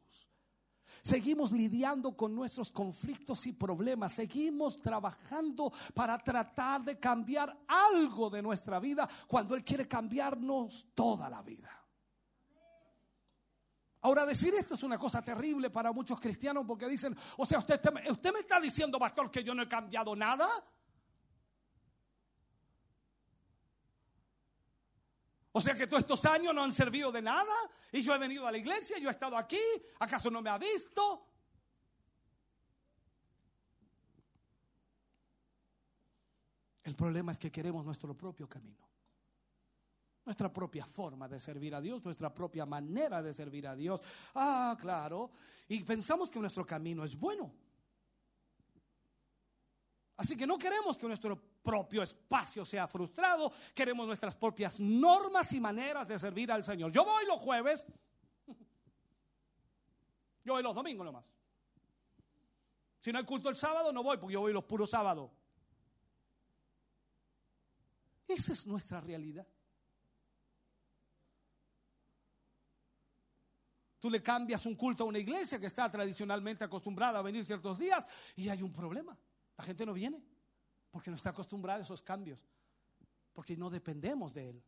Seguimos lidiando con nuestros conflictos y problemas. Seguimos trabajando para tratar de cambiar algo de nuestra vida cuando Él quiere cambiarnos toda la vida. Ahora decir esto es una cosa terrible para muchos cristianos porque dicen, o sea, usted, usted me está diciendo, pastor, que yo no he cambiado nada. O sea que todos estos años no han servido de nada y yo he venido a la iglesia, yo he estado aquí, ¿acaso no me ha visto? El problema es que queremos nuestro propio camino, nuestra propia forma de servir a Dios, nuestra propia manera de servir a Dios. Ah, claro, y pensamos que nuestro camino es bueno. Así que no queremos que nuestro propio espacio sea frustrado, queremos nuestras propias normas y maneras de servir al Señor. Yo voy los jueves, yo voy los domingos nomás. Si no hay culto el sábado, no voy porque yo voy los puros sábados. Esa es nuestra realidad. Tú le cambias un culto a una iglesia que está tradicionalmente acostumbrada a venir ciertos días y hay un problema. La gente no viene porque no está acostumbrada a esos cambios, porque no dependemos de Él,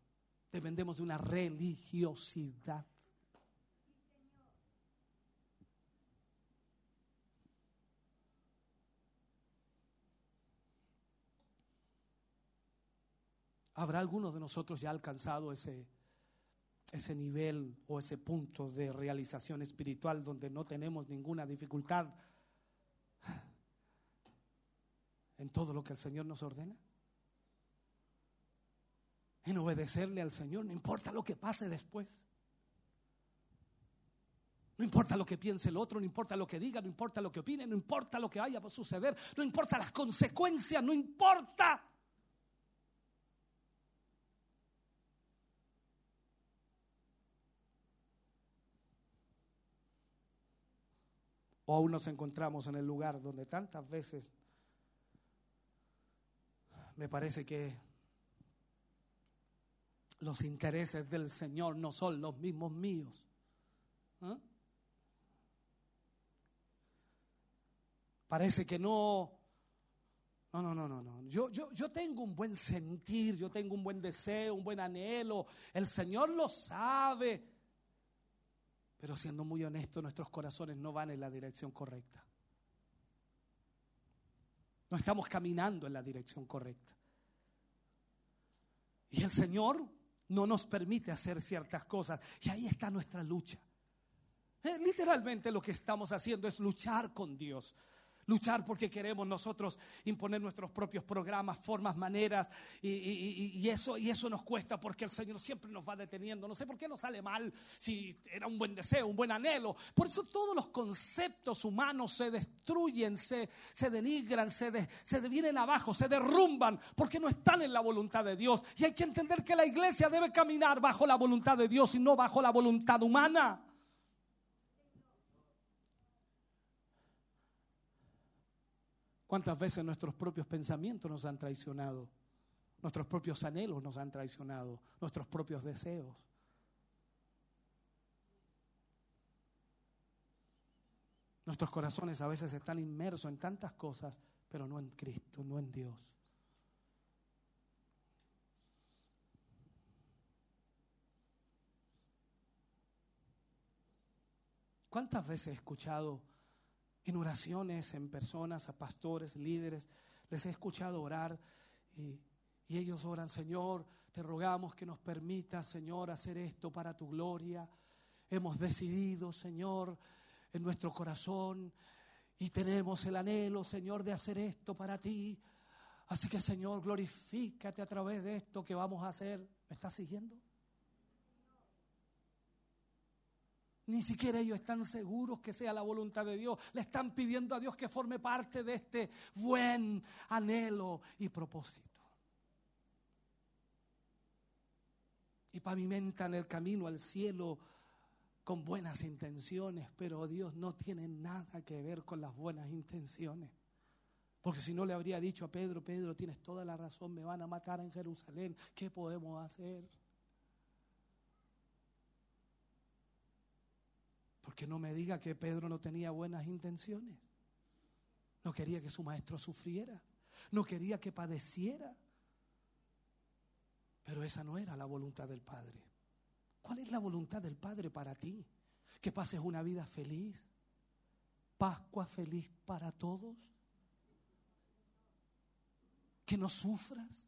dependemos de una religiosidad. ¿Habrá alguno de nosotros ya alcanzado ese, ese nivel o ese punto de realización espiritual donde no tenemos ninguna dificultad en todo lo que el Señor nos ordena? En obedecerle al Señor, no importa lo que pase después. No importa lo que piense el otro, no importa lo que diga, no importa lo que opine, no importa lo que vaya a suceder, no importa las consecuencias, no importa. O aún nos encontramos en el lugar donde tantas veces me parece que los intereses del Señor no son los mismos míos. ¿Ah? Parece que no. No, no, no, no, no. Yo, yo, yo tengo un buen sentir, yo tengo un buen deseo, un buen anhelo. El Señor lo sabe. Pero siendo muy honesto, nuestros corazones no van en la dirección correcta. No estamos caminando en la dirección correcta. Y el Señor no nos permite hacer ciertas cosas. Y ahí está nuestra lucha. Eh, literalmente lo que estamos haciendo es luchar con Dios luchar porque queremos nosotros imponer nuestros propios programas, formas, maneras, y, eso, y eso nos cuesta porque el Señor siempre nos va deteniendo. No sé por qué nos sale mal si era un buen deseo, un buen anhelo. Por eso todos los conceptos humanos se destruyen, se, se denigran, se, se vienen abajo, se derrumban porque no están en la voluntad de Dios. Y hay que entender que la iglesia debe caminar bajo la voluntad de Dios y no bajo la voluntad humana. ¿Cuántas veces nuestros propios pensamientos nos han traicionado? Nuestros propios anhelos nos han traicionado, nuestros propios deseos. Nuestros corazones a veces están inmersos en tantas cosas, pero no en Cristo, no en Dios. ¿Cuántas veces he escuchado en oraciones, en personas, a pastores, líderes. Les he escuchado orar y, ellos oran, Señor, te rogamos que nos permitas, Señor, hacer esto para tu gloria. Hemos decidido, Señor, en nuestro corazón y tenemos el anhelo, Señor, de hacer esto para ti. Así que, Señor, glorifícate a través de esto que vamos a hacer. ¿Me estás siguiendo? Ni siquiera ellos están seguros que sea la voluntad de Dios. Le están pidiendo a Dios que forme parte de este buen anhelo y propósito. Y pavimentan el camino al cielo con buenas intenciones, pero Dios no tiene nada que ver con las buenas intenciones. Porque si no le habría dicho a Pedro, Pedro, tienes toda la razón, me van a matar en Jerusalén, ¿qué podemos hacer? Porque no me diga que Pedro no tenía buenas intenciones. No quería que su maestro sufriera. No quería que padeciera. Pero esa no era la voluntad del Padre. ¿Cuál es la voluntad del Padre para ti? Que pases una vida feliz. Pascua feliz para todos. Que no sufras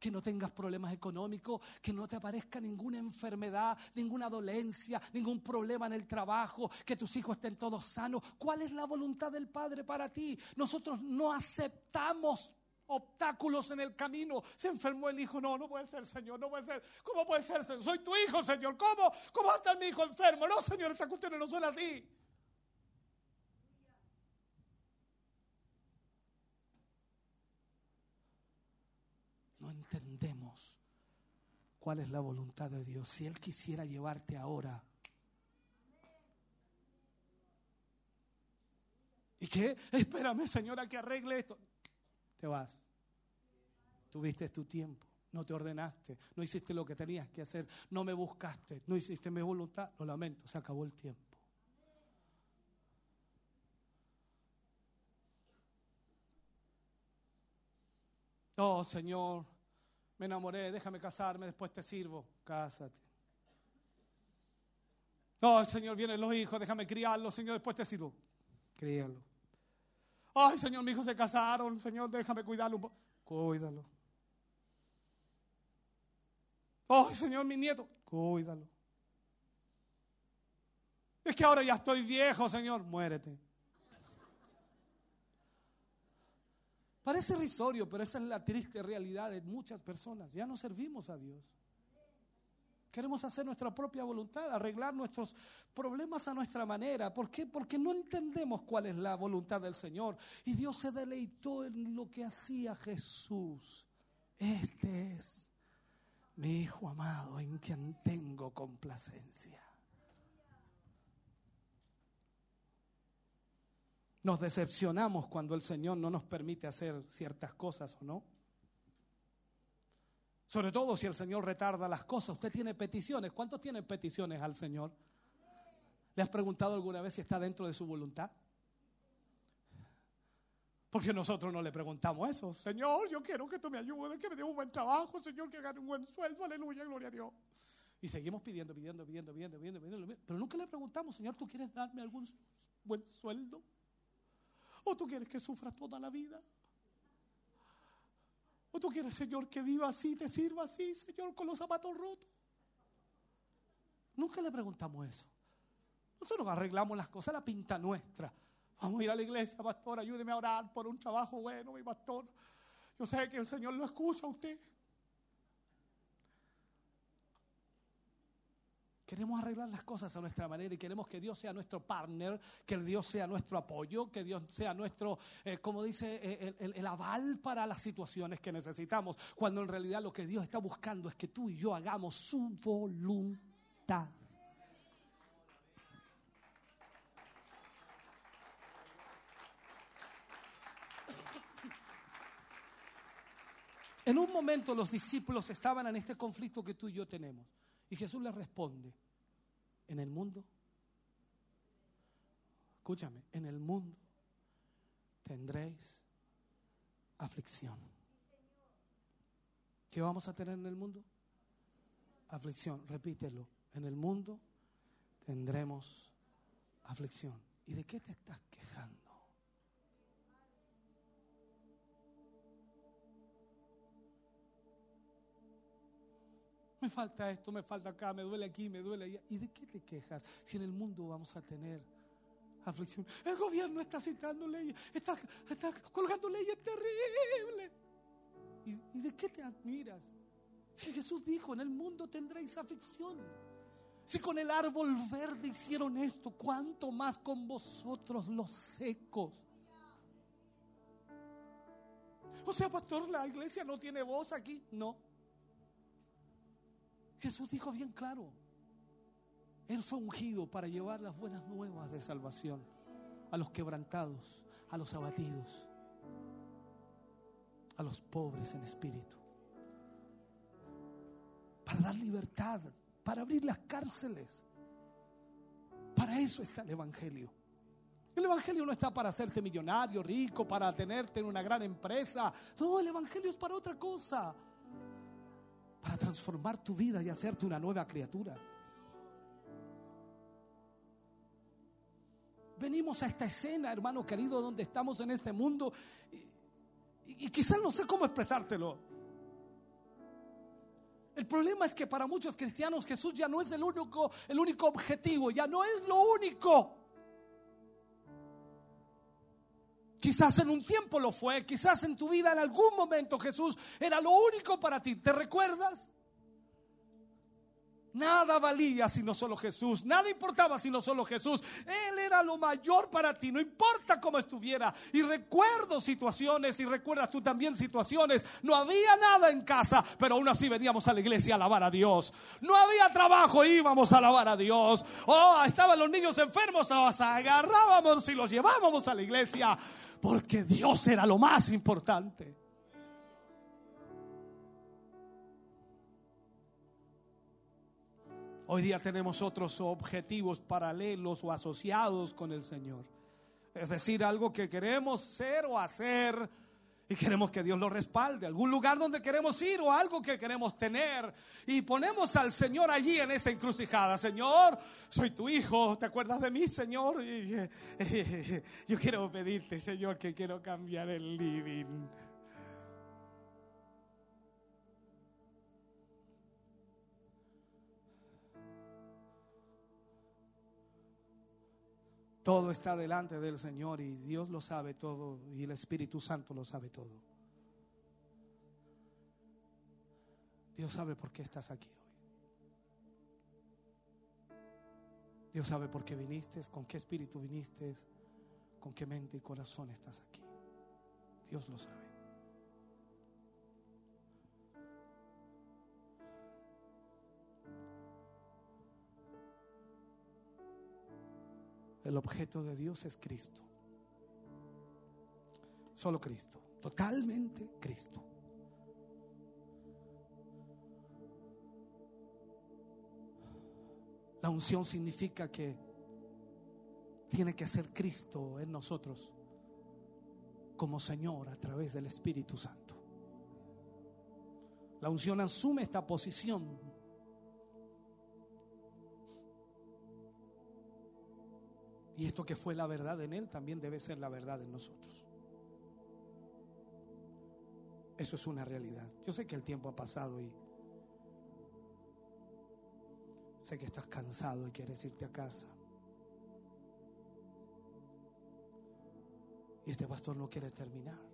que no tengas problemas económicos, que no te aparezca ninguna enfermedad, ninguna dolencia, ningún problema en el trabajo, que tus hijos estén todos sanos. ¿Cuál es la voluntad del Padre para ti? Nosotros no aceptamos obstáculos en el camino. Se enfermó el hijo. No, no puede ser, Señor, no puede ser. ¿Cómo puede ser, Señor? Soy tu hijo, Señor. ¿Cómo? ¿Cómo va a estar mi hijo enfermo? No, Señor, estas cuestiones no son así. entendemos cuál es la voluntad de Dios. Si Él quisiera llevarte ahora. ¿Y qué? Espérame, señora, que arregle esto. Te vas. Tuviste tu tiempo. No te ordenaste. No hiciste lo que tenías que hacer. No me buscaste. No hiciste mi voluntad. Lo lamento. Se acabó el tiempo. Oh, Señor me enamoré, déjame casarme, después te sirvo. Cásate. Oh, Señor, vienen los hijos, déjame criarlos, Señor, después te sirvo. Críalo. Ay, Señor, mis hijos se casaron, Señor, déjame cuidarlo un poco. Cuídalo. Oh, Señor, mi nieto, cuídalo. Es que ahora ya estoy viejo, Señor, muérete. Parece risorio, pero esa es la triste realidad de muchas personas. Ya no servimos a Dios. Queremos hacer nuestra propia voluntad, arreglar nuestros problemas a nuestra manera. ¿Por qué? Porque no entendemos cuál es la voluntad del Señor. Y Dios se deleitó en lo que hacía Jesús. Este es mi Hijo amado en quien tengo complacencia. Nos decepcionamos cuando el Señor no nos permite hacer ciertas cosas o no. Sobre todo si el Señor retarda las cosas. Usted tiene peticiones. ¿Cuántos tienen peticiones al Señor? ¿Le has preguntado alguna vez si está dentro de su voluntad? Porque nosotros no le preguntamos eso. Señor, yo quiero que tú me ayudes, que me dé un buen trabajo, Señor, que gane un buen sueldo, aleluya, gloria a Dios. Y seguimos pidiendo, pidiendo, pidiendo, pidiendo, pidiendo, pidiendo. Pero nunca le preguntamos, Señor, ¿tú quieres darme algún buen sueldo? ¿O tú quieres que sufra toda la vida? ¿O tú quieres, Señor, que viva así, te sirva así, Señor, con los zapatos rotos? Nunca le preguntamos eso. Nosotros arreglamos las cosas, la pinta nuestra. Vamos a ir a la iglesia, pastor, ayúdeme a orar por un trabajo bueno, mi pastor. Yo sé que el Señor lo escucha a usted. Queremos arreglar las cosas a nuestra manera y queremos que Dios sea nuestro partner, que Dios sea nuestro apoyo, que Dios sea nuestro, eh, como dice, eh, el, aval para las situaciones que necesitamos, cuando en realidad lo que Dios está buscando es que tú y yo hagamos su voluntad. En un momento los discípulos estaban en este conflicto que tú y yo tenemos. Y Jesús les responde, en el mundo, escúchame, en el mundo tendréis aflicción. ¿Qué vamos a tener en el mundo? Aflicción, repítelo, en el mundo tendremos aflicción. ¿Y de qué te estás quejando? Me falta esto, me falta acá, me duele aquí, me duele allá. ¿Y de qué te quejas si en el mundo vamos a tener aflicción? El gobierno está citando leyes, está, colgando leyes terribles. ¿Y, ¿Y de qué te admiras? Si Jesús dijo, en el mundo tendréis aflicción. Si con el árbol verde hicieron esto, ¿cuánto más con vosotros los secos? O sea, pastor, la iglesia no tiene voz aquí. No. Jesús dijo bien claro, Él fue ungido para llevar las buenas nuevas de salvación a los quebrantados, a los abatidos, a los pobres en espíritu, para dar libertad, para abrir las cárceles. Para eso está el Evangelio. El Evangelio no está para hacerte millonario, rico, para tenerte en una gran empresa. Todo el Evangelio es para otra cosa para transformar tu vida y hacerte una nueva criatura. Venimos a esta escena, hermano querido, donde estamos en este mundo y, quizás no sé cómo expresártelo. El problema es que para muchos cristianos Jesús ya no es el único, el único objetivo, ya no es lo único. Quizás en un tiempo lo fue, quizás en tu vida en algún momento Jesús era lo único para ti. ¿Te recuerdas? Nada valía sino solo Jesús. Nada importaba sino solo Jesús. Él era lo mayor para ti, no importa cómo estuviera. Y recuerdo situaciones y recuerdas tú también situaciones. No había nada en casa, pero aún así veníamos a la iglesia a alabar a Dios. No había trabajo, íbamos a alabar a Dios. Oh, estaban los niños enfermos, nos agarrábamos y los llevábamos a la iglesia porque Dios era lo más importante. Hoy día tenemos otros objetivos paralelos o asociados con el Señor. Es decir, algo que queremos ser o hacer y queremos que Dios lo respalde. Algún lugar donde queremos ir o algo que queremos tener. Y ponemos al Señor allí en esa encrucijada. Señor, soy tu hijo. ¿Te acuerdas de mí, Señor? yo quiero pedirte, Señor, que quiero cambiar el living. Todo está delante del Señor y Dios lo sabe todo y el Espíritu Santo lo sabe todo. Dios sabe por qué estás aquí hoy. Dios sabe por qué viniste, con qué espíritu viniste, con qué mente y corazón estás aquí. Dios lo sabe. El objeto de Dios es Cristo. Solo Cristo. Totalmente Cristo. La unción significa que tiene que ser Cristo en nosotros como Señor a través del Espíritu Santo. La unción asume esta posición Y esto que fue la verdad en Él también debe ser la verdad en nosotros. Eso es una realidad. Yo sé que el tiempo ha pasado y sé que estás cansado y quieres irte a casa. Y este pastor no quiere terminar.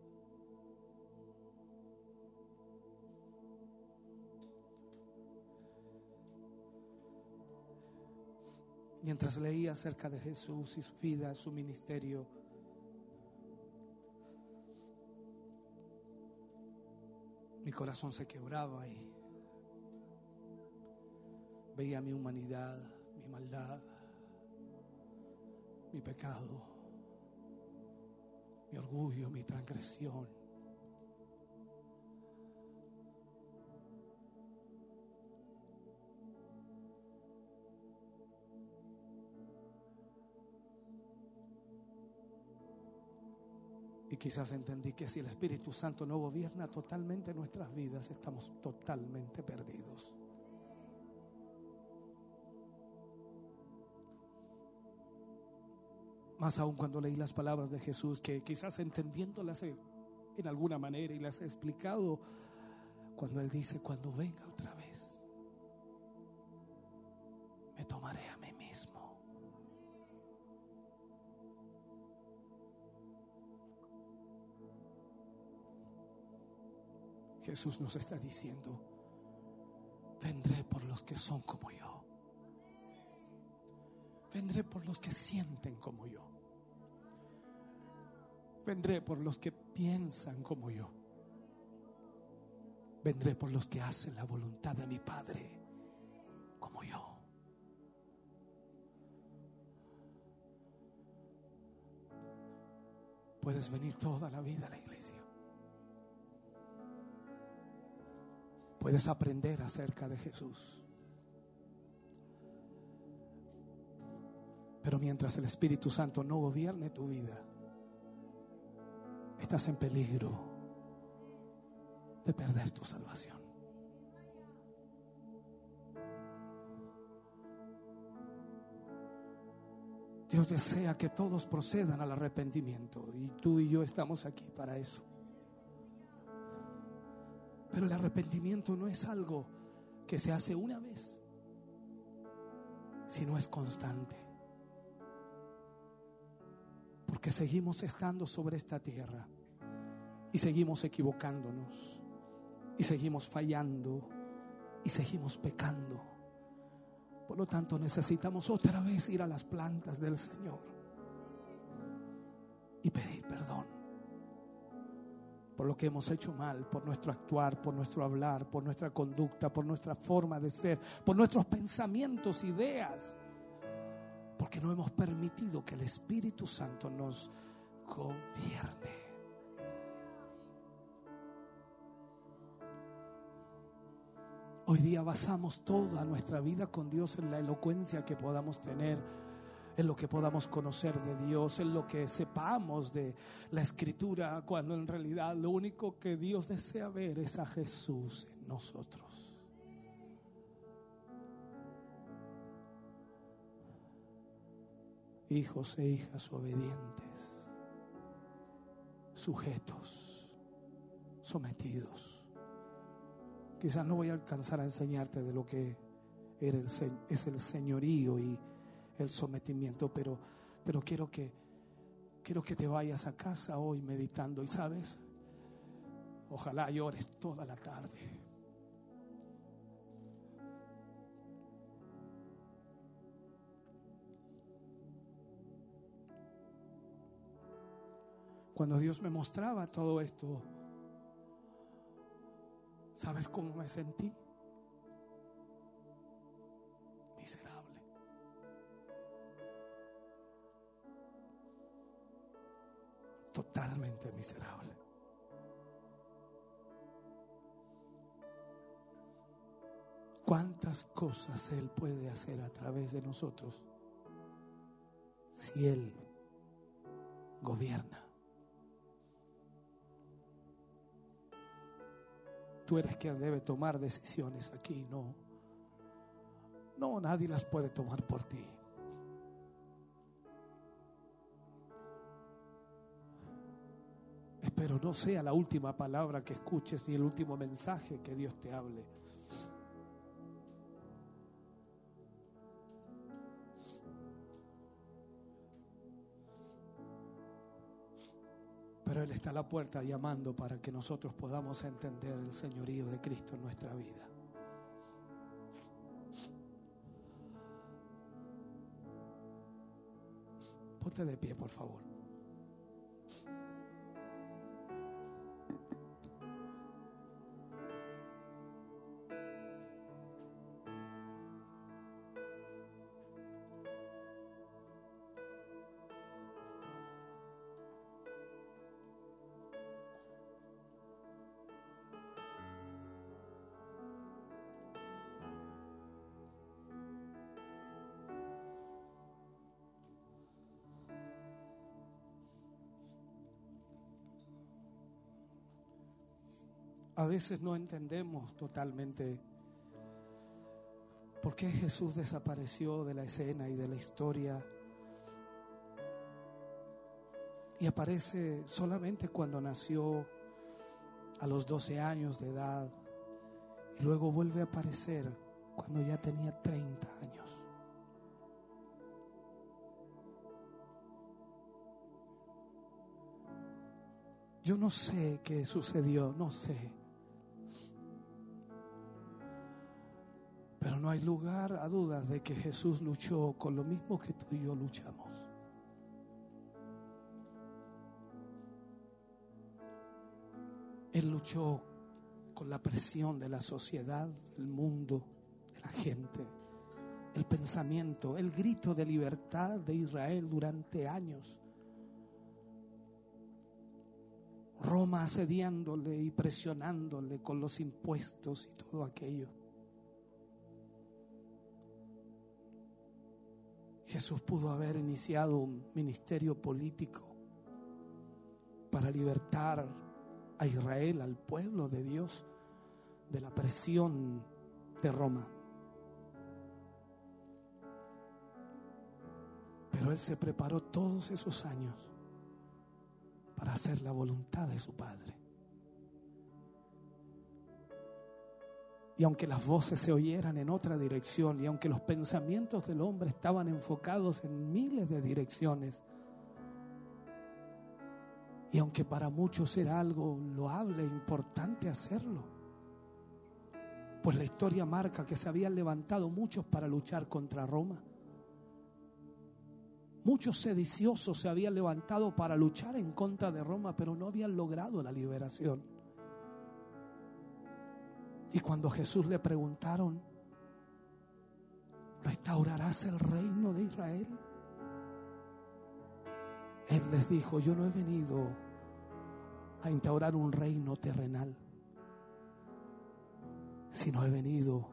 Mientras leía acerca de Jesús y su vida, su ministerio. Mi corazón se quebraba y veía mi humanidad, mi maldad, mi pecado, mi orgullo, mi transgresión. Y quizás entendí que si el Espíritu Santo no gobierna totalmente nuestras vidas, estamos totalmente perdidos. Más aún cuando leí las palabras de Jesús, que quizás entendiéndolas en alguna manera y las he explicado, cuando Él dice, cuando venga otra Jesús nos está diciendo, vendré por los que son como yo. Vendré por los que sienten como yo. Vendré por los que piensan como yo. Vendré por los que hacen la voluntad de mi Padre como yo. Puedes venir toda la vida a la iglesia. Puedes aprender acerca de Jesús. Pero mientras el Espíritu Santo no gobierne tu vida, estás en peligro de perder tu salvación. Dios desea que todos procedan al arrepentimiento y tú y yo estamos aquí para eso. Pero el arrepentimiento no es algo que se hace una vez, sino es constante. Porque seguimos estando sobre esta tierra y seguimos equivocándonos y seguimos fallando y seguimos pecando. Por lo tanto, necesitamos otra vez ir a las plantas del Señor y pedir perdón por lo que hemos hecho mal, por nuestro actuar, por nuestro hablar, por nuestra conducta, por nuestra forma de ser, por nuestros pensamientos, ideas, porque no hemos permitido que el Espíritu Santo nos gobierne. Hoy día basamos toda nuestra vida con Dios en la elocuencia que podamos tener en lo que podamos conocer de Dios, en lo que sepamos de la escritura, cuando en realidad lo único que Dios desea ver es a Jesús en nosotros. Hijos e hijas obedientes, sujetos, sometidos. Quizás no voy a alcanzar a enseñarte de lo que es el señorío y el sometimiento, pero, Pero quiero que, quiero que te vayas a casa hoy meditando y sabes, ojalá llores toda la tarde. Cuando Dios me mostraba todo esto, ¿sabes cómo me sentí? Miserable. ¿Cuántas cosas Él puede hacer a través de nosotros si Él gobierna? Tú eres quien debe tomar decisiones aquí, no. No, nadie las puede tomar por ti. Espero no sea la última palabra que escuches ni el último mensaje que Dios te hable. Pero Él está a la puerta llamando para que nosotros podamos entender el señorío de Cristo en nuestra vida. Ponte de pie, por favor. A veces no entendemos totalmente por qué Jesús desapareció de la escena y de la historia y aparece solamente cuando nació a los 12 años de edad y luego vuelve a aparecer cuando ya tenía 30 años. Yo no sé qué sucedió, no sé. No hay lugar a dudas de que Jesús luchó con lo mismo que tú y yo luchamos. Él luchó con la presión de la sociedad, del mundo, de la gente, el pensamiento, el grito de libertad de Israel durante años. Roma asediándole y presionándole con los impuestos y todo aquello. Jesús pudo haber iniciado un ministerio político para libertar a Israel, al pueblo de Dios, de la presión de Roma. Pero Él se preparó todos esos años para hacer la voluntad de su Padre. Y aunque las voces se oyeran en otra dirección y aunque los pensamientos del hombre estaban enfocados en miles de direcciones, y aunque para muchos era algo loable, importante hacerlo, pues la historia marca que se habían levantado muchos para luchar contra Roma. Muchos sediciosos se habían levantado para luchar en contra de Roma, pero no habían logrado la liberación. Y cuando Jesús le preguntaron, ¿restaurarás el reino de Israel? Él les dijo, yo no he venido a instaurar un reino terrenal, sino he venido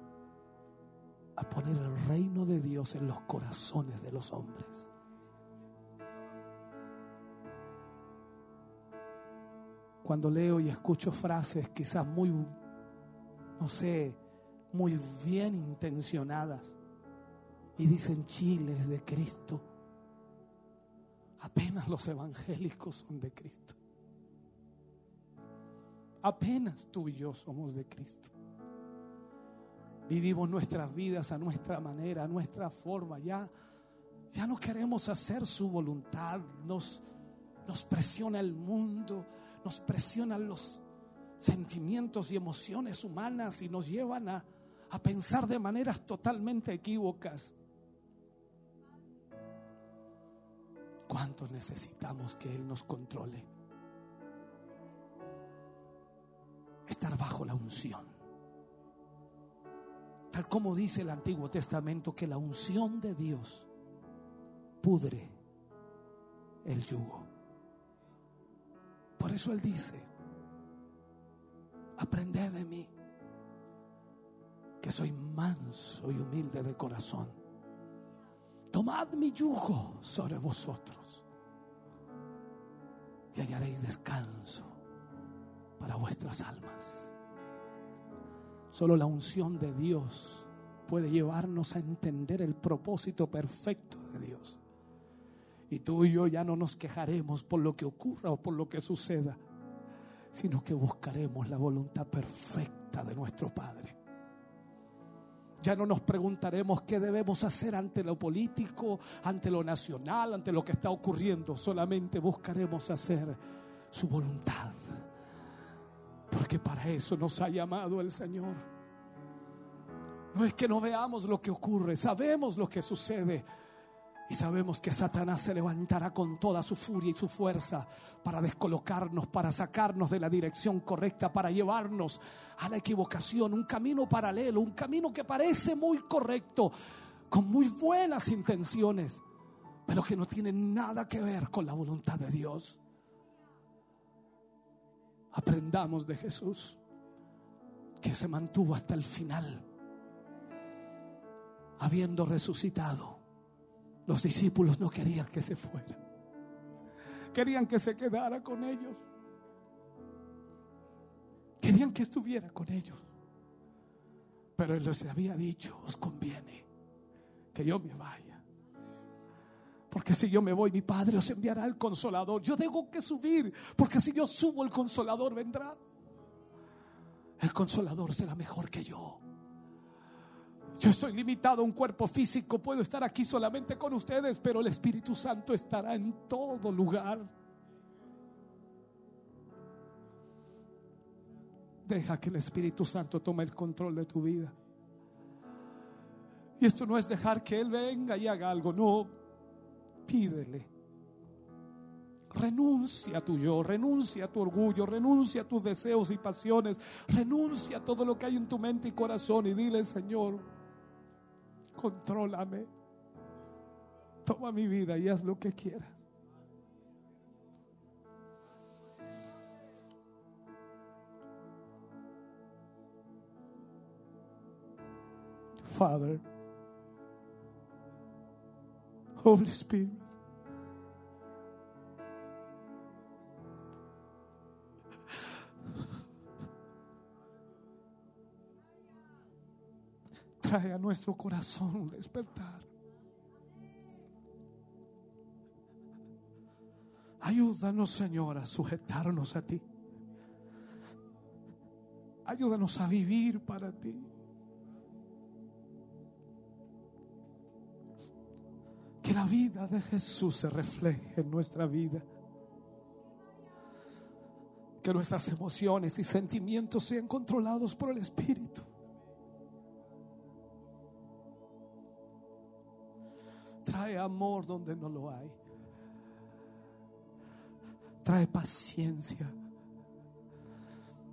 a poner el reino de Dios en los corazones de los hombres. Cuando leo y escucho frases quizás muy no sé, muy bien intencionadas y dicen chiles de Cristo. Apenas los evangélicos son de Cristo. Apenas tú y yo somos de Cristo. Vivimos nuestras vidas a nuestra manera, a nuestra forma. Ya, Ya no queremos hacer su voluntad. Nos, nos presiona el mundo, nos presionan los sentimientos y emociones humanas y nos llevan a, a pensar de maneras totalmente equívocas. ¿Cuánto necesitamos que Él nos controle? Estar bajo la unción. Tal como dice el Antiguo Testamento, que la unción de Dios pudre el yugo. Por eso Él dice, aprended de mí, que soy manso y humilde de corazón. Tomad mi yugo sobre vosotros y hallaréis descanso para vuestras almas. Solo la unción de Dios puede llevarnos a entender el propósito perfecto de Dios. Y tú y yo ya no nos quejaremos por lo que ocurra o por lo que suceda, sino que buscaremos la voluntad perfecta de nuestro Padre. Ya no nos preguntaremos qué debemos hacer ante lo político, ante lo nacional, ante lo que está ocurriendo. Solamente buscaremos hacer su voluntad. Porque para eso nos ha llamado el Señor. No es que no veamos lo que ocurre, sabemos lo que sucede. Y sabemos que Satanás se levantará con toda su furia y su fuerza para descolocarnos, para sacarnos de la dirección correcta, para llevarnos a la equivocación, un camino paralelo, un camino que parece muy correcto, con muy buenas intenciones, pero que no tiene nada que ver con la voluntad de Dios. Aprendamos de Jesús, que se mantuvo hasta el final, habiendo resucitado. Los discípulos no querían que se fuera, querían que se quedara con ellos, querían que estuviera con ellos. Pero Él les había dicho, os conviene que yo me vaya. Porque si yo me voy, mi Padre os enviará el consolador. Yo tengo que subir, porque si yo subo, el consolador vendrá. El consolador será mejor que yo. Yo estoy limitado a un cuerpo físico, puedo estar aquí solamente con ustedes, pero el Espíritu Santo estará en todo lugar. Deja que el Espíritu Santo tome el control de tu vida. Y esto no es dejar que Él venga y haga algo, no pídele. Renuncia a tu yo, renuncia a tu orgullo, renuncia a tus deseos y pasiones, renuncia a todo lo que hay en tu mente y corazón y dile, Señor, contrólame, toma mi vida y haz lo que quieras. Father, Holy Spirit. Trae a nuestro corazón un despertar. Ayúdanos, Señor, a sujetarnos a ti. Ayúdanos a vivir para ti. Que la vida de Jesús se refleje en nuestra vida. Que nuestras emociones y sentimientos sean controlados por el Espíritu. Trae amor donde no lo hay. Trae paciencia.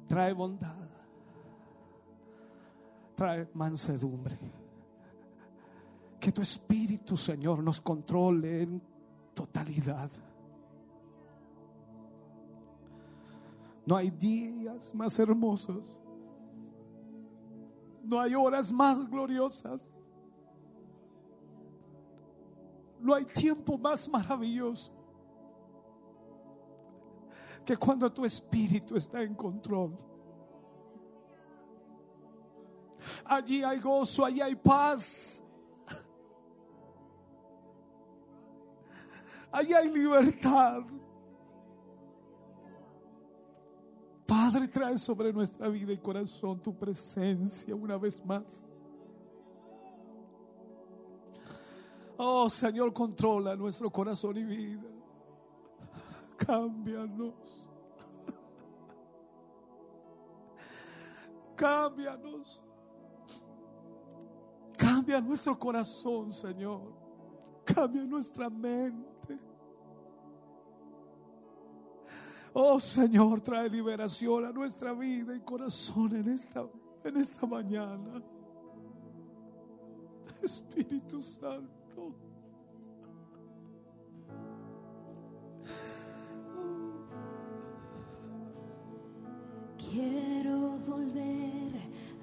Trae bondad. Trae mansedumbre. Que tu Espíritu, Señor, nos controle en totalidad. No hay días más hermosos. No hay horas más gloriosas. No hay tiempo más maravilloso que cuando tu espíritu está en control. Allí hay gozo, allí hay paz, Allí hay libertad. Padre, trae sobre nuestra vida y corazón tu presencia una vez más. Oh Señor, controla nuestro corazón y vida. Cámbianos. Cámbianos. Cambia nuestro corazón, Señor. Cambia nuestra mente. Oh Señor, trae liberación a nuestra vida y corazón en esta, en esta mañana. Espíritu Santo. Quiero volver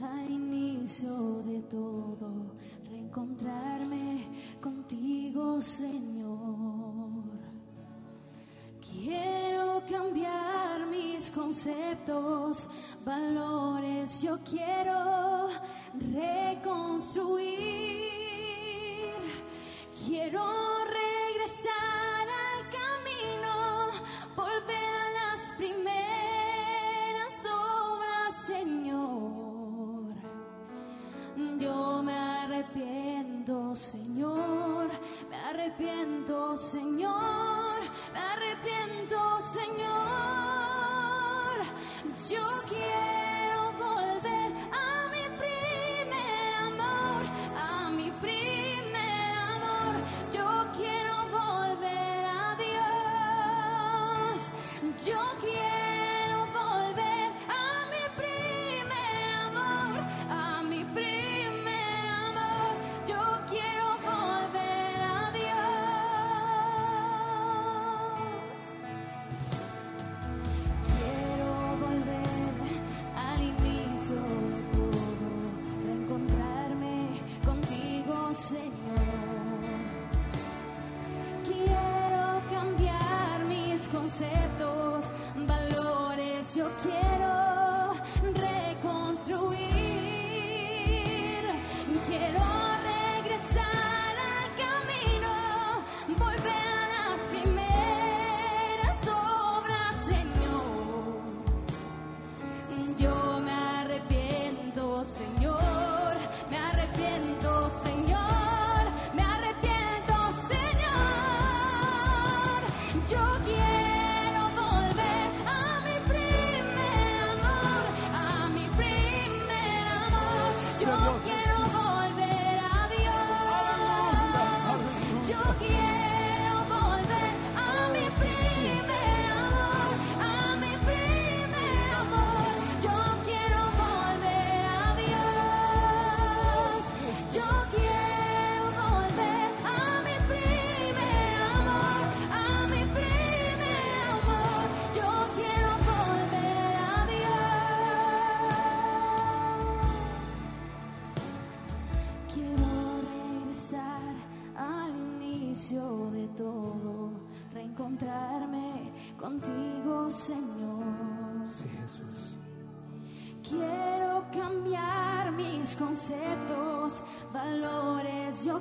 a inicio de todo, reencontrarme contigo, Señor. Quiero cambiar mis conceptos, valores, yo quiero reconstruir. Quiero regresar al camino, volver a las primeras obras, Señor. Yo me arrepiento, Señor, me arrepiento, Señor, me arrepiento, Señor. Yo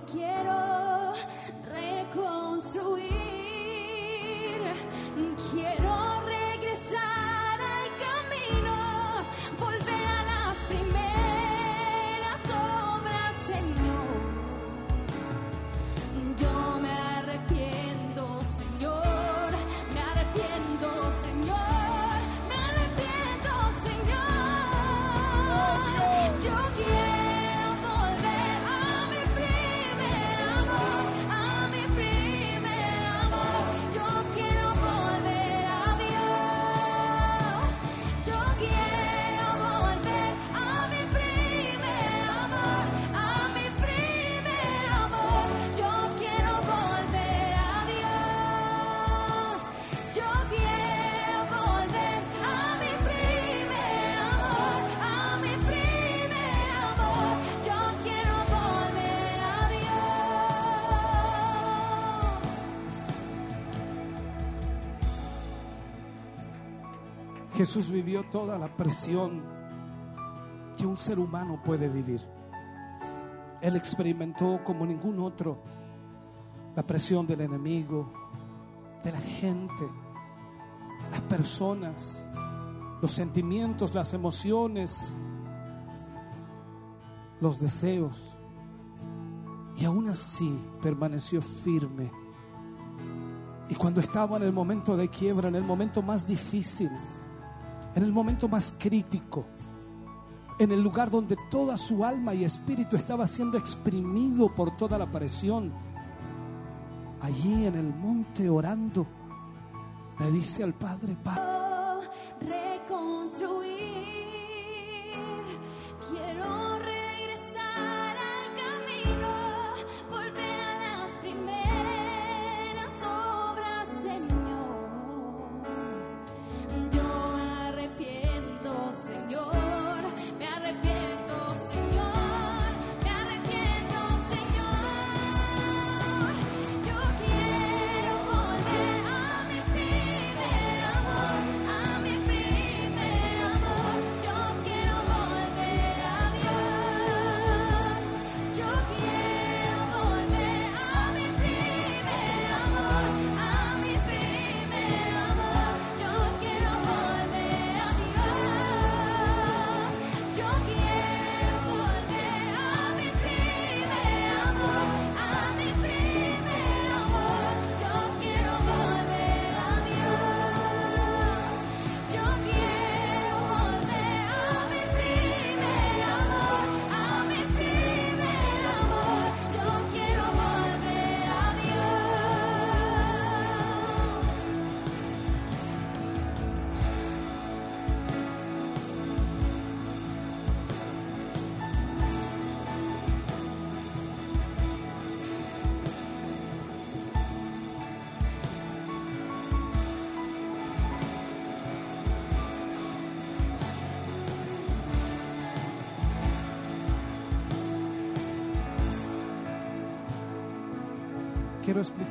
quiero Jesús vivió toda la presión que un ser humano puede vivir. Él experimentó como ningún otro la presión del enemigo, de la gente, las personas, los sentimientos, las emociones, los deseos. Y aún así permaneció firme. Y cuando estaba en el momento de quiebra, en el momento más difícil, en el momento más crítico, en el lugar donde toda su alma y espíritu estaba siendo exprimido por toda la presión, allí en el monte orando, le dice al Padre, Padre,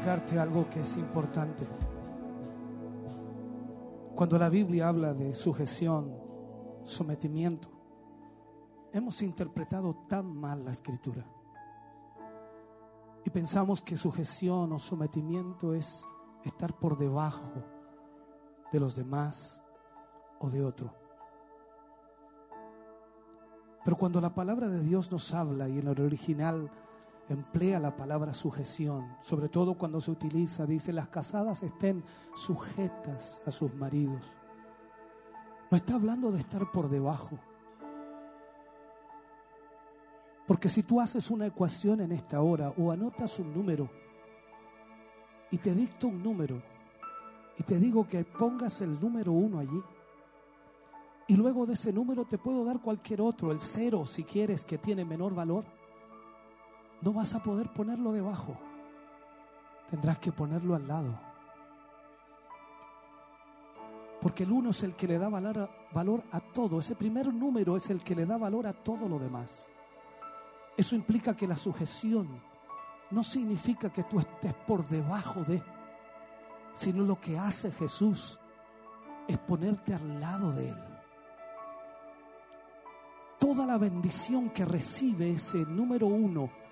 explicarte algo que es importante. Cuando la Biblia habla de sujeción, sometimiento, hemos interpretado tan mal la escritura. Y pensamos que sujeción o sometimiento es estar por debajo de los demás o de otro. Pero cuando la palabra de Dios nos habla y en el original emplea la palabra sujeción, sobre todo cuando se utiliza, dice, las casadas estén sujetas a sus maridos. No está hablando de estar por debajo. Porque si tú haces una ecuación en esta hora o anotas un número y te dicto un número y te digo que pongas el número uno allí y luego de ese número te puedo dar cualquier otro, el cero si quieres que tiene menor valor, no vas a poder ponerlo debajo. Tendrás que ponerlo al lado. Porque el uno es el que le da valor a, todo. Ese primer número es el que le da valor a todo lo demás. Eso implica que la sujeción no significa que tú estés por debajo de, sino lo que hace Jesús es ponerte al lado de Él. Toda la bendición que recibe ese número uno,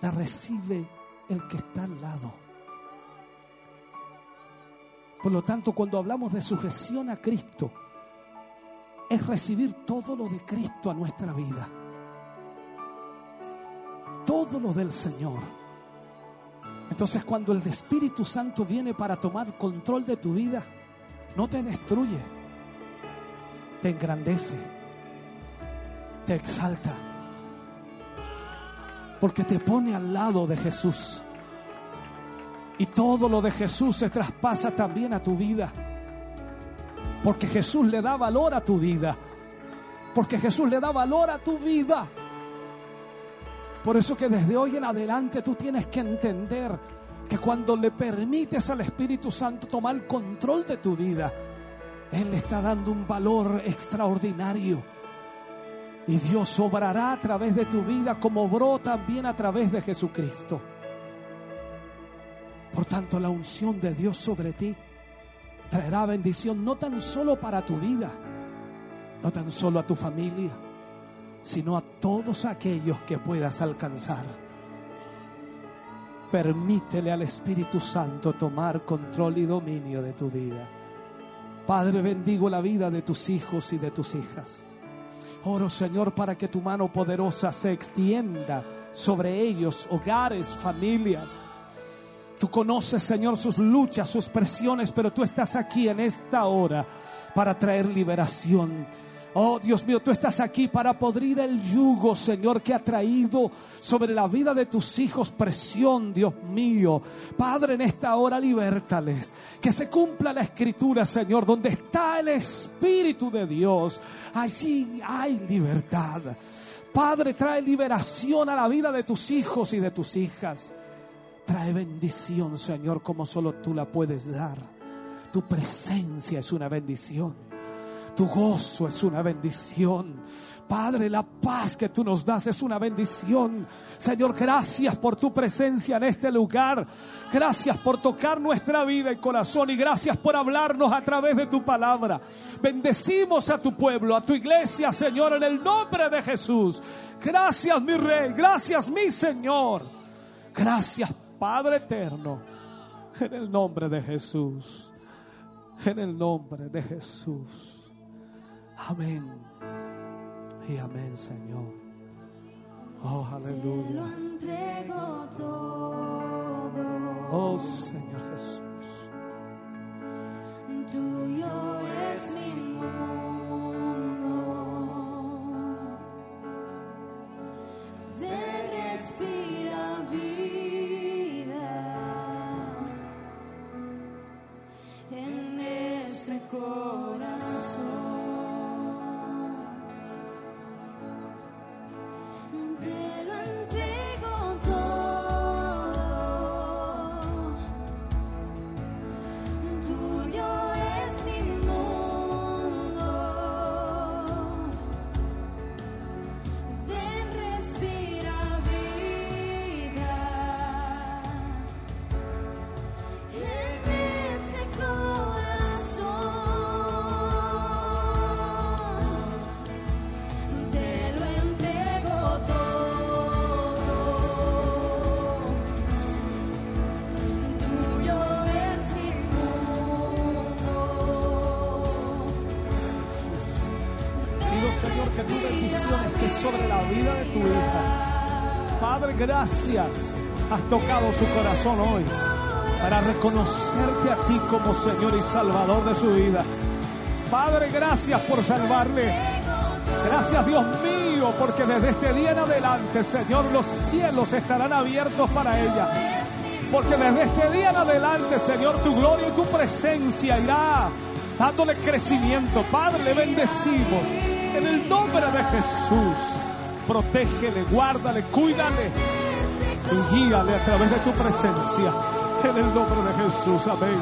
la recibe el que está al lado. Por lo tanto, cuando hablamos de sujeción a Cristo, es recibir todo lo de Cristo a nuestra vida. Todo lo del Señor. Entonces cuando el Espíritu Santo viene para tomar control de tu vida, no te destruye, te engrandece, te exalta, porque te pone al lado de Jesús. Y todo lo de Jesús se traspasa también a tu vida. Porque Jesús le da valor a tu vida. Porque Jesús le da valor a tu vida. Por eso que desde hoy en adelante tú tienes que entender que cuando le permites al Espíritu Santo tomar control de tu vida, Él le está dando un valor extraordinario. Y Dios obrará a través de tu vida como obró también a través de Jesucristo. Por tanto, la unción de Dios sobre ti traerá bendición no tan solo para tu vida, no tan solo a tu familia, sino a todos aquellos que puedas alcanzar. Permítele al Espíritu Santo tomar control y dominio de tu vida. Padre, bendigo la vida de tus hijos y de tus hijas. Oro, Señor, para que tu mano poderosa se extienda sobre ellos, hogares, familias. Tú conoces, Señor, sus luchas, sus presiones, pero tú estás aquí en esta hora para traer liberación. Oh Dios mío, tú estás aquí para podrir el yugo, Señor, que ha traído sobre la vida de tus hijos presión, Dios mío. Padre, en esta hora libértales. Que se cumpla la escritura, Señor, donde está el Espíritu de Dios. Allí hay libertad. Padre, trae liberación a la vida de tus hijos y de tus hijas. Trae bendición, Señor, como solo tú la puedes dar. Tu presencia es una bendición. Tu gozo es una bendición. Padre, la paz que tú nos das es una bendición. Señor, gracias por tu presencia en este lugar. Gracias por tocar nuestra vida y corazón y gracias por hablarnos a través de tu palabra. Bendecimos a tu pueblo, a tu iglesia, Señor, en el nombre de Jesús. Gracias, mi rey. Gracias, mi Señor. Gracias, Padre eterno. En el nombre de Jesús. En el nombre de Jesús. Amén. Y amén, Señor. Oh, aleluya. entrego todo. Oh, Señor Jesús. Tuyo es mi mundo. Ven, respira vida en este corazón. Gracias. Has tocado su corazón hoy para reconocerte a ti como Señor y Salvador de su vida. Padre, gracias por salvarle. Gracias, Dios mío, porque desde este día en adelante, Señor, los cielos estarán abiertos para ella. Porque desde este día en adelante, Señor, tu gloria y tu presencia irá dándole crecimiento. Padre, le bendecimos en el nombre de Jesús. Protégele, guárdale, cuídale y guíale a través de tu presencia. En el nombre de Jesús, amén.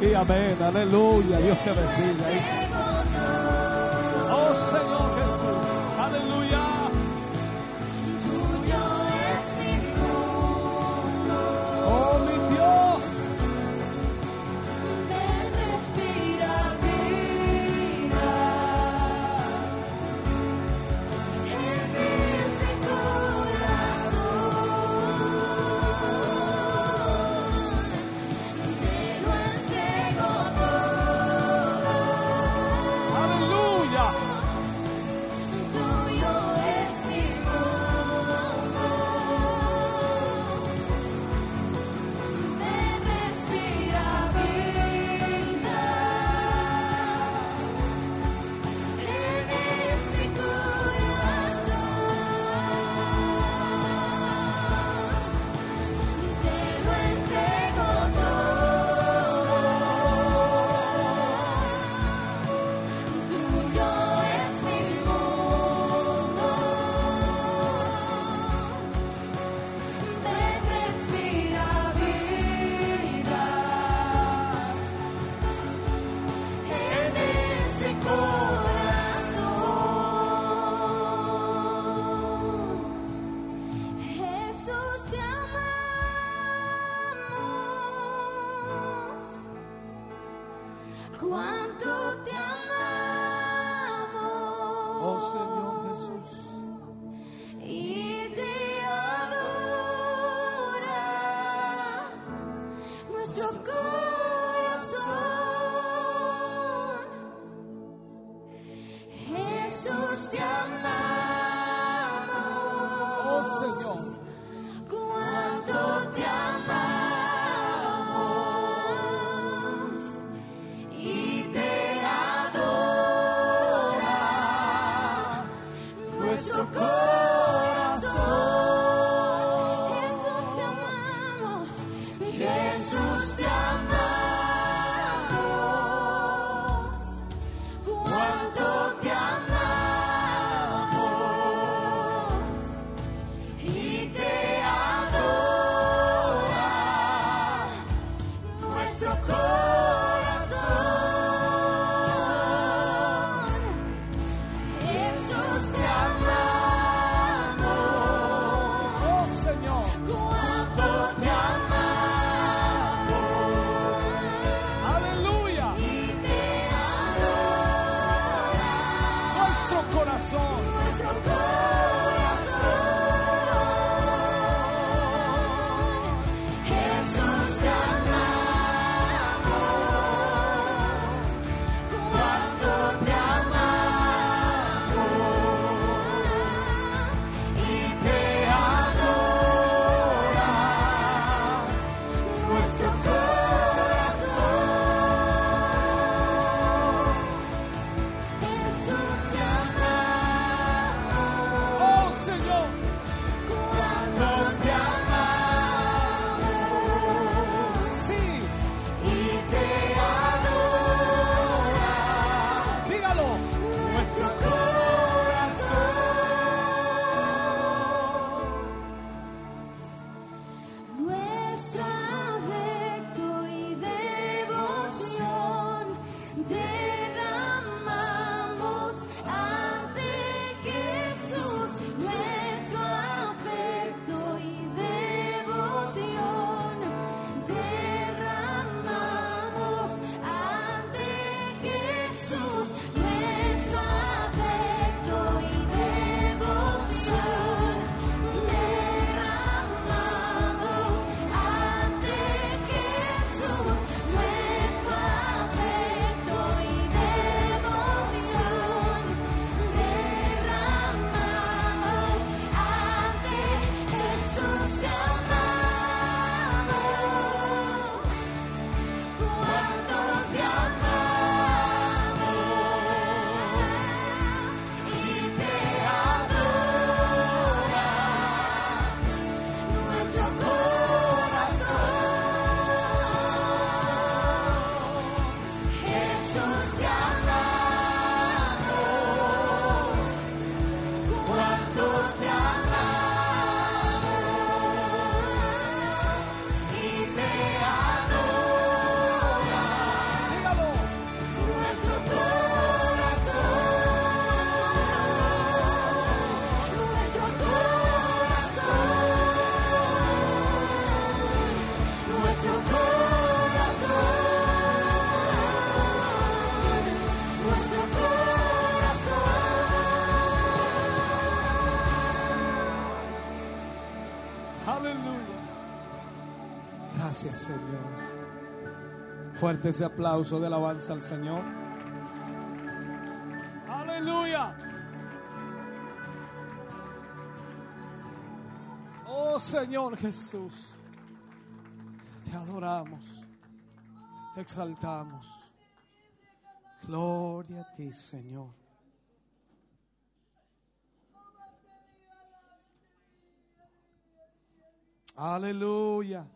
Y amén, aleluya. Dios te bendiga. Fuerte ese aplauso de alabanza al Señor. Aleluya. Oh Señor Jesús, te adoramos, te exaltamos. Gloria a ti, Señor. Aleluya.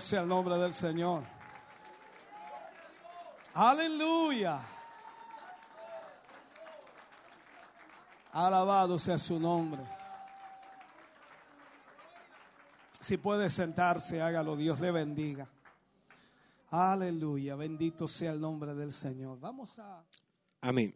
Sea el nombre del Señor. Aleluya. Alabado sea su nombre. Si puede sentarse, hágalo. Dios le bendiga. Aleluya. Bendito sea el nombre del Señor. Vamos a... Amén.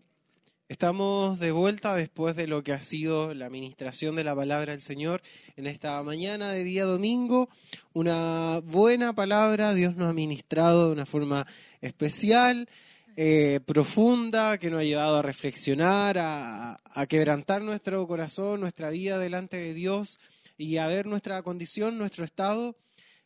Estamos de vuelta después de lo que ha sido la administración de la palabra del Señor en esta mañana de día domingo. Una buena palabra, Dios nos ha ministrado de una forma especial, eh, profunda, que nos ha llevado a reflexionar, a, quebrantar nuestro corazón, nuestra vida delante de Dios y a ver nuestra condición, nuestro estado,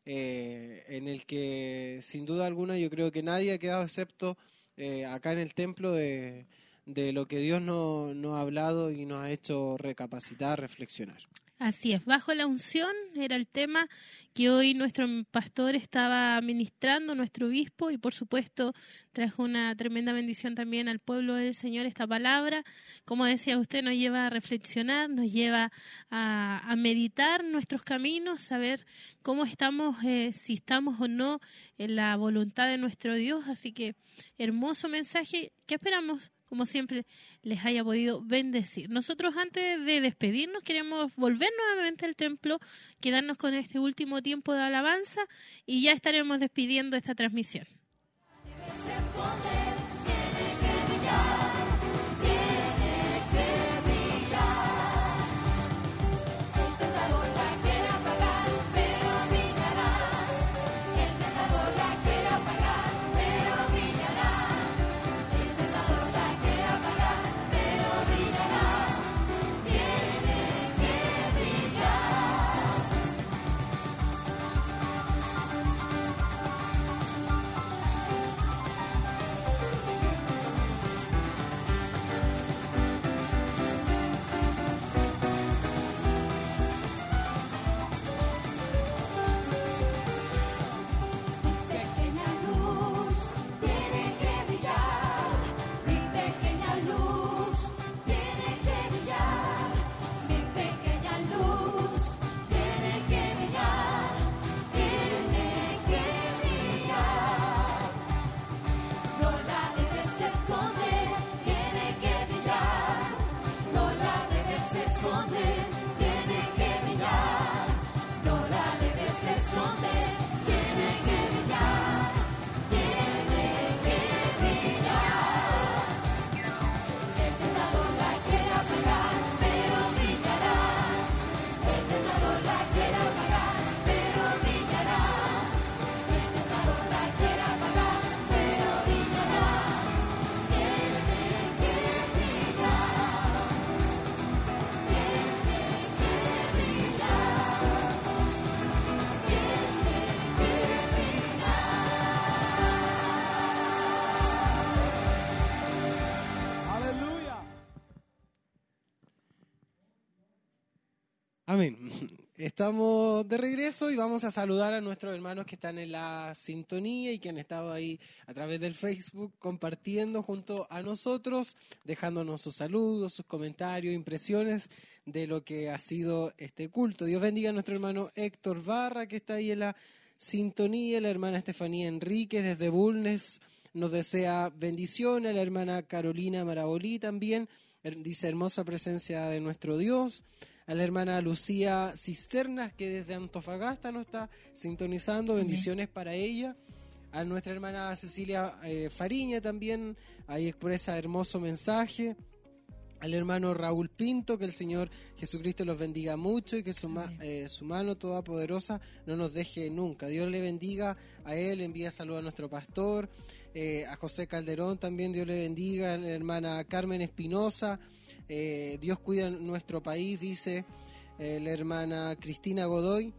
eh, en el que sin duda alguna yo creo que nadie ha quedado excepto eh, acá en el templo de de lo que Dios no- ha hablado y nos ha hecho recapacitar, reflexionar. Así es, bajo la unción era el tema que hoy nuestro pastor estaba ministrando, nuestro obispo, y por supuesto trajo una tremenda bendición también al pueblo del Señor esta palabra. Como decía usted, nos lleva a reflexionar, nos lleva a, a meditar nuestros caminos, saber cómo estamos, eh, si estamos o no en la voluntad de nuestro Dios. Así que hermoso mensaje que esperamos como siempre, les haya podido bendecir. Nosotros antes de despedirnos queremos volver nuevamente al templo, quedarnos con este último tiempo de alabanza y ya estaremos despidiendo esta transmisión. Amén. Estamos de regreso y vamos a saludar a nuestros hermanos que están en la sintonía y que han estado ahí a través del Facebook compartiendo junto a nosotros, dejándonos sus saludos, sus comentarios, impresiones de lo que ha sido este culto. Dios bendiga a nuestro hermano Héctor Barra que está ahí en la sintonía, la hermana Estefanía Enríquez desde Bulnes nos desea bendiciones, la hermana Carolina Marabolí también dice hermosa presencia de nuestro Dios a la hermana Lucía Cisternas, que desde Antofagasta nos está sintonizando. Bendiciones para ella. A nuestra hermana Cecilia eh, Fariña también, ahí expresa hermoso mensaje. Al hermano Raúl Pinto, que el Señor Jesucristo los bendiga mucho y que su, eh, su mano toda poderosa no nos deje nunca. Dios le bendiga a él, envía salud a nuestro pastor, eh, a José Calderón también, Dios le bendiga, a la hermana Carmen Espinosa, eh, Dios cuida nuestro país, dice eh, la hermana Cristina Godoy.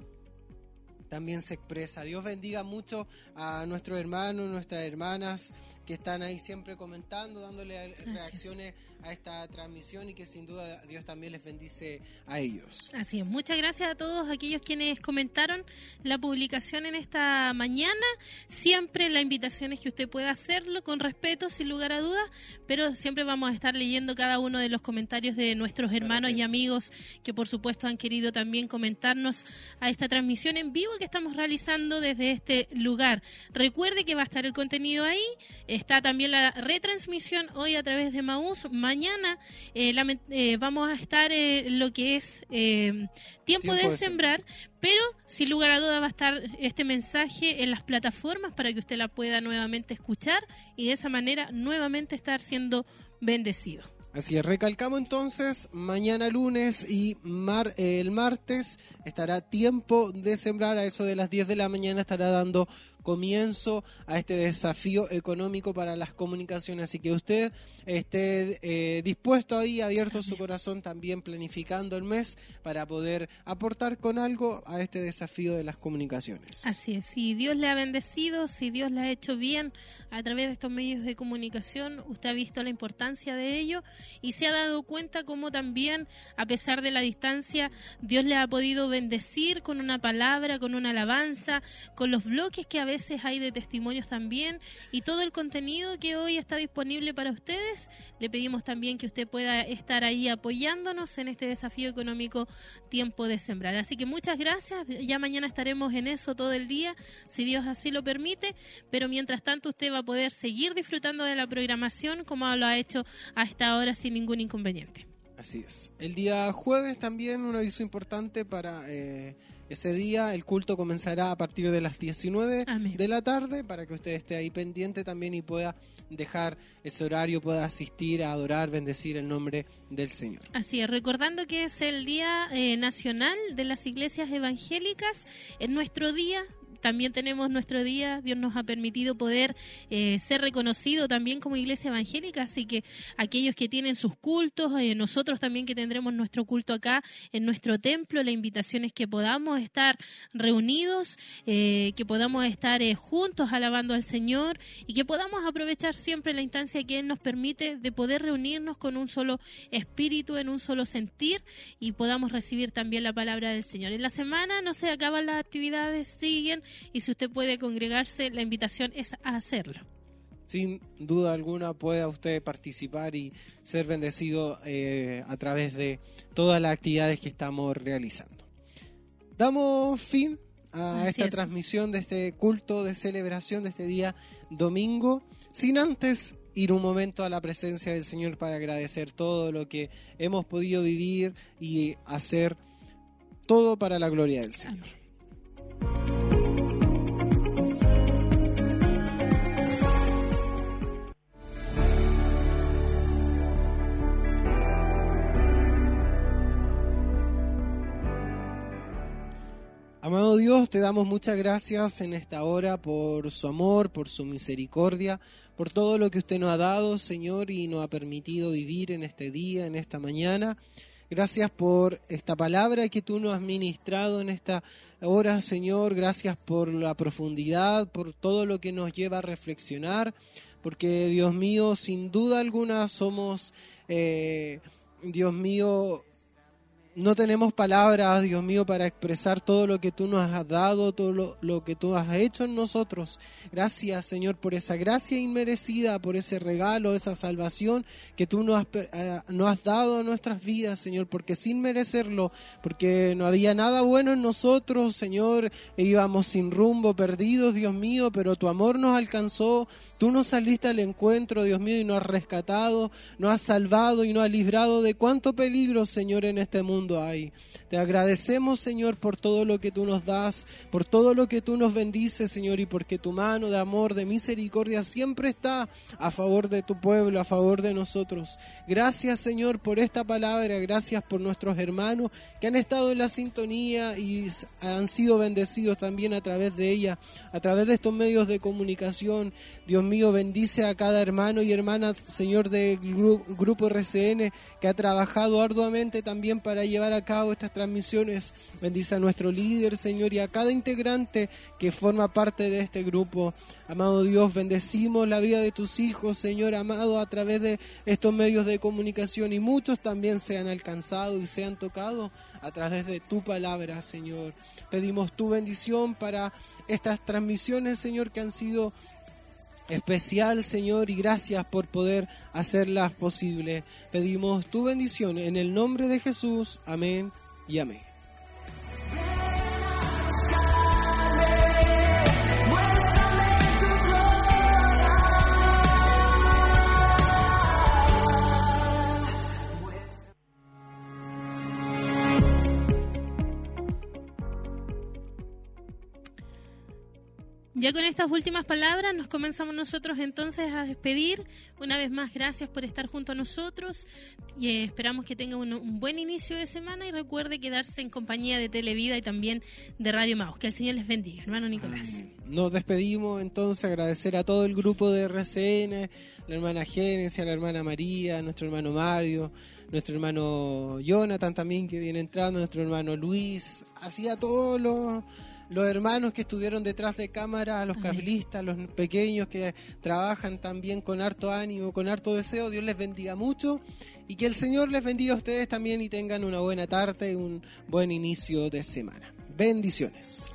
También se expresa. Dios bendiga mucho a nuestros hermanos, nuestras hermanas que están ahí siempre comentando, dándole reacciones a esta transmisión y que sin duda Dios también les bendice a ellos. Así es, muchas gracias a todos aquellos quienes comentaron la publicación en esta mañana. Siempre la invitación es que usted pueda hacerlo con respeto, sin lugar a dudas, pero siempre vamos a estar leyendo cada uno de los comentarios de nuestros hermanos y amigos que por supuesto han querido también comentarnos a esta transmisión en vivo que estamos realizando desde este lugar. Recuerde que va a estar el contenido ahí, está también la retransmisión hoy a través de Maús mañana eh, eh, vamos a estar en eh, lo que es tiempo, de, sembrar, pero sin lugar a duda va a estar este mensaje en las plataformas para que usted la pueda nuevamente escuchar y de esa manera nuevamente estar siendo bendecido. Así es, recalcamos entonces, mañana lunes y mar, el martes estará tiempo de sembrar, a eso de las 10 de la mañana estará dando comienzo a este desafío económico para las comunicaciones. Así que usted esté eh, dispuesto ahí, abierto su corazón, también planificando el mes para poder aportar con algo a este desafío de las comunicaciones. Así es, si Dios le ha bendecido, si Dios le ha hecho bien a través de estos medios de comunicación, usted ha visto la importancia de ello y se ha dado cuenta cómo también, a pesar de la distancia, Dios le ha podido bendecir con una palabra, con una alabanza, con los bloques que a veces hay de testimonios también y todo el contenido que hoy está disponible para ustedes. Le pedimos también que usted pueda estar ahí apoyándonos en este desafío económico Tiempo de Sembrar. Así que muchas gracias. Ya mañana estaremos en eso todo el día, si Dios así lo permite. Pero mientras tanto usted va a poder seguir disfrutando de la programación como lo ha hecho hasta ahora sin ningún inconveniente. Así es. El día jueves también un aviso importante para... Eh, ese día el culto comenzará a partir de las 19 de la tarde para que usted esté ahí pendiente también y pueda dejar ese horario, pueda asistir a adorar, bendecir el nombre del Señor. Así es, recordando que es el Día eh, Nacional de las Iglesias Evangélicas, en nuestro día también tenemos nuestro día, Dios nos ha permitido poder eh, ser reconocido también como iglesia evangélica, así que aquellos que tienen sus cultos, eh, nosotros también que tendremos nuestro culto acá en nuestro templo, la invitación es que podamos estar reunidos, eh, que podamos estar juntos alabando al Señor y que podamos aprovechar siempre la instancia que Él nos permite de poder reunirnos con un solo espíritu, en un solo sentir y podamos recibir también la palabra del Señor. En la semana no se acaban las actividades, siguen y si usted puede congregarse, la invitación es a hacerlo. Sin duda alguna pueda usted participar y ser bendecido eh, a través de todas las actividades que estamos realizando. Damos fin a esta transmisión de este culto de celebración de este día domingo, sin antes ir un momento a la presencia del Señor para agradecer todo lo que hemos podido vivir y hacer todo para la gloria del Señor. Amado Dios, te damos muchas gracias en esta hora por su amor, por su misericordia, por todo lo que usted nos ha dado, Señor, y nos ha permitido vivir en este día, en esta mañana. Gracias por esta palabra que tú nos has ministrado en esta hora, Señor. Gracias por la profundidad, por todo lo que nos lleva a reflexionar, porque Dios mío, sin duda alguna somos, eh, Dios mío, no tenemos palabras, Dios mío, para expresar todo lo que tú nos has dado, todo lo, que tú has hecho en nosotros. Gracias, Señor, por esa gracia inmerecida, por ese regalo, esa salvación que tú nos has, eh, has dado a nuestras vidas, Señor, porque sin merecerlo, porque no había nada bueno en nosotros, Señor, e íbamos sin rumbo, perdidos, Dios mío, pero tu amor nos alcanzó, tú nos saliste al encuentro, Dios mío, y nos has rescatado, nos has salvado y nos has librado de cuánto peligro, Señor, en este mundo hay. Te agradecemos, Señor, por todo lo que tú nos das, por todo lo que tú nos bendices, Señor, y porque tu mano de amor, de misericordia siempre está a favor de tu pueblo, a favor de nosotros. Gracias, Señor, por esta palabra, gracias por nuestros hermanos que han estado en la sintonía y han sido bendecidos también a través de ella, a través de estos medios de comunicación. Dios mío, bendice a cada hermano y hermana, Señor, del grupo RCN que ha trabajado arduamente también para llevar a cabo estas transmisiones. Bendice a nuestro líder, Señor, y a cada integrante que forma parte de este grupo. Amado Dios, bendecimos la vida de tus hijos, Señor, amado, a través de estos medios de comunicación y muchos también se han alcanzado y se han tocado a través de tu palabra, Señor. Pedimos tu bendición para estas transmisiones, Señor, que han sido especial, Señor, y gracias por poder hacerlas posible. Pedimos tu bendición en el nombre de Jesús. Amén y amén. Ya con estas últimas palabras nos comenzamos nosotros entonces a despedir. Una vez más, gracias por estar junto a nosotros y eh, esperamos que tenga un, buen inicio de semana y recuerde quedarse en compañía de Televida y también de Radio Maus. Que el Señor les bendiga, hermano Nicolás. Nos despedimos entonces, agradecer a todo el grupo de RCN, la hermana Génesis, la hermana María, nuestro hermano Mario, nuestro hermano Jonathan también que viene entrando, nuestro hermano Luis, así a todos los los hermanos que estuvieron detrás de cámara, los cablistas, los pequeños que trabajan también con harto ánimo, con harto deseo. Dios les bendiga mucho y que el Señor les bendiga a ustedes también y tengan una buena tarde y un buen inicio de semana. Bendiciones.